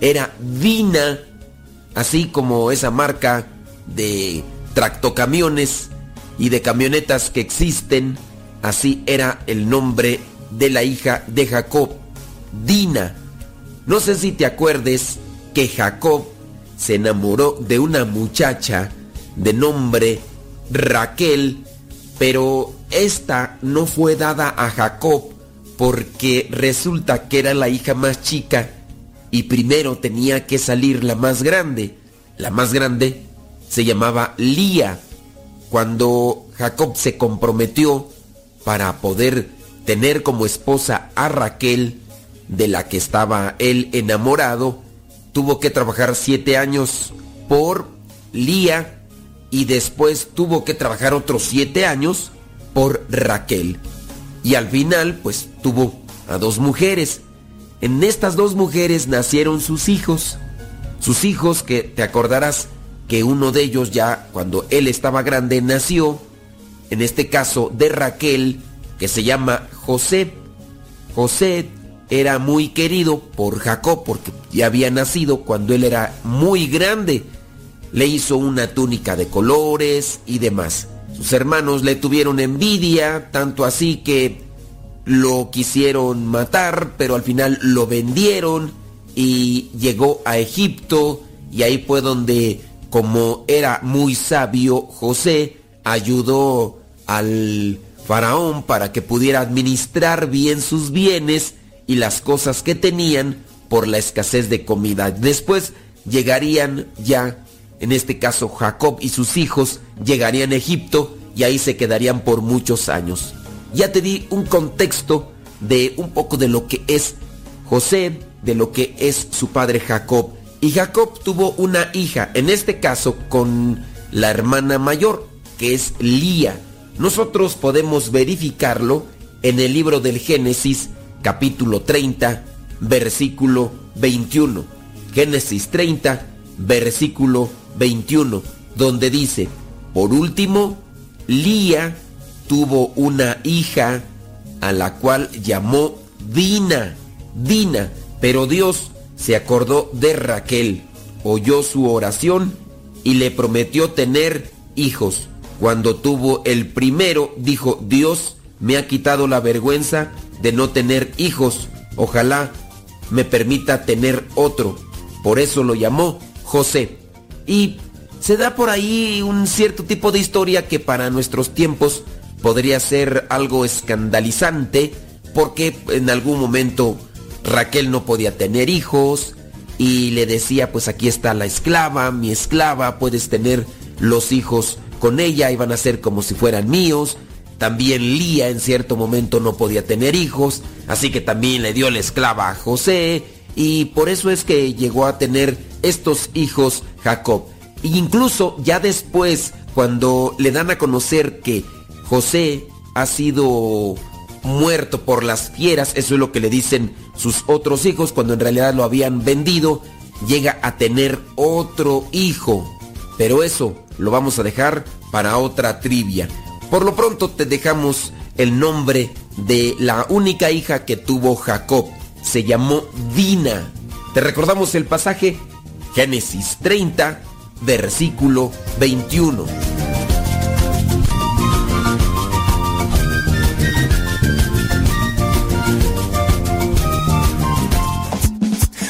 Era Dina, así como esa marca de tractocamiones y de camionetas que existen, así era el nombre de la hija de Jacob, Dina. No sé si te acuerdes que Jacob se enamoró de una muchacha de nombre Raquel, pero esta no fue dada a Jacob porque resulta que era la hija más chica y primero tenía que salir la más grande. La más grande se llamaba Lía. Cuando Jacob se comprometió para poder tener como esposa a Raquel, de la que estaba él enamorado, tuvo que trabajar siete años por Lía y después tuvo que trabajar otros siete años por Raquel. Y al final, pues tuvo a dos mujeres. En estas dos mujeres nacieron sus hijos. Sus hijos que te acordarás que uno de ellos ya cuando él estaba grande nació, en este caso de Raquel, que se llama José. José era muy querido por Jacob porque ya había nacido cuando él era muy grande. Le hizo una túnica de colores y demás. Sus hermanos le tuvieron envidia, tanto así que lo quisieron matar, pero al final lo vendieron y llegó a Egipto y ahí fue donde, como era muy sabio, José ayudó al faraón para que pudiera administrar bien sus bienes y las cosas que tenían por la escasez de comida. Después llegarían ya, en este caso Jacob y sus hijos, llegarían a Egipto y ahí se quedarían por muchos años. Ya te di un contexto de un poco de lo que es José, de lo que es su padre Jacob. Y Jacob tuvo una hija, en este caso con la hermana mayor, que es Lía. Nosotros podemos verificarlo en el libro del Génesis, capítulo 30, versículo 21. Génesis 30, versículo 21, donde dice, por último, Lía tuvo una hija a la cual llamó Dina, Dina, pero Dios se acordó de Raquel, oyó su oración y le prometió tener hijos. Cuando tuvo el primero, dijo, Dios me ha quitado la vergüenza de no tener hijos. Ojalá me permita tener otro. Por eso lo llamó José. Y se da por ahí un cierto tipo de historia que para nuestros tiempos podría ser algo escandalizante porque en algún momento Raquel no podía tener hijos y le decía pues aquí está la esclava, mi esclava, puedes tener los hijos con ella y van a ser como si fueran míos. También Lía en cierto momento no podía tener hijos, así que también le dio la esclava a José y por eso es que llegó a tener estos hijos Jacob. E incluso ya después, cuando le dan a conocer que José ha sido muerto por las fieras, eso es lo que le dicen sus otros hijos, cuando en realidad lo habían vendido, llega a tener otro hijo. Pero eso lo vamos a dejar para otra trivia. Por lo pronto te dejamos el nombre de la única hija que tuvo Jacob. Se llamó Dina. Te recordamos el pasaje Génesis 30, versículo 21.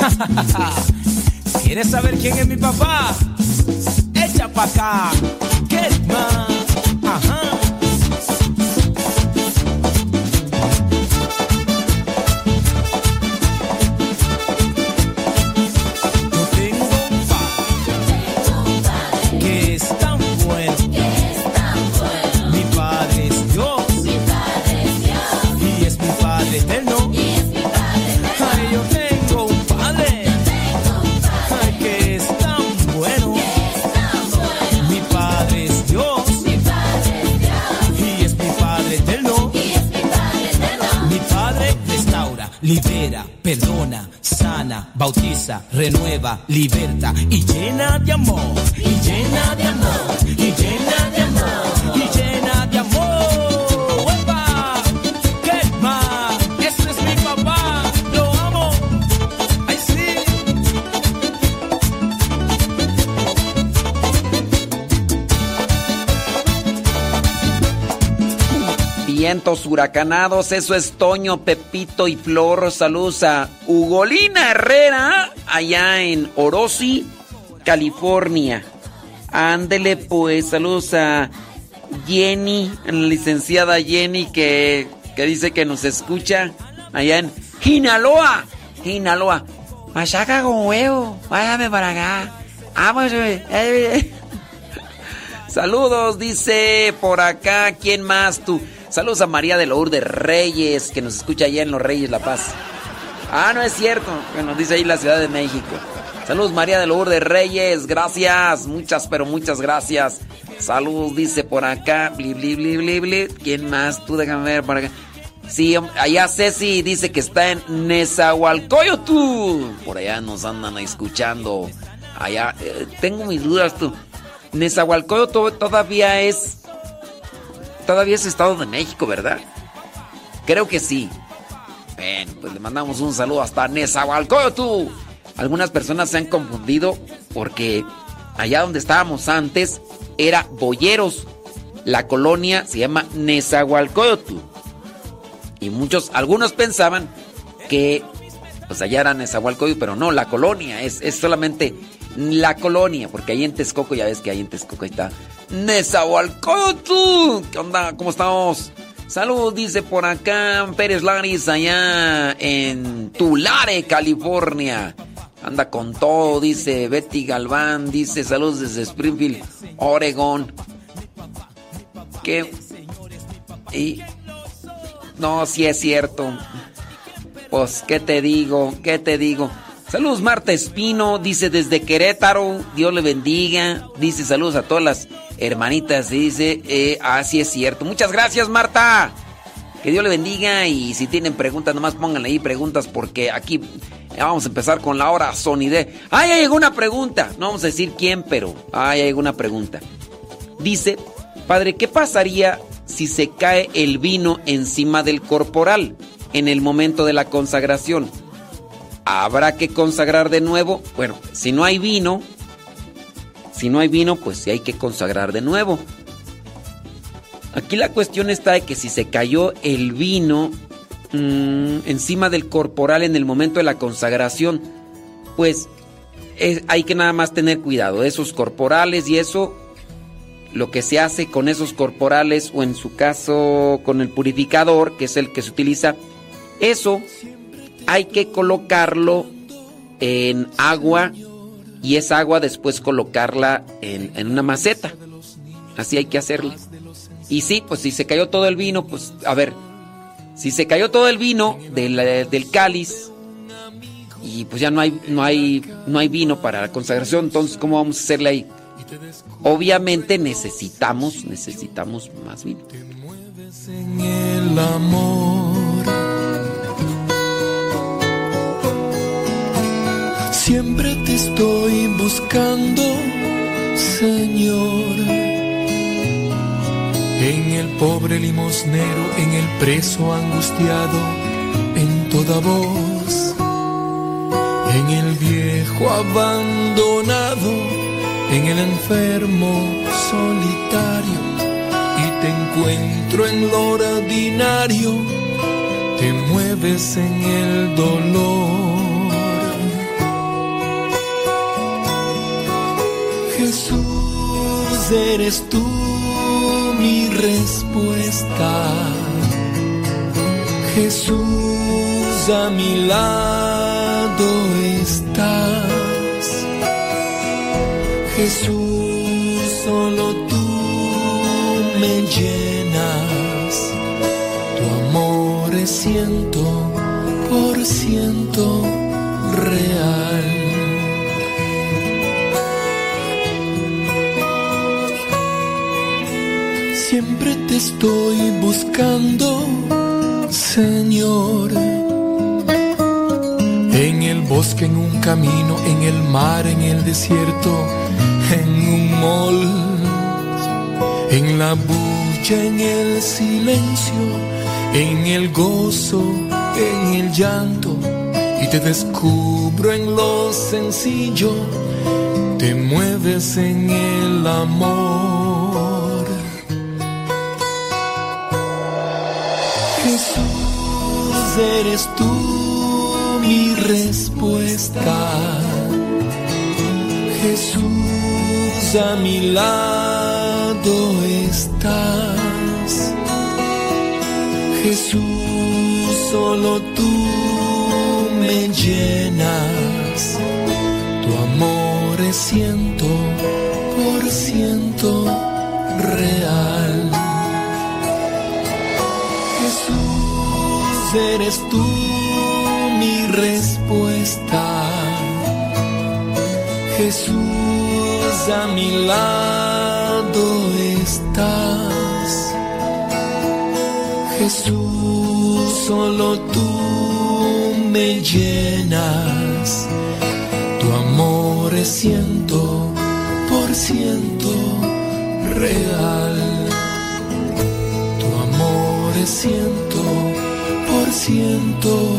¿Quieres saber quién es mi papá? Echa pa' acá. Perdona, sana, bautiza, renueva, liberta y llena de amor. Y llena de amor. Y llena de amor. Vientos huracanados, eso es Toño, Pepito y Flor. Saludos a Ugolina Herrera, allá en Orosi, California. Ándele pues, saludos a Jenny, la licenciada Jenny que, que dice que nos escucha allá en Jinaloa, Jinaloa. Machaca con huevo, váyame para acá. Vamos, eh, eh. Saludos, dice por acá, ¿quién más tú? Saludos a María de Lourdes Reyes, que nos escucha allá en Los Reyes La Paz. Ah, no es cierto, que nos dice ahí la Ciudad de México. Saludos María de Lourdes Reyes, gracias, muchas, pero muchas gracias. Saludos, dice por acá, bli. ¿Quién más? Tú déjame ver por acá. Sí, allá Ceci dice que está en Nezahualcóyotl. Por allá nos andan escuchando. Allá, eh, tengo mis dudas tú. Nezahualcóyotl todavía es todavía es Estado de México, ¿verdad? Creo que sí. Bueno, pues le mandamos un saludo hasta Nezahualcóyotl. Algunas personas se han confundido porque allá donde estábamos antes era Boyeros. La colonia se llama Nezahualcóyotl. Y muchos, algunos pensaban que pues allá era Nezahualcóyotl, pero no, la colonia es, es solamente la colonia, porque ahí en Texcoco, ya ves que ahí en Texcoco está Nezahualcóyotl. ¿Qué onda? ¿Cómo estamos? Saludos, dice por acá Pérez Laris, allá en Tulare, California. Anda con todo, dice Betty Galván, dice saludos desde Springfield, Oregon. ¿Qué? Y... No, sí es cierto. Pues, ¿qué te digo? ¿Qué te digo? Saludos Marta Espino, dice desde Querétaro, Dios le bendiga. Dice saludos a todas las hermanitas, dice, eh, así es cierto. Muchas gracias Marta. Que Dios le bendiga y si tienen preguntas, nomás pónganle ahí preguntas porque aquí ya vamos a empezar con la hora sonide. ¡Ay, hay alguna pregunta! No vamos a decir quién, pero ¡ay, hay alguna pregunta! Dice, padre, ¿qué pasaría si se cae el vino encima del corporal en el momento de la consagración? ¿Habrá que consagrar de nuevo? Bueno, si no hay vino, si no hay vino, pues sí hay que consagrar de nuevo. Aquí la cuestión está de que si se cayó el vino mm, encima del corporal en el momento de la consagración, pues es- hay que nada más tener cuidado. Esos corporales y eso, lo que se hace con esos corporales o en su caso con el purificador, que es el que se utiliza, eso hay que colocarlo en agua y esa agua después colocarla en, en una maceta. Así hay que hacerlo. Y sí, pues si se cayó todo el vino, pues a ver, si se cayó todo el vino del, del cáliz y pues ya no hay, no hay, no hay vino para la consagración, entonces ¿cómo vamos a hacerle ahí? Obviamente necesitamos, necesitamos más vino. en el amor. Estoy buscando, Señor. En el pobre limosnero, en el preso angustiado, en toda voz. En el viejo abandonado, en el enfermo solitario y te encuentro en lo ordinario, te mueves en el dolor. Jesús, eres tú mi respuesta. Jesús, a mi lado estás. Jesús, solo tú me llenas. Tu amor es por ciento real. Estoy buscando, Señor. En el bosque, en un camino, en el mar, en el desierto, en un mall, en la bulla, en el silencio, en el gozo, en el llanto, y te descubro en lo sencillo, te mueves en el amor. Eres tú mi respuesta. Jesús, a mi lado estás. Jesús, solo tú me llenas. Tu amor es ciento por ciento real. Jesús, eres tú mi respuesta. Jesús, a mi lado estás. Jesús, solo tú me llenas. Tu amor es ciento por ciento real. Tu amor es ciento por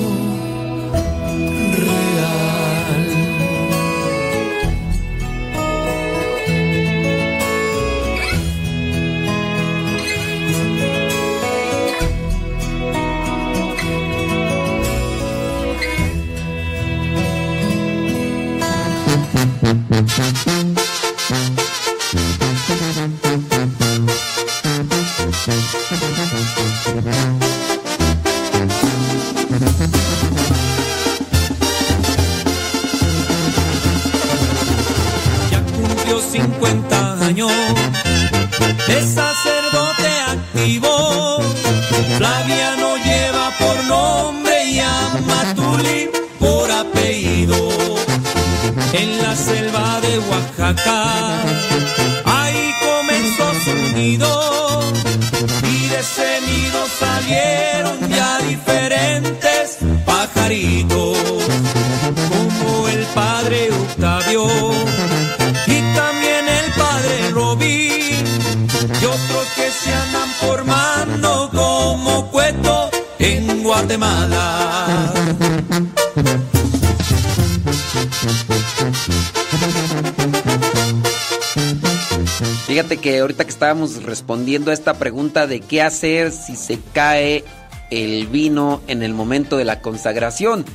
que ahorita que estábamos respondiendo a esta pregunta de qué hacer si se cae el vino en el momento de la consagración.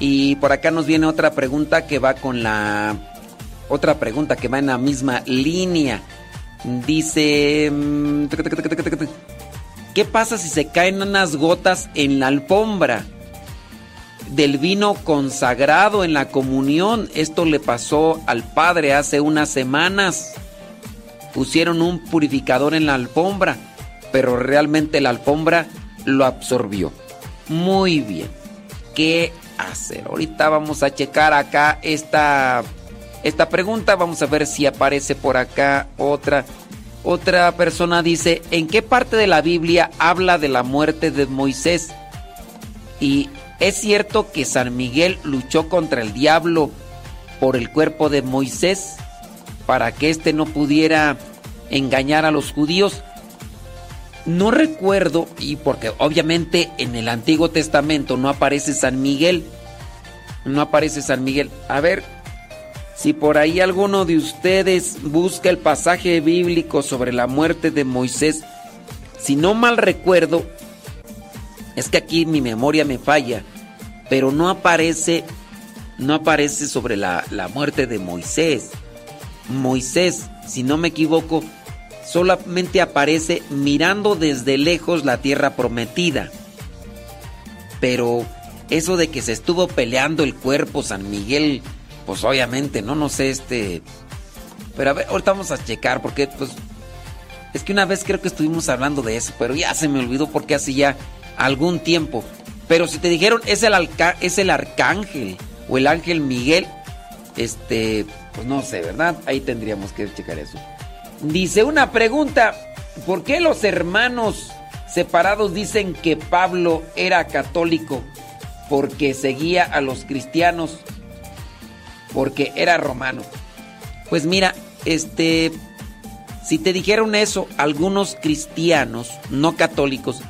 Y por acá nos viene otra pregunta que va con la otra pregunta que va en la misma línea. Dice mm, ¿Qué pasa si se caen unas gotas en la alfombra del vino consagrado en la comunión? Esto le pasó al padre hace unas semanas. Pusieron un purificador en la alfombra, pero realmente la alfombra lo absorbió. Muy bien. ¿Qué hacer? Ahorita vamos a checar acá esta, esta pregunta. Vamos a ver si aparece por acá otra. Otra persona dice, ¿en qué parte de la Biblia habla de la muerte de Moisés? Y es cierto que San Miguel luchó contra el diablo por el cuerpo de Moisés para que éste no pudiera engañar a los judíos. No recuerdo, y porque obviamente en el Antiguo Testamento no aparece San Miguel. No aparece San Miguel. A ver, si por ahí alguno de ustedes busca el pasaje bíblico sobre la muerte de Moisés, si no mal recuerdo, es que aquí mi memoria me falla, pero no aparece, no aparece sobre la, la muerte de Moisés. Moisés, si no me equivoco, solamente aparece mirando desde lejos la tierra prometida. Pero eso de que se estuvo peleando el cuerpo San Miguel, pues obviamente, no, no sé, este... Pero a ver, ahorita vamos a checar porque pues... Es que una vez creo que estuvimos hablando de eso, pero ya se me olvidó porque hace ya algún tiempo. Pero si te dijeron es el, es el arcángel o el ángel Miguel, este, pues no sé, ¿verdad? Ahí tendríamos que checar eso. Dice una pregunta, ¿por qué los hermanos separados dicen que Pablo era católico? Porque seguía a los cristianos, porque era romano. Pues mira, este, si te dijeron eso algunos cristianos no católicos,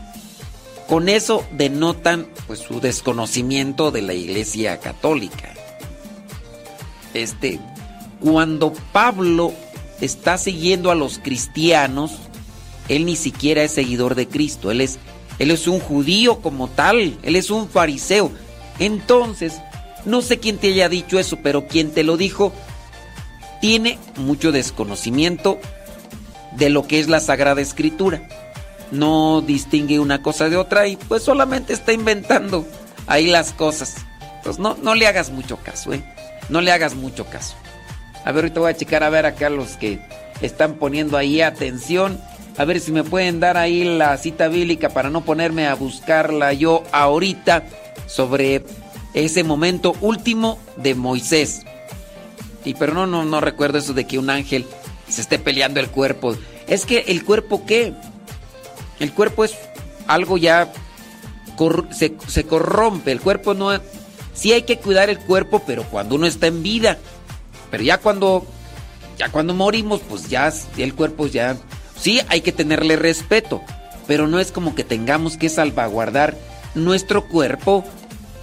con eso denotan pues su desconocimiento de la Iglesia católica. Este, cuando Pablo está siguiendo a los cristianos, él ni siquiera es seguidor de Cristo, él es él es un judío como tal, él es un fariseo. Entonces, no sé quién te haya dicho eso, pero quien te lo dijo tiene mucho desconocimiento de lo que es la Sagrada Escritura. No distingue una cosa de otra y pues solamente está inventando ahí las cosas. Entonces no, no le hagas mucho caso, ¿eh? No le hagas mucho caso. A ver, ahorita voy a checar a ver acá los que están poniendo ahí atención. A ver si me pueden dar ahí la cita bíblica para no ponerme a buscarla yo ahorita sobre ese momento último de Moisés. Y pero no, no, no recuerdo eso de que un ángel se esté peleando el cuerpo. Es que el cuerpo qué? El cuerpo es algo ya se, se, corrompe. El cuerpo no. Sí hay que cuidar el cuerpo, pero cuando uno está en vida. Pero ya cuando. Ya cuando morimos, pues ya el cuerpo ya. Sí hay que tenerle respeto. Pero no es como que tengamos que salvaguardar nuestro cuerpo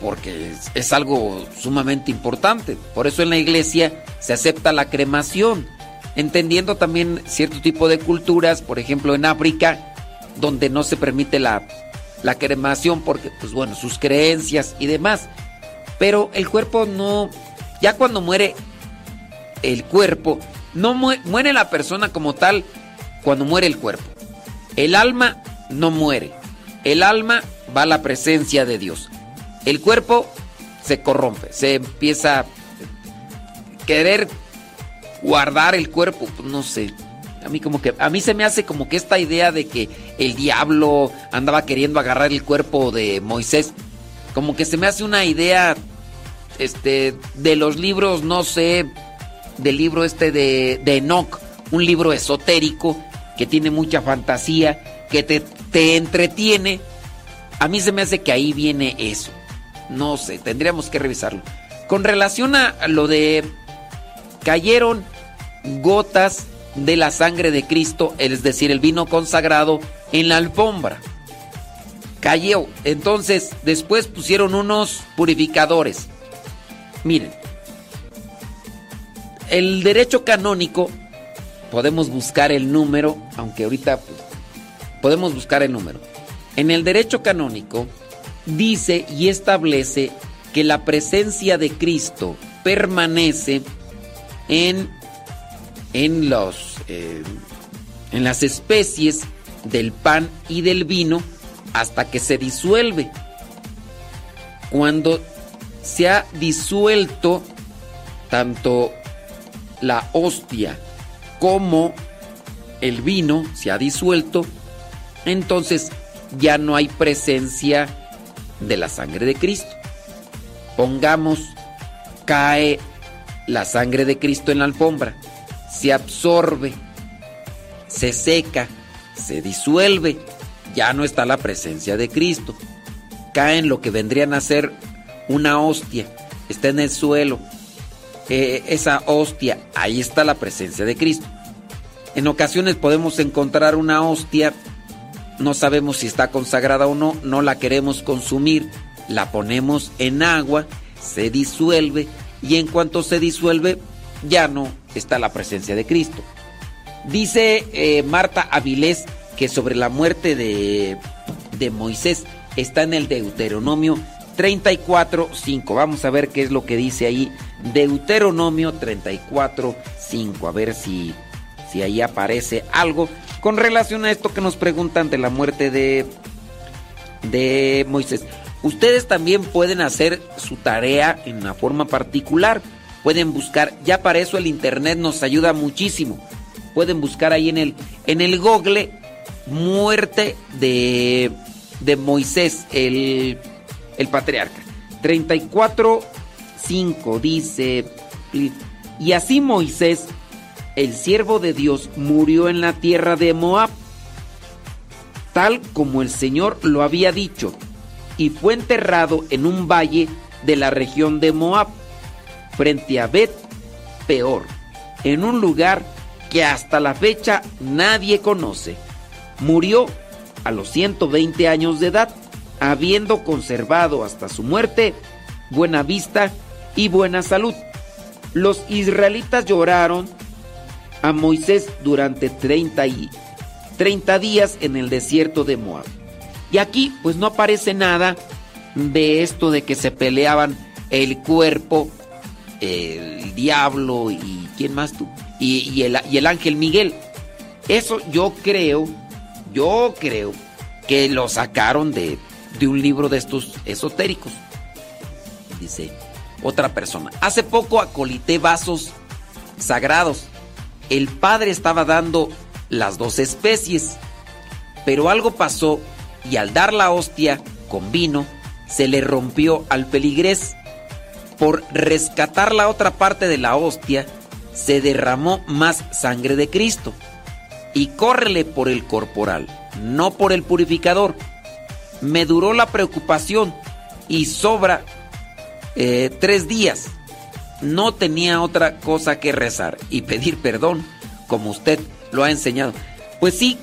porque es, algo sumamente importante. Por eso en la iglesia se acepta la cremación. Entendiendo también cierto tipo de culturas, por ejemplo en África, donde no se permite la, la cremación porque, pues bueno, sus creencias y demás. Pero el cuerpo no, ya cuando muere el cuerpo, no muere, la persona como tal cuando muere el cuerpo. El alma no muere. El alma va a la presencia de Dios. El cuerpo se corrompe, se empieza a querer guardar el cuerpo, pues no sé. A mí como que a mí se me hace como que esta idea de que el diablo andaba queriendo agarrar el cuerpo de Moisés, como que se me hace una idea este de los libros, no sé, del libro este de, de Enoch, un libro esotérico que tiene mucha fantasía, que te, te entretiene. A mí se me hace que ahí viene eso. No sé, tendríamos que revisarlo. Con relación a lo de cayeron gotas de la sangre de Cristo, es decir, el vino consagrado, en la alfombra. Cayó. Entonces, después pusieron unos purificadores. Miren, el derecho canónico, podemos buscar el número, aunque ahorita podemos buscar el número. En el derecho canónico dice y establece que la presencia de Cristo permanece en, en, los, eh, en las especies del pan y del vino hasta que se disuelve. Cuando se ha disuelto tanto la hostia como el vino, se ha disuelto, entonces ya no hay presencia de la sangre de Cristo. Pongamos, cae la sangre de Cristo en la alfombra, se absorbe, se seca, se disuelve, ya no está la presencia de Cristo. Cae en lo que vendrían a ser una hostia, está en el suelo. Eh, esa hostia, ahí está la presencia de Cristo. En ocasiones podemos encontrar una hostia, no sabemos si está consagrada o no, no la queremos consumir, la ponemos en agua, se disuelve y en cuanto se disuelve ya no está la presencia de Cristo. Dice eh, Marta Avilés que sobre la muerte de, de Moisés está en el Deuteronomio 34, 5. Vamos a ver qué es lo que dice ahí. Deuteronomio 34, 5. A ver si, si ahí aparece algo con relación a esto que nos preguntan de la muerte de, de Moisés. Ustedes también pueden hacer su tarea en una forma particular. Pueden buscar, ya para eso el internet nos ayuda muchísimo. Pueden buscar ahí en el, en el Google muerte de, de Moisés, el, el patriarca. 34.5 dice, y así Moisés, el siervo de Dios, murió en la tierra de Moab, tal como el Señor lo había dicho, y fue enterrado en un valle de la región de Moab, frente a Bet Peor, en un lugar que hasta la fecha nadie conoce. Murió a los 120 años de edad, habiendo conservado hasta su muerte buena vista y buena salud. Los israelitas lloraron a Moisés durante 30, y, 30 días en el desierto de Moab. Y aquí pues no aparece nada de esto de que se peleaban el cuerpo, el diablo y quién más tú, y, el, y el ángel Miguel. Eso yo creo, yo creo que lo sacaron de, de un libro de estos esotéricos. Dice otra persona. Hace poco acolité vasos sagrados. El padre estaba dando las dos especies, pero algo pasó y al dar la hostia con vino, se le rompió al peligrés. Por rescatar la otra parte de la hostia, se derramó más sangre de Cristo. Y córrele por el corporal, no por el purificador. Me duró la preocupación y sobra eh, tres días. No tenía otra cosa que rezar y pedir perdón, como usted lo ha enseñado. Pues sí,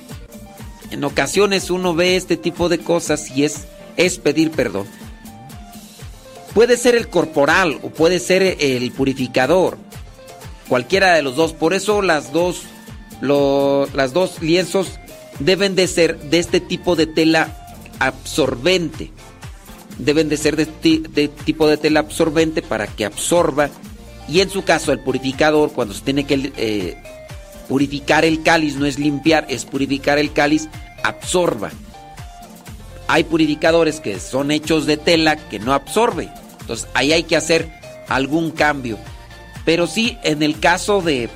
en ocasiones uno ve este tipo de cosas y es, es pedir perdón. Puede ser el corporal o puede ser el purificador. Cualquiera de los dos. Por eso las dos, lo- las dos lienzos deben de ser de este tipo de tela absorbente. Deben de ser de este tipo de tela absorbente para que absorba. Y en su caso el purificador, cuando se tiene que eh, purificar el cáliz, no es limpiar, es purificar el cáliz, absorba. Hay purificadores que son hechos de tela que no absorbe. Entonces ahí hay que hacer algún cambio. Pero sí, en el caso de,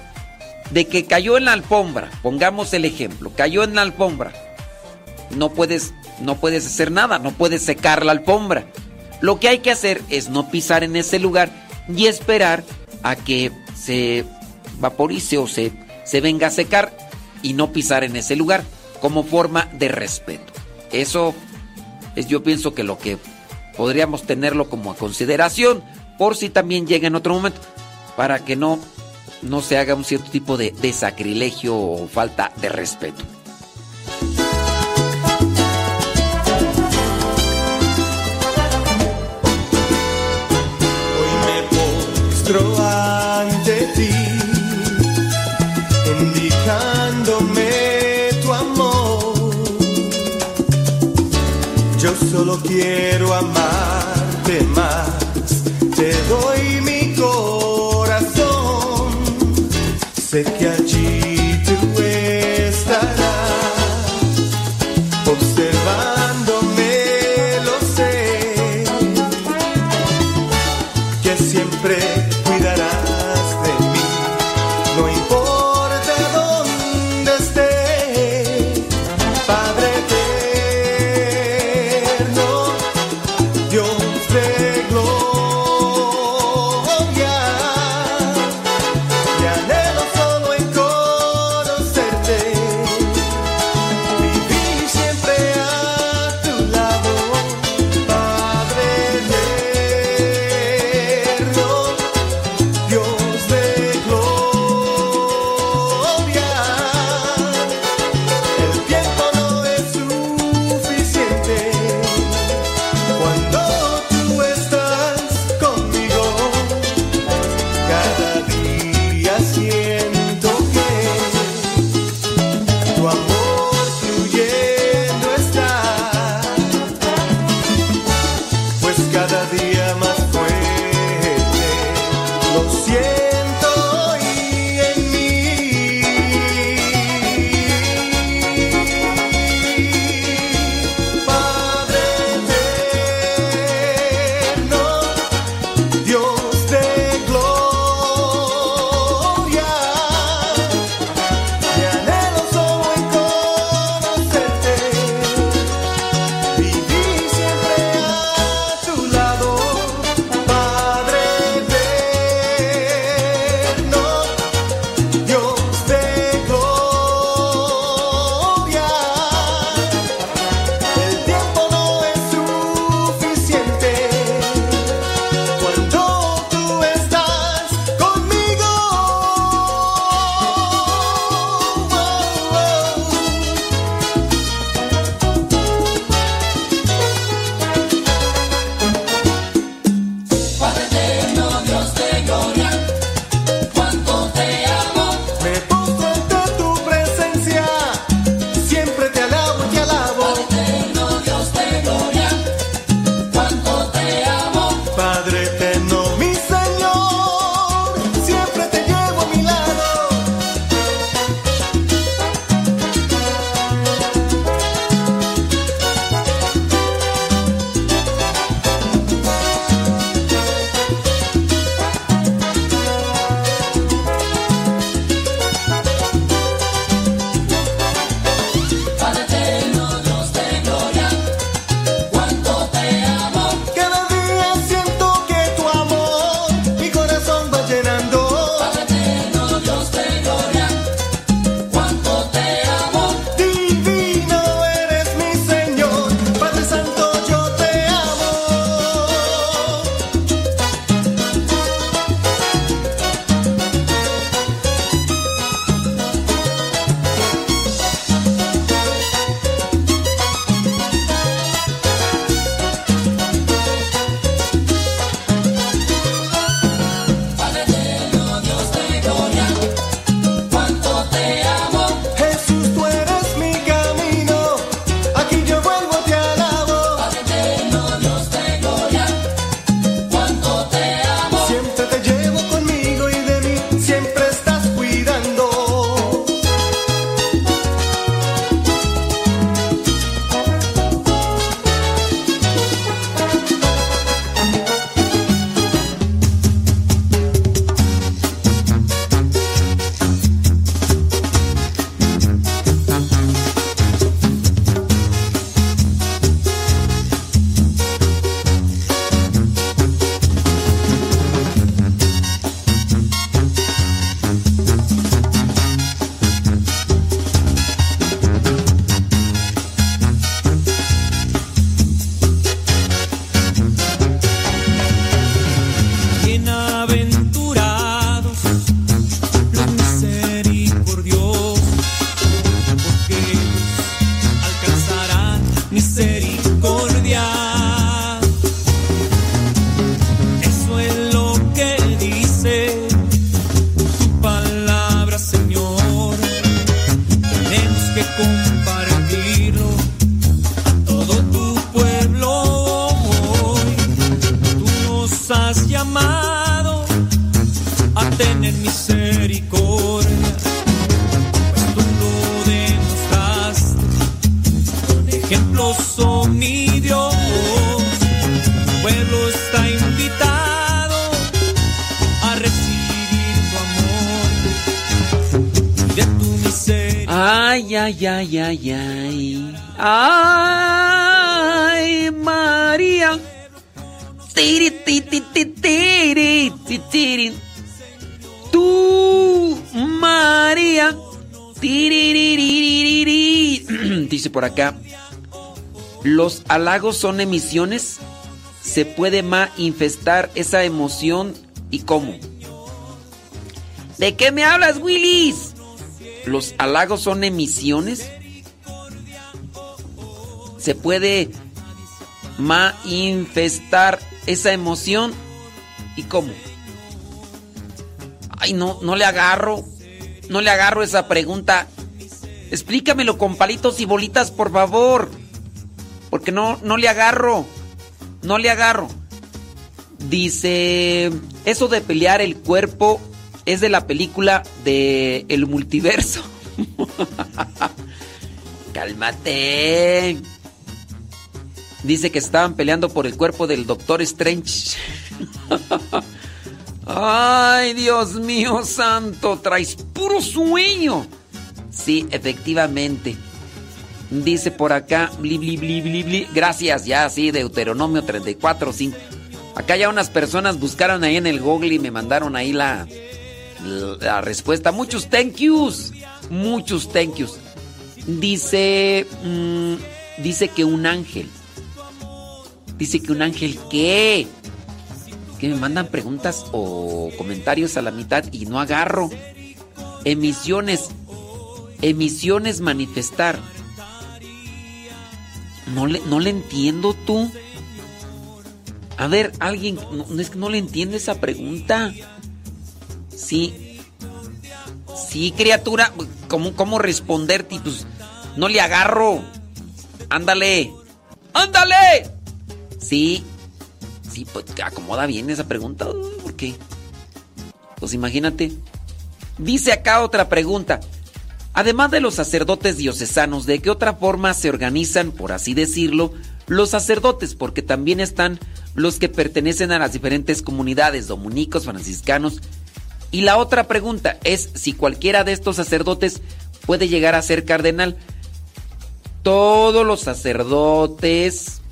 de que cayó en la alfombra, pongamos el ejemplo, cayó en la alfombra, no puedes, no puedes hacer nada, no puedes secar la alfombra. Lo que hay que hacer es no pisar en ese lugar y esperar a que se vaporice o se, se venga a secar y no pisar en ese lugar como forma de respeto. Eso es yo pienso que lo que podríamos tenerlo como a consideración por si también llega en otro momento para que no no se haga un cierto tipo de, de sacrilegio o falta de respeto. postro ante ti, indicándome tu amor. solo quiero amarte más. Sé Ay, ay, ay, ay, ay. María. Tiri, ti, ti, ti, tiri, ti, tiri. Tú, María. Dice por acá. Los halagos son emisiones. Se puede manifestar esa emoción y cómo. ¿De qué me hablas, Willis? ¿Los halagos son emisiones? ¿Se puede manifestar esa emoción? ¿Y cómo? Ay, no, no le agarro. No le agarro esa pregunta. Explícamelo con palitos y bolitas, por favor. Porque no, no le agarro. No le agarro. Dice, eso de pelear el cuerpo es de la película de El Multiverso. Cálmate. Dice que estaban peleando por el cuerpo del Doctor Strange. Ay, Dios mío santo, traes puro sueño. Sí, efectivamente. Dice por acá, bli, bli, bli. Gracias, ya, sí, Deuteronomio 34, 5. Acá ya unas personas buscaron ahí en el Google y me mandaron ahí la, la respuesta. Muchos thank yous. Muchos thank yous. Dice, mm, dice que un ángel. Dice que un ángel, ¿qué? Que me mandan preguntas o comentarios a la mitad y no agarro. Emisiones. Emisiones manifestar. No le, no le entiendo tú. A ver, alguien, no, es que no le entiendo esa pregunta. Sí. Sí, criatura, ¿cómo, cómo responderte? Pues no le agarro. Ándale. ¡Ándale! Sí. Sí, pues acomoda bien esa pregunta. ¿Por qué? Pues imagínate. Dice acá otra pregunta. Además de los sacerdotes diocesanos, ¿de qué otra forma se organizan, por así decirlo, los sacerdotes? Porque también están los que pertenecen a las diferentes comunidades, dominicos, franciscanos. Y la otra pregunta es si cualquiera de estos sacerdotes puede llegar a ser cardenal. Todos los sacerdotes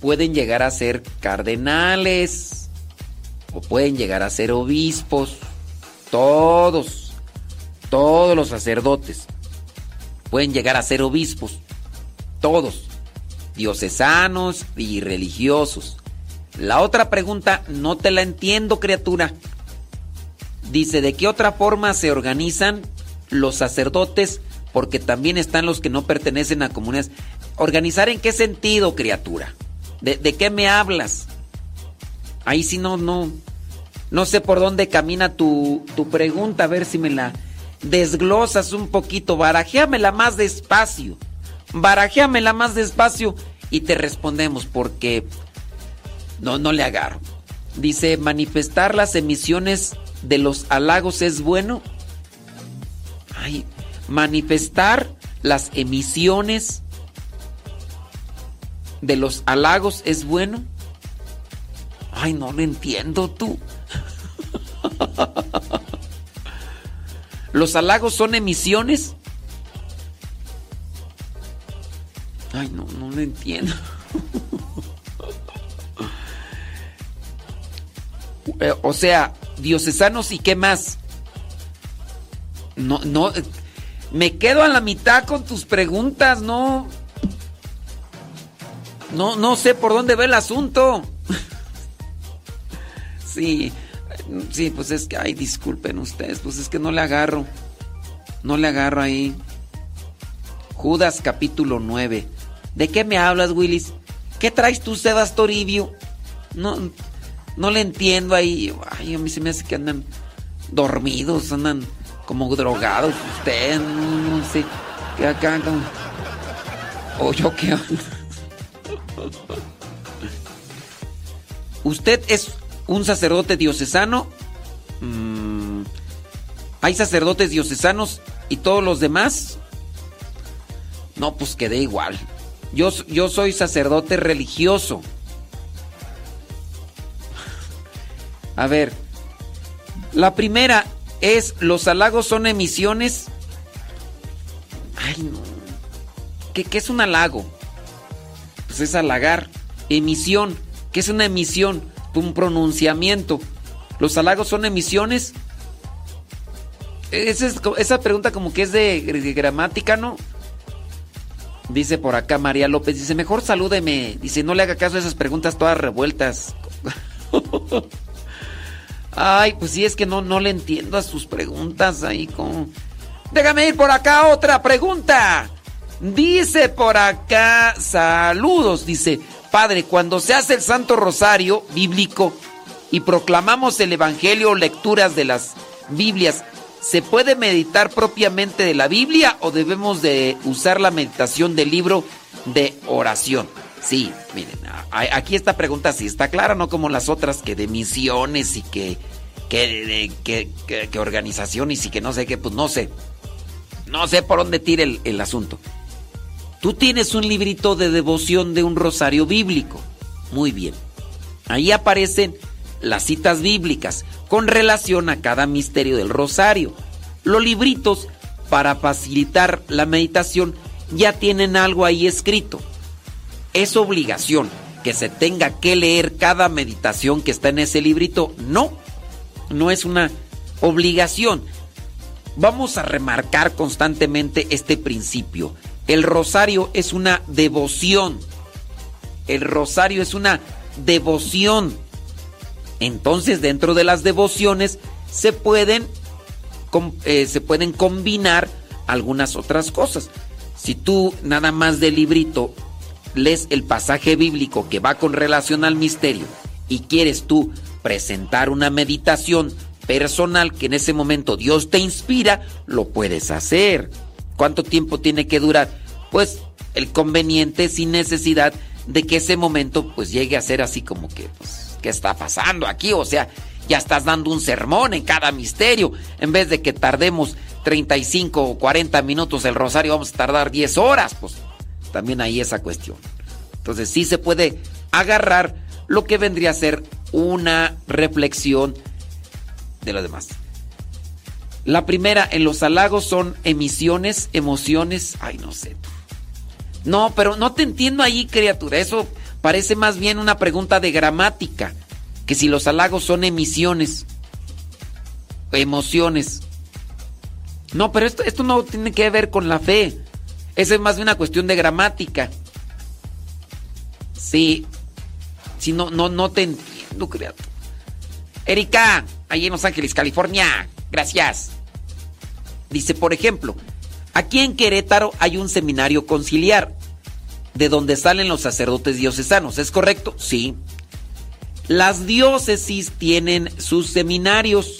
pueden llegar a ser cardenales o pueden llegar a ser obispos. Todos, todos los sacerdotes pueden llegar a ser obispos. Todos, diocesanos y religiosos. La otra pregunta no te la entiendo, criatura. Dice, ¿de qué otra forma se organizan los sacerdotes? Porque también están los que no pertenecen a comunidades. ¿Organizar en qué sentido, criatura? ¿De, de qué me hablas? Ahí sí no, no, no sé por dónde camina tu, tu pregunta, a ver si me la desglosas un poquito, barajéamela más despacio, barajéamela más despacio y te respondemos porque no, no le agarro. Dice, manifestar las emisiones de los halagos es bueno. Ay, manifestar las emisiones de los halagos es bueno. Ay, no lo entiendo tú. ¿Los halagos son emisiones? Ay, no, no lo entiendo. Eh, o sea, diocesanos y qué más. No, no, eh, me quedo a la mitad con tus preguntas, no. No, no sé por dónde va el asunto. Sí, sí, pues es que, ay, disculpen ustedes, pues es que no le agarro. No le agarro ahí. Judas capítulo 9. ¿De qué me hablas, Willis? ¿Qué traes tú, Sebas Toribio? No, no le entiendo ahí. Ay, a mí se me hace que andan dormidos, andan como drogados. Ustedes, no, sé. Que acá, como... O yo qué. ¿Usted es un sacerdote diocesano? Mm, ¿Hay sacerdotes diocesanos y todos los demás? No, pues quedé igual. Yo, yo soy sacerdote religioso. A ver, la primera es, ¿los halagos son emisiones? Ay, no. ¿Qué, qué es un halago? Pues es halagar. Emisión. ¿Qué es una emisión? Un pronunciamiento. ¿Los halagos son emisiones? Esa, es- esa pregunta como que es de, de gramática, ¿no? Dice por acá María López, dice, mejor salúdeme. Dice, no le haga caso a esas preguntas todas revueltas. Ay, pues sí, es que no, no le entiendo a sus preguntas ahí como... Déjame ir por acá otra pregunta. Dice por acá, saludos, dice, Padre, cuando se hace el Santo Rosario bíblico y proclamamos el Evangelio o lecturas de las Biblias, ¿se puede meditar propiamente de la Biblia o debemos de usar la meditación del libro de oración? Sí, miren, aquí esta pregunta sí está clara, no como las otras que de misiones y que, que, que, organizaciones y que no sé qué, pues no sé. No sé por dónde tire el, el asunto. Tú tienes un librito de devoción de un rosario bíblico. Muy bien. Ahí aparecen las citas bíblicas con relación a cada misterio del rosario. Los libritos, para facilitar la meditación, ya tienen algo ahí escrito. ¿Es obligación que se tenga que leer cada meditación que está en ese librito? No, no es una obligación. Vamos a remarcar constantemente este principio. El rosario es una devoción. El rosario es una devoción. Entonces, dentro de las devociones se pueden, eh, se pueden combinar algunas otras cosas. Si tú nada más del librito lees el pasaje bíblico que va con relación al misterio y quieres tú presentar una meditación personal que en ese momento Dios te inspira, lo puedes hacer. ¿Cuánto tiempo tiene que durar? Pues el conveniente sin necesidad de que ese momento pues llegue a ser así como que pues ¿qué está pasando aquí? O sea, ya estás dando un sermón en cada misterio en vez de que tardemos 35 o 40 minutos el rosario vamos a tardar 10 horas, pues también hay esa cuestión. Entonces sí se puede agarrar lo que vendría a ser una reflexión de lo demás. La primera, en los halagos son emisiones, emociones. Ay, no sé. No, pero no te entiendo ahí, criatura. Eso parece más bien una pregunta de gramática. Que si los halagos son emisiones, emociones. No, pero esto, esto no tiene que ver con la fe. Eso es más bien una cuestión de gramática. Sí. Sí, no, no, no te entiendo, criatura. Erika, ahí en Los Ángeles, California. Gracias. Dice, por ejemplo, aquí en Querétaro hay un seminario conciliar, de donde salen los sacerdotes diocesanos. ¿Es correcto? Sí. Las diócesis tienen sus seminarios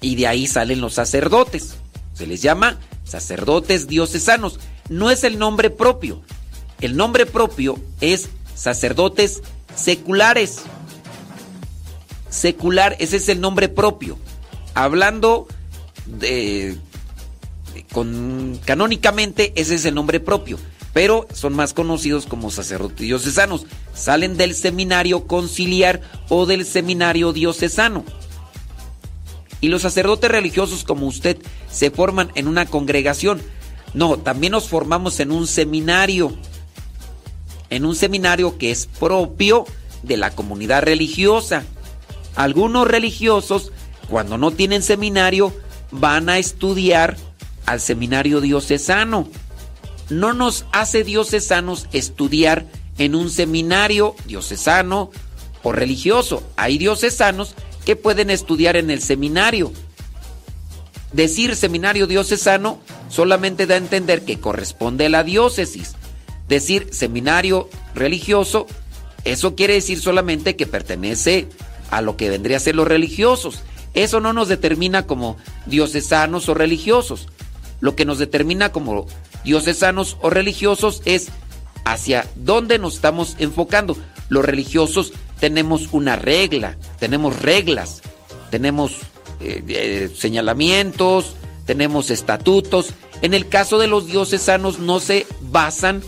y de ahí salen los sacerdotes. Se les llama sacerdotes diocesanos. No es el nombre propio. El nombre propio es sacerdotes seculares. Secular, ese es el nombre propio. Hablando con canónicamente ese es el nombre propio, pero son más conocidos como sacerdotes diocesanos. Salen del seminario conciliar o del seminario diocesano. Y los sacerdotes religiosos como usted se forman en una congregación. No, también nos formamos en un seminario. En un seminario que es propio de la comunidad religiosa. Algunos religiosos, cuando no tienen seminario, van a estudiar al seminario diocesano. No nos hace diocesanos estudiar en un seminario diocesano o religioso. Hay diocesanos que pueden estudiar en el seminario. Decir seminario diocesano solamente da a entender que corresponde a la diócesis. Decir seminario religioso, eso quiere decir solamente que pertenece a lo que vendría a ser los religiosos. Eso no nos determina como diocesanos o religiosos. Lo que nos determina como diocesanos o religiosos es hacia dónde nos estamos enfocando. Los religiosos tenemos una regla, tenemos reglas, tenemos eh, eh, señalamientos, tenemos estatutos. En el caso de los diocesanos no se basan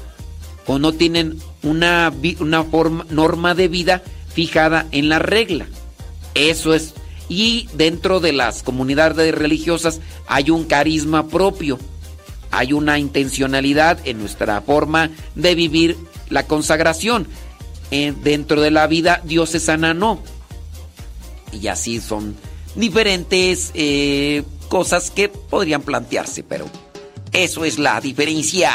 o no tienen una, una forma, norma de vida fijada en la regla. Eso es. Y dentro de las comunidades religiosas hay un carisma propio. Hay una intencionalidad en nuestra forma de vivir la consagración. Eh, dentro de la vida diocesana no. Y así son diferentes eh, cosas que podrían plantearse, pero eso es la diferencia.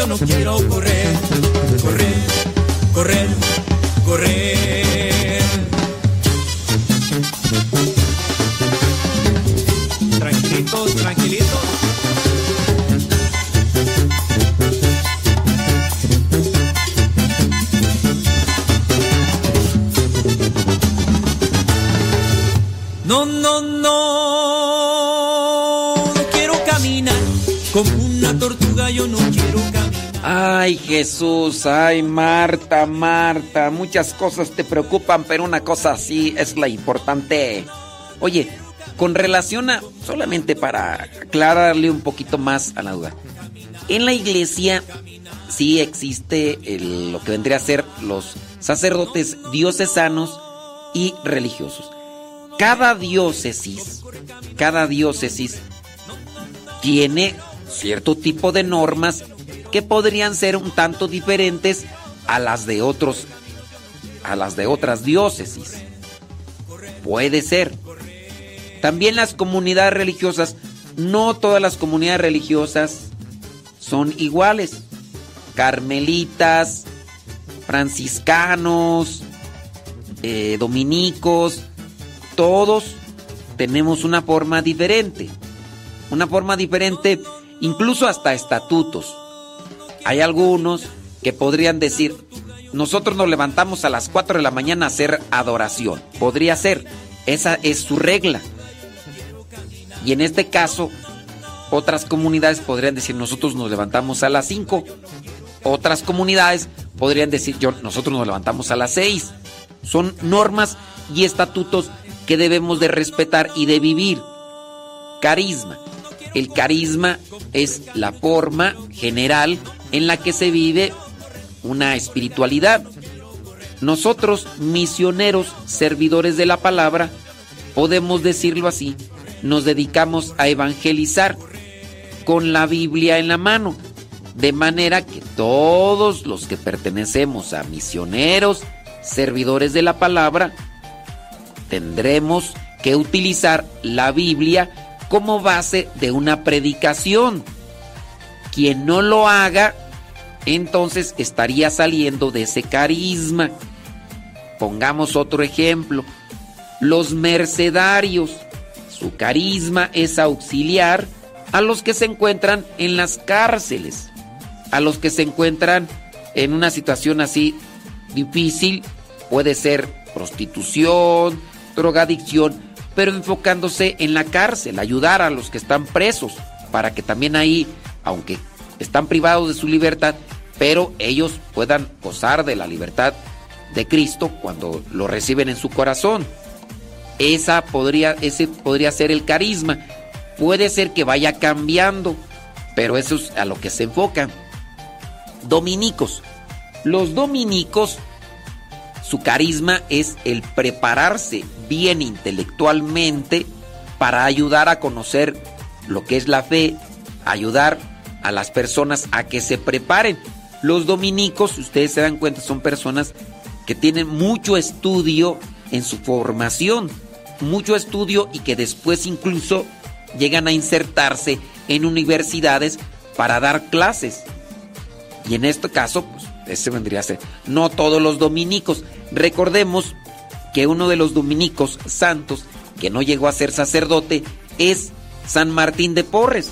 Yo no quiero correr. Jesús, ay Marta, Marta, muchas cosas te preocupan, pero una cosa sí es la importante. Oye, con relación a, solamente para aclararle un poquito más a la duda, en la iglesia sí existe el- lo que vendría a ser los sacerdotes diocesanos y religiosos. Cada diócesis, cada diócesis tiene cierto tipo de normas que podrían ser un tanto diferentes a las de otros a las de otras diócesis. Puede ser. También las comunidades religiosas, no todas las comunidades religiosas son iguales. Carmelitas, franciscanos, eh, dominicos, todos tenemos una forma diferente. Una forma diferente, incluso hasta estatutos. Hay algunos que podrían decir, nosotros nos levantamos a las 4 de la mañana a hacer adoración. Podría ser, esa es su regla. Y en este caso, otras comunidades podrían decir, nosotros nos levantamos a las 5. Otras comunidades podrían decir, yo, nosotros nos levantamos a las 6. Son normas y estatutos que debemos de respetar y de vivir. Carisma. El carisma es la forma general en la que se vive una espiritualidad. Nosotros, misioneros, servidores de la palabra, podemos decirlo así, nos dedicamos a evangelizar con la Biblia en la mano. De manera que todos los que pertenecemos a misioneros, servidores de la palabra, tendremos que utilizar la Biblia como base de una predicación. Quien no lo haga, entonces estaría saliendo de ese carisma. Pongamos otro ejemplo. Los mercedarios. Su carisma es auxiliar a los que se encuentran en las cárceles, a los que se encuentran en una situación así difícil, puede ser prostitución, drogadicción, pero enfocándose en la cárcel, ayudar a los que están presos, para que también ahí, aunque están privados de su libertad, pero ellos puedan gozar de la libertad de Cristo cuando lo reciben en su corazón. Esa podría, ese podría ser el carisma. Puede ser que vaya cambiando, pero eso es a lo que se enfoca. Dominicos. Los dominicos, su carisma es el prepararse bien intelectualmente para ayudar a conocer lo que es la fe, ayudar a las personas a que se preparen. Los dominicos, si ustedes se dan cuenta, son personas que tienen mucho estudio en su formación, mucho estudio y que después incluso llegan a insertarse en universidades para dar clases. Y en este caso, pues, ese vendría a ser. No todos los dominicos. Recordemos que uno de los dominicos santos que no llegó a ser sacerdote es San Martín de Porres.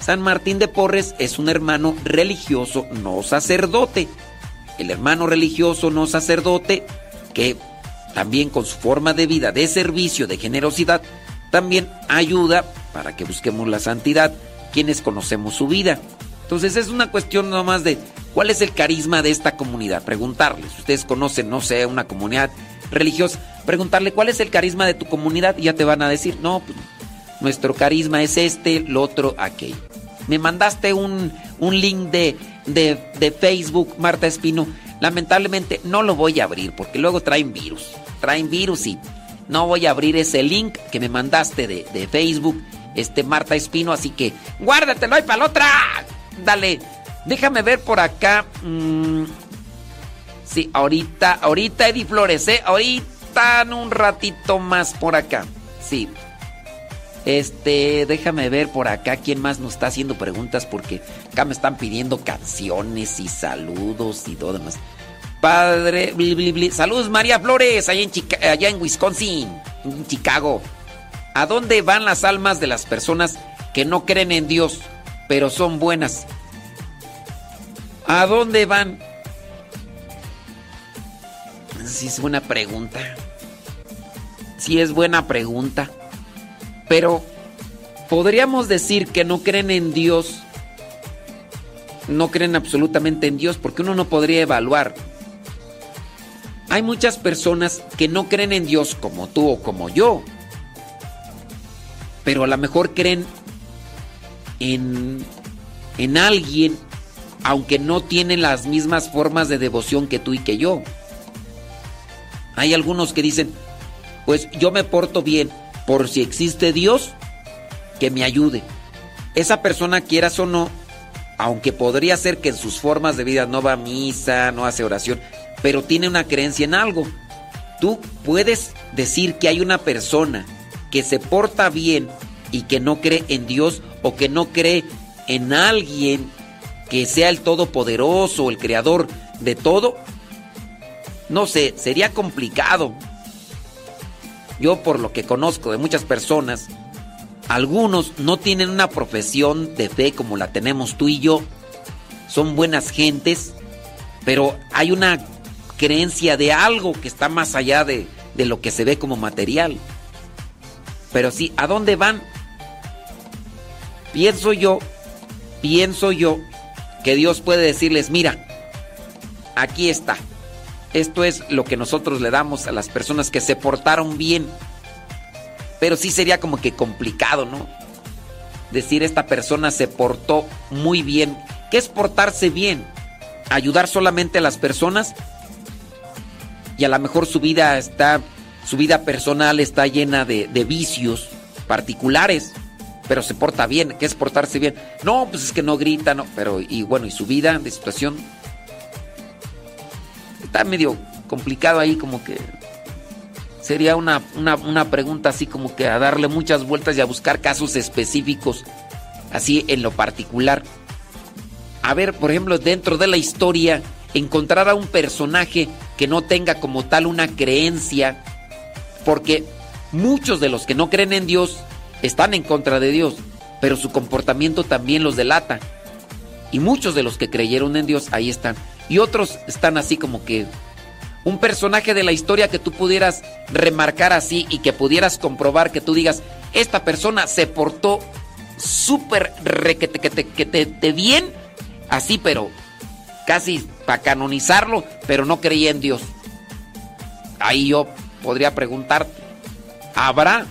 San Martín de Porres es un hermano religioso, no sacerdote. El hermano religioso, no sacerdote, que también con su forma de vida, de servicio, de generosidad, también ayuda para que busquemos la santidad, quienes conocemos su vida. Entonces es una cuestión nomás de cuál es el carisma de esta comunidad. Preguntarles, ustedes conocen, no sé, una comunidad religiosa, preguntarle cuál es el carisma de tu comunidad y ya te van a decir, no, pues, nuestro carisma es este, el otro, aquel. Me mandaste un, un link de, de, de Facebook, Marta Espino. Lamentablemente no lo voy a abrir porque luego traen virus. Traen virus y no voy a abrir ese link que me mandaste de, de Facebook, este Marta Espino. Así que guárdatelo ahí para la otra. Dale, déjame ver por acá. Mm, sí, ahorita, ahorita Eddie Flores, ¿eh? Ahorita un ratito más por acá. Sí. Este, déjame ver por acá quién más nos está haciendo preguntas porque acá me están pidiendo canciones y saludos y todo demás. Padre, bli, saludos María Flores, allá en, allá en Wisconsin, en Chicago. ¿A dónde van las almas de las personas que no creen en Dios, pero son buenas? ¿A dónde van? Sí, es buena pregunta. Sí, es buena pregunta. Pero podríamos decir que no creen en Dios. No creen absolutamente en Dios porque uno no podría evaluar. Hay muchas personas que no creen en Dios como tú o como yo. Pero a lo mejor creen en, en alguien aunque no tienen las mismas formas de devoción que tú y que yo. Hay algunos que dicen, pues yo me porto bien, por si existe Dios, que me ayude. Esa persona, quieras o no, aunque podría ser que en sus formas de vida no va a misa, no hace oración, pero tiene una creencia en algo. Tú puedes decir que hay una persona que se porta bien y que no cree en Dios o que no cree en alguien que sea el todopoderoso, el creador de todo. No sé, sería complicado. Yo por lo que conozco de muchas personas, algunos no tienen una profesión de fe como la tenemos tú y yo. Son buenas gentes, pero hay una creencia de algo que está más allá de, de lo que se ve como material. Pero sí, ¿a dónde van? Pienso yo, pienso yo que Dios puede decirles, mira, aquí está. Esto es lo que nosotros le damos a las personas que se portaron bien. Pero sí sería como que complicado, ¿no? Decir esta persona se portó muy bien. ¿Qué es portarse bien? ¿Ayudar solamente a las personas? Y a lo mejor su vida está, su vida personal está llena de, de vicios particulares, pero se porta bien. ¿Qué es portarse bien? No, pues es que no grita, no, pero y bueno, y su vida de situación está medio complicado ahí, como que sería una, una, una pregunta así como que a darle muchas vueltas y a buscar casos específicos, así en lo particular. A ver, por ejemplo, dentro de la historia, encontrar a un personaje que no tenga como tal una creencia, porque muchos de los que no creen en Dios están en contra de Dios, pero su comportamiento también los delata. Y muchos de los que creyeron en Dios ahí están. Y otros están así como que un personaje de la historia que tú pudieras remarcar así y que pudieras comprobar que tú digas, esta persona se portó súper requete que te, que te, te bien, así pero casi para canonizarlo, pero no creía en Dios. ahí yo podría preguntar, ¿habrá?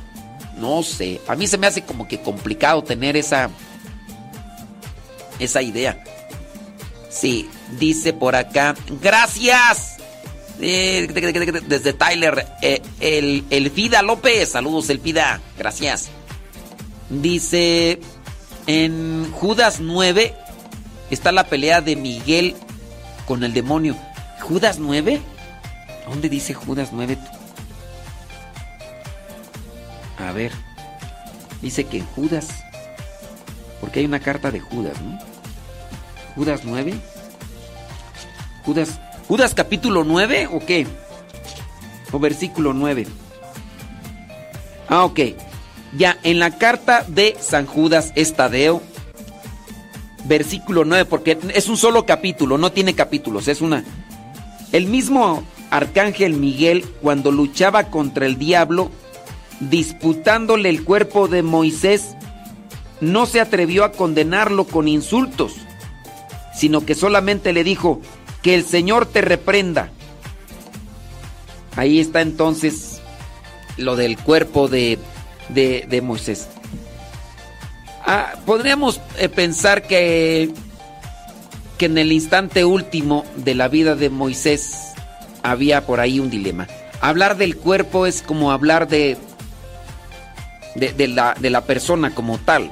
No sé, a mí se me hace como que complicado tener esa esa idea. Sí, dice por acá, gracias. Eh, desde Tyler, eh, el, Elfida López, saludos Elfida, gracias. Dice, en Judas 9 está la pelea de Miguel con el demonio. ¿Judas 9? ¿Dónde dice Judas 9? A ver, dice que Judas, porque hay una carta de Judas, ¿no? Judas 9. Judas, Judas capítulo 9 o qué? O versículo 9. Ah, ok. Ya, en la carta de San Judas Estadeo, versículo 9, porque es un solo capítulo, no tiene capítulos, es una... El mismo arcángel Miguel, cuando luchaba contra el diablo, disputándole el cuerpo de Moisés, no se atrevió a condenarlo con insultos, sino que solamente le dijo, que el Señor te reprenda. Ahí está entonces lo del cuerpo de, de, Moisés. Ah, podríamos eh, pensar que, que en el instante último de la vida de Moisés había por ahí un dilema. Hablar del cuerpo es como hablar de, de, la, de la, persona como tal.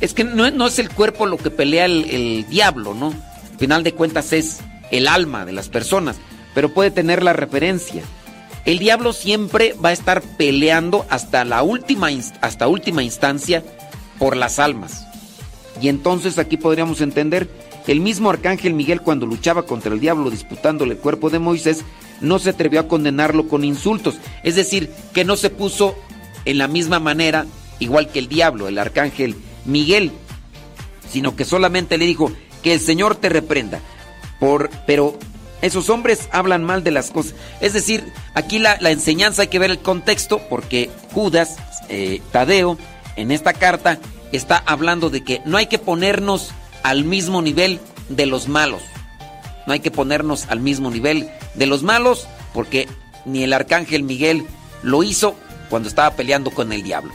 Es que no, no es el cuerpo lo que pelea el, el, diablo, ¿no? Al final de cuentas es el alma de las personas, pero puede tener la referencia. El diablo siempre va a estar peleando hasta la última, hasta última instancia por las almas. Y entonces aquí podríamos entender el mismo arcángel Miguel cuando luchaba contra el diablo disputándole el cuerpo de Moisés, no se atrevió a condenarlo con insultos. Es decir, que no se puso en la misma manera, igual que el diablo, el arcángel Miguel, sino que solamente le dijo, que el Señor te reprenda. Por, pero esos hombres hablan mal de las cosas. Es decir, aquí la, enseñanza hay que ver el contexto porque Judas, eh, Tadeo, en esta carta está hablando de que no hay que ponernos al mismo nivel de los malos. No hay que ponernos al mismo nivel de los malos porque ni el arcángel Miguel lo hizo cuando estaba peleando con el diablo.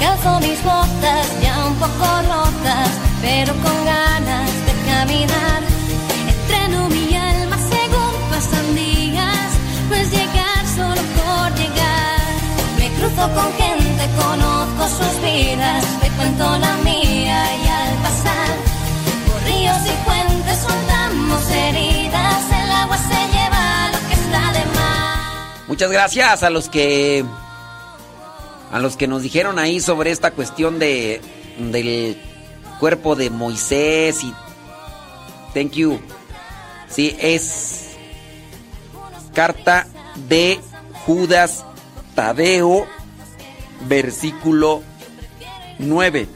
Calzo mis botas ya un poco rotas, pero con ganas de caminar. Entreno mi alma según pasan días, no es llegar solo por llegar. Me cruzo con gente, conozco sus vidas, me cuento la mía y al pasar por ríos y puentes soltamos heridas, el agua se lleva lo que está de más. Muchas gracias a los que a los que nos dijeron ahí sobre esta cuestión de del cuerpo de Moisés y thank you. Sí, es carta de Judas Tadeo versículo 9.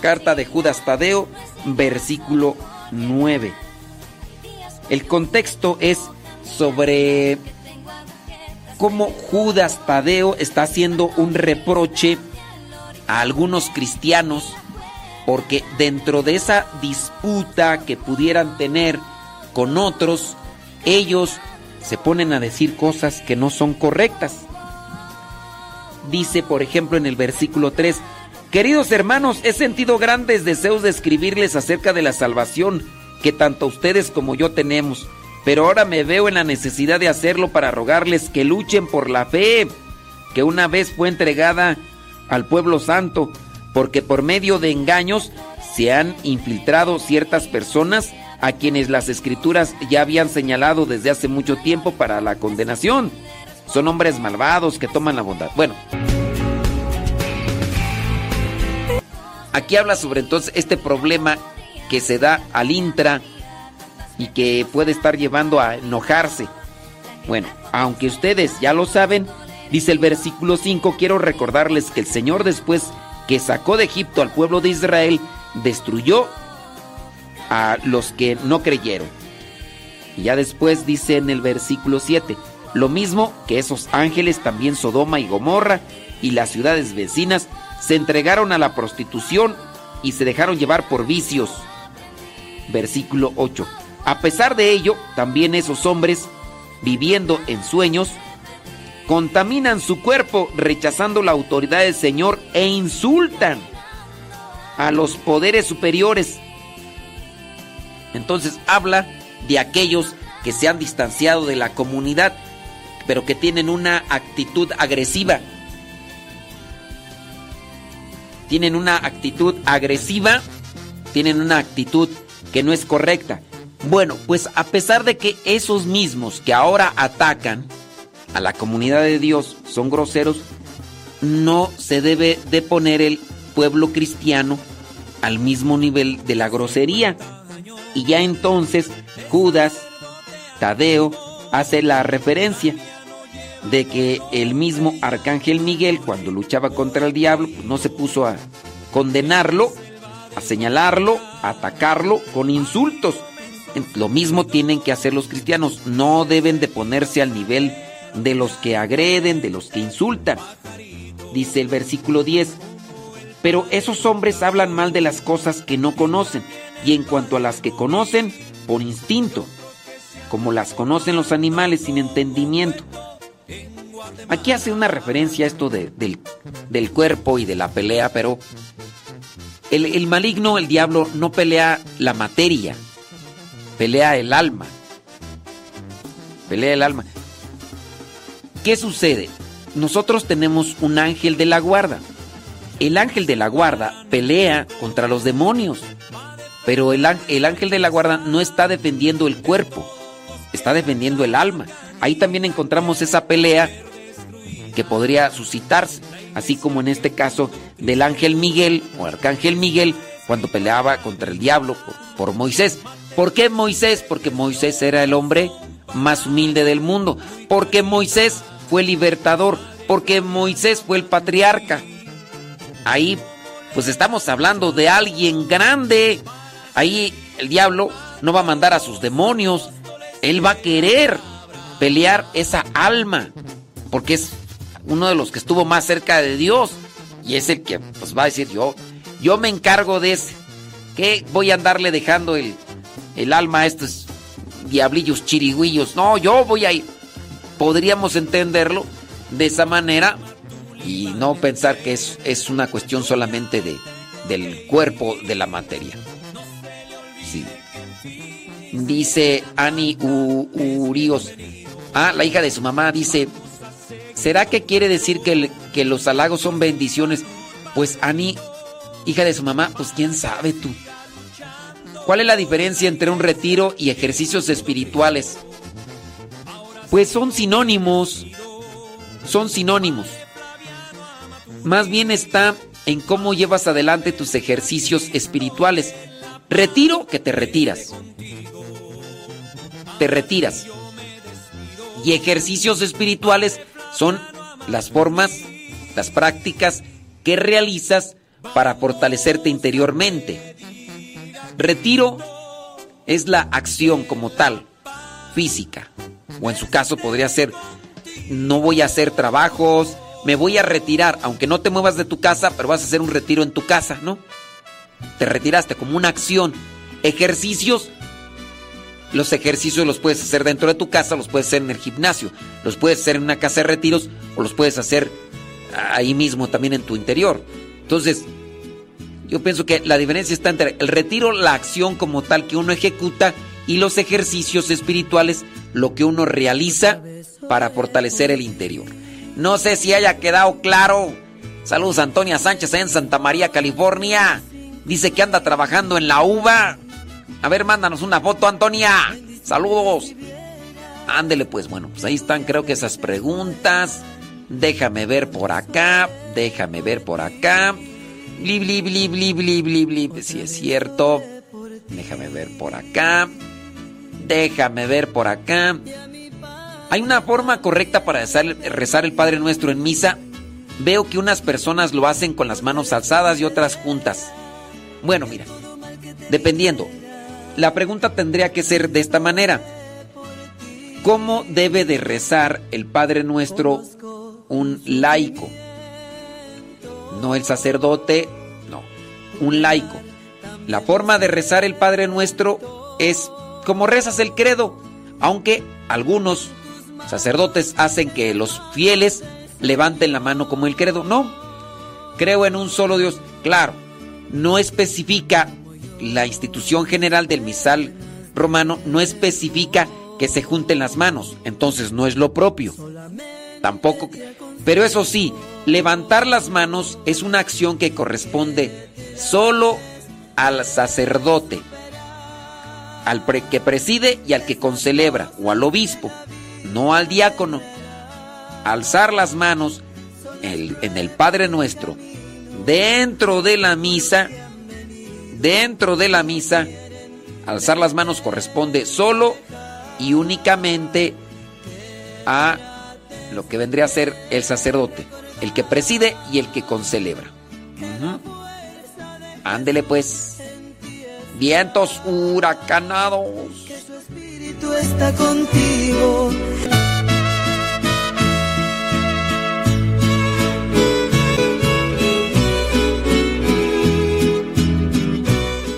Carta de Judas Tadeo versículo 9. El contexto es sobre cómo Judas Tadeo está haciendo un reproche a algunos cristianos porque dentro de esa disputa que pudieran tener con otros, ellos se ponen a decir cosas que no son correctas. Dice, por ejemplo, en el versículo 3, Queridos hermanos, he sentido grandes deseos de escribirles acerca de la salvación que tanto ustedes como yo tenemos pero ahora me veo en la necesidad de hacerlo para rogarles que luchen por la fe que una vez fue entregada al pueblo santo, porque por medio de engaños se han infiltrado ciertas personas a quienes las escrituras ya habían señalado desde hace mucho tiempo para la condenación. Son hombres malvados que toman la bondad. Bueno. Aquí habla sobre entonces este problema que se da al intra y que puede estar llevando a enojarse. Bueno, aunque ustedes ya lo saben, dice el versículo 5, quiero recordarles que el Señor después que sacó de Egipto al pueblo de Israel, destruyó a los que no creyeron. Y ya después dice en el versículo 7, Lo mismo que esos ángeles, también Sodoma y Gomorra y las ciudades vecinas se entregaron a la prostitución y se dejaron llevar por vicios. Versículo 8. A pesar de ello, también esos hombres, viviendo en sueños, contaminan su cuerpo rechazando la autoridad del Señor e insultan a los poderes superiores. Entonces habla de aquellos que se han distanciado de la comunidad, pero que tienen una actitud agresiva. Tienen una actitud agresiva, tienen una actitud que no es correcta. Bueno, pues a pesar de que esos mismos que ahora atacan a la comunidad de Dios son groseros, no se debe de poner el pueblo cristiano al mismo nivel de la grosería. Y ya entonces Judas, Tadeo, hace la referencia de que el mismo arcángel Miguel, cuando luchaba contra el diablo, pues no se puso a condenarlo, a señalarlo, a atacarlo con insultos. Lo mismo tienen que hacer los cristianos, no deben de ponerse al nivel de los que agreden, de los que insultan. Dice el versículo 10, pero esos hombres hablan mal de las cosas que no conocen, y en cuanto a las que conocen, por instinto, como las conocen los animales sin entendimiento. Aquí hace una referencia a esto del, del, cuerpo y de la pelea, pero el, el maligno, el diablo, no pelea la materia, pelea el alma. Pelea el alma. ¿Qué sucede? Nosotros tenemos un ángel de la guarda. El ángel de la guarda pelea contra los demonios. Pero el, el, ángel de la guarda no está defendiendo el cuerpo, está defendiendo el alma. Ahí también encontramos esa pelea que podría suscitarse, así como en este caso del ángel Miguel o arcángel Miguel cuando peleaba contra el diablo por, Moisés. ¿Por qué Moisés? Porque Moisés era el hombre más humilde del mundo. Porque Moisés fue libertador. Porque Moisés fue el patriarca. Ahí pues estamos hablando de alguien grande. Ahí el diablo no va a mandar a sus demonios. Él va a querer pelear esa alma. Porque es uno de los que estuvo más cerca de Dios. Y es el que pues va a decir yo, yo me encargo de ese. ¿Qué voy a andarle dejando el, el alma a estos diablillos chirigüillos? No, yo voy a ir. Podríamos entenderlo de esa manera y no pensar que es, es una cuestión solamente de, del cuerpo de la materia. Sí. Dice Ani Urios. Ah, la hija de su mamá dice, ¿será que quiere decir que, los halagos son bendiciones? Pues Ani, hija de su mamá, pues quién sabe tú. ¿Cuál es la diferencia entre un retiro y ejercicios espirituales? Pues son sinónimos. Son sinónimos. Más bien está en cómo llevas adelante tus ejercicios espirituales. Retiro que te retiras. Te retiras. Y ejercicios espirituales son las formas, las prácticas que realizas para fortalecerte interiormente. Retiro es la acción como tal, física. O en su caso podría ser, no voy a hacer trabajos, me voy a retirar, aunque no te muevas de tu casa, pero vas a hacer un retiro en tu casa, ¿no? Te retiraste como una acción. Ejercicios, los ejercicios los puedes hacer dentro de tu casa, los puedes hacer en el gimnasio, los puedes hacer en una casa de retiros o los puedes hacer ahí mismo también en tu interior. Entonces, yo pienso que la diferencia está entre el retiro, la acción como tal que uno ejecuta y los ejercicios espirituales, lo que uno realiza para fortalecer el interior. No sé si haya quedado claro. Saludos Antonia Sánchez en Santa María, California. Dice que anda trabajando en la uva. A ver, mándanos una foto, Antonia. Saludos. Ándele pues, bueno, pues ahí están creo que esas preguntas. Déjame ver por acá, déjame ver por acá. Bli, bli, bli, bli, bli, bli, bli. Si es cierto. Déjame ver por acá. Déjame ver por acá. ¿Hay una forma correcta para rezar el Padre Nuestro en misa? Veo que unas personas lo hacen con las manos alzadas y otras juntas. Bueno, mira, dependiendo. La pregunta tendría que ser de esta manera. ¿Cómo debe de rezar el Padre Nuestro un laico? No el sacerdote, no, un laico. La forma de rezar el Padre Nuestro es como rezas el credo, aunque algunos sacerdotes hacen que los fieles levanten la mano como el credo. No, creo en un solo Dios. Claro, no especifica la institución general del misal romano, no especifica que se junten las manos, entonces no es lo propio. Tampoco, pero eso sí, levantar las manos es una acción que corresponde solo al sacerdote, al que preside y al que concelebra, o al obispo, no al diácono. Alzar las manos en el Padre Nuestro, dentro de la misa, dentro de la misa, alzar las manos corresponde solo y únicamente a lo que vendría a ser el sacerdote, el que preside y el que concelebra. Ándele pues. Vientos huracanados. Que su espíritu está contigo.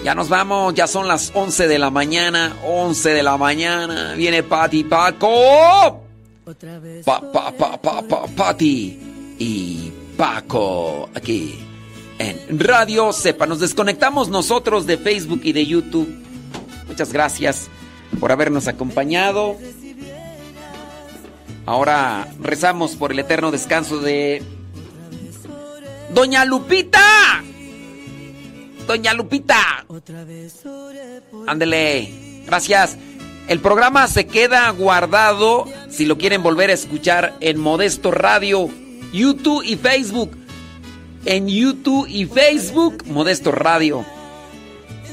Ya nos vamos, ya son las 11 de la mañana, 11 de la mañana. Viene Pati Paco. Pa, pa, pa, pa, pa, Pati y Paco aquí en Radio Sepa. Nos desconectamos nosotros de Facebook y de YouTube. Muchas gracias por habernos acompañado. Ahora rezamos por el eterno descanso de Doña Lupita. Doña Lupita. Ándele. Gracias. El programa se queda guardado si lo quieren volver a escuchar en Modesto Radio, YouTube y Facebook. En YouTube y Facebook, Modesto Radio.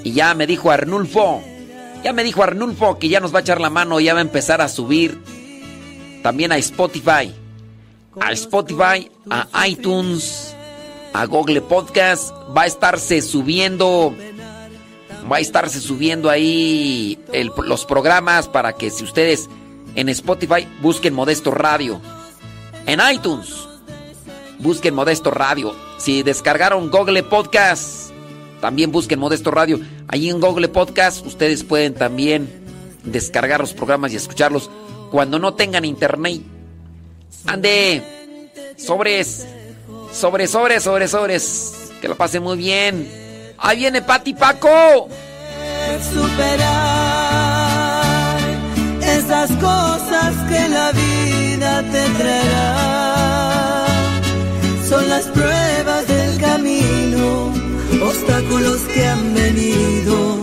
Y ya me dijo Arnulfo, ya me dijo Arnulfo que ya nos va a echar la mano y ya va a empezar a subir también a Spotify. A Spotify, a iTunes, a Google Podcast. Va a estarse subiendo va a estarse subiendo ahí los programas para que si ustedes en Spotify busquen Modesto Radio. En iTunes busquen Modesto Radio. Si descargaron Google Podcast, también busquen Modesto Radio. Allí en Google Podcast ustedes pueden también descargar los programas y escucharlos cuando no tengan internet. Ande, sobres, sobres, sobres, sobres, sobres. Que lo pasen muy bien. Ahí viene Pati Paco. superar esas cosas que la vida te traerá. Son las pruebas del camino, obstáculos que han venido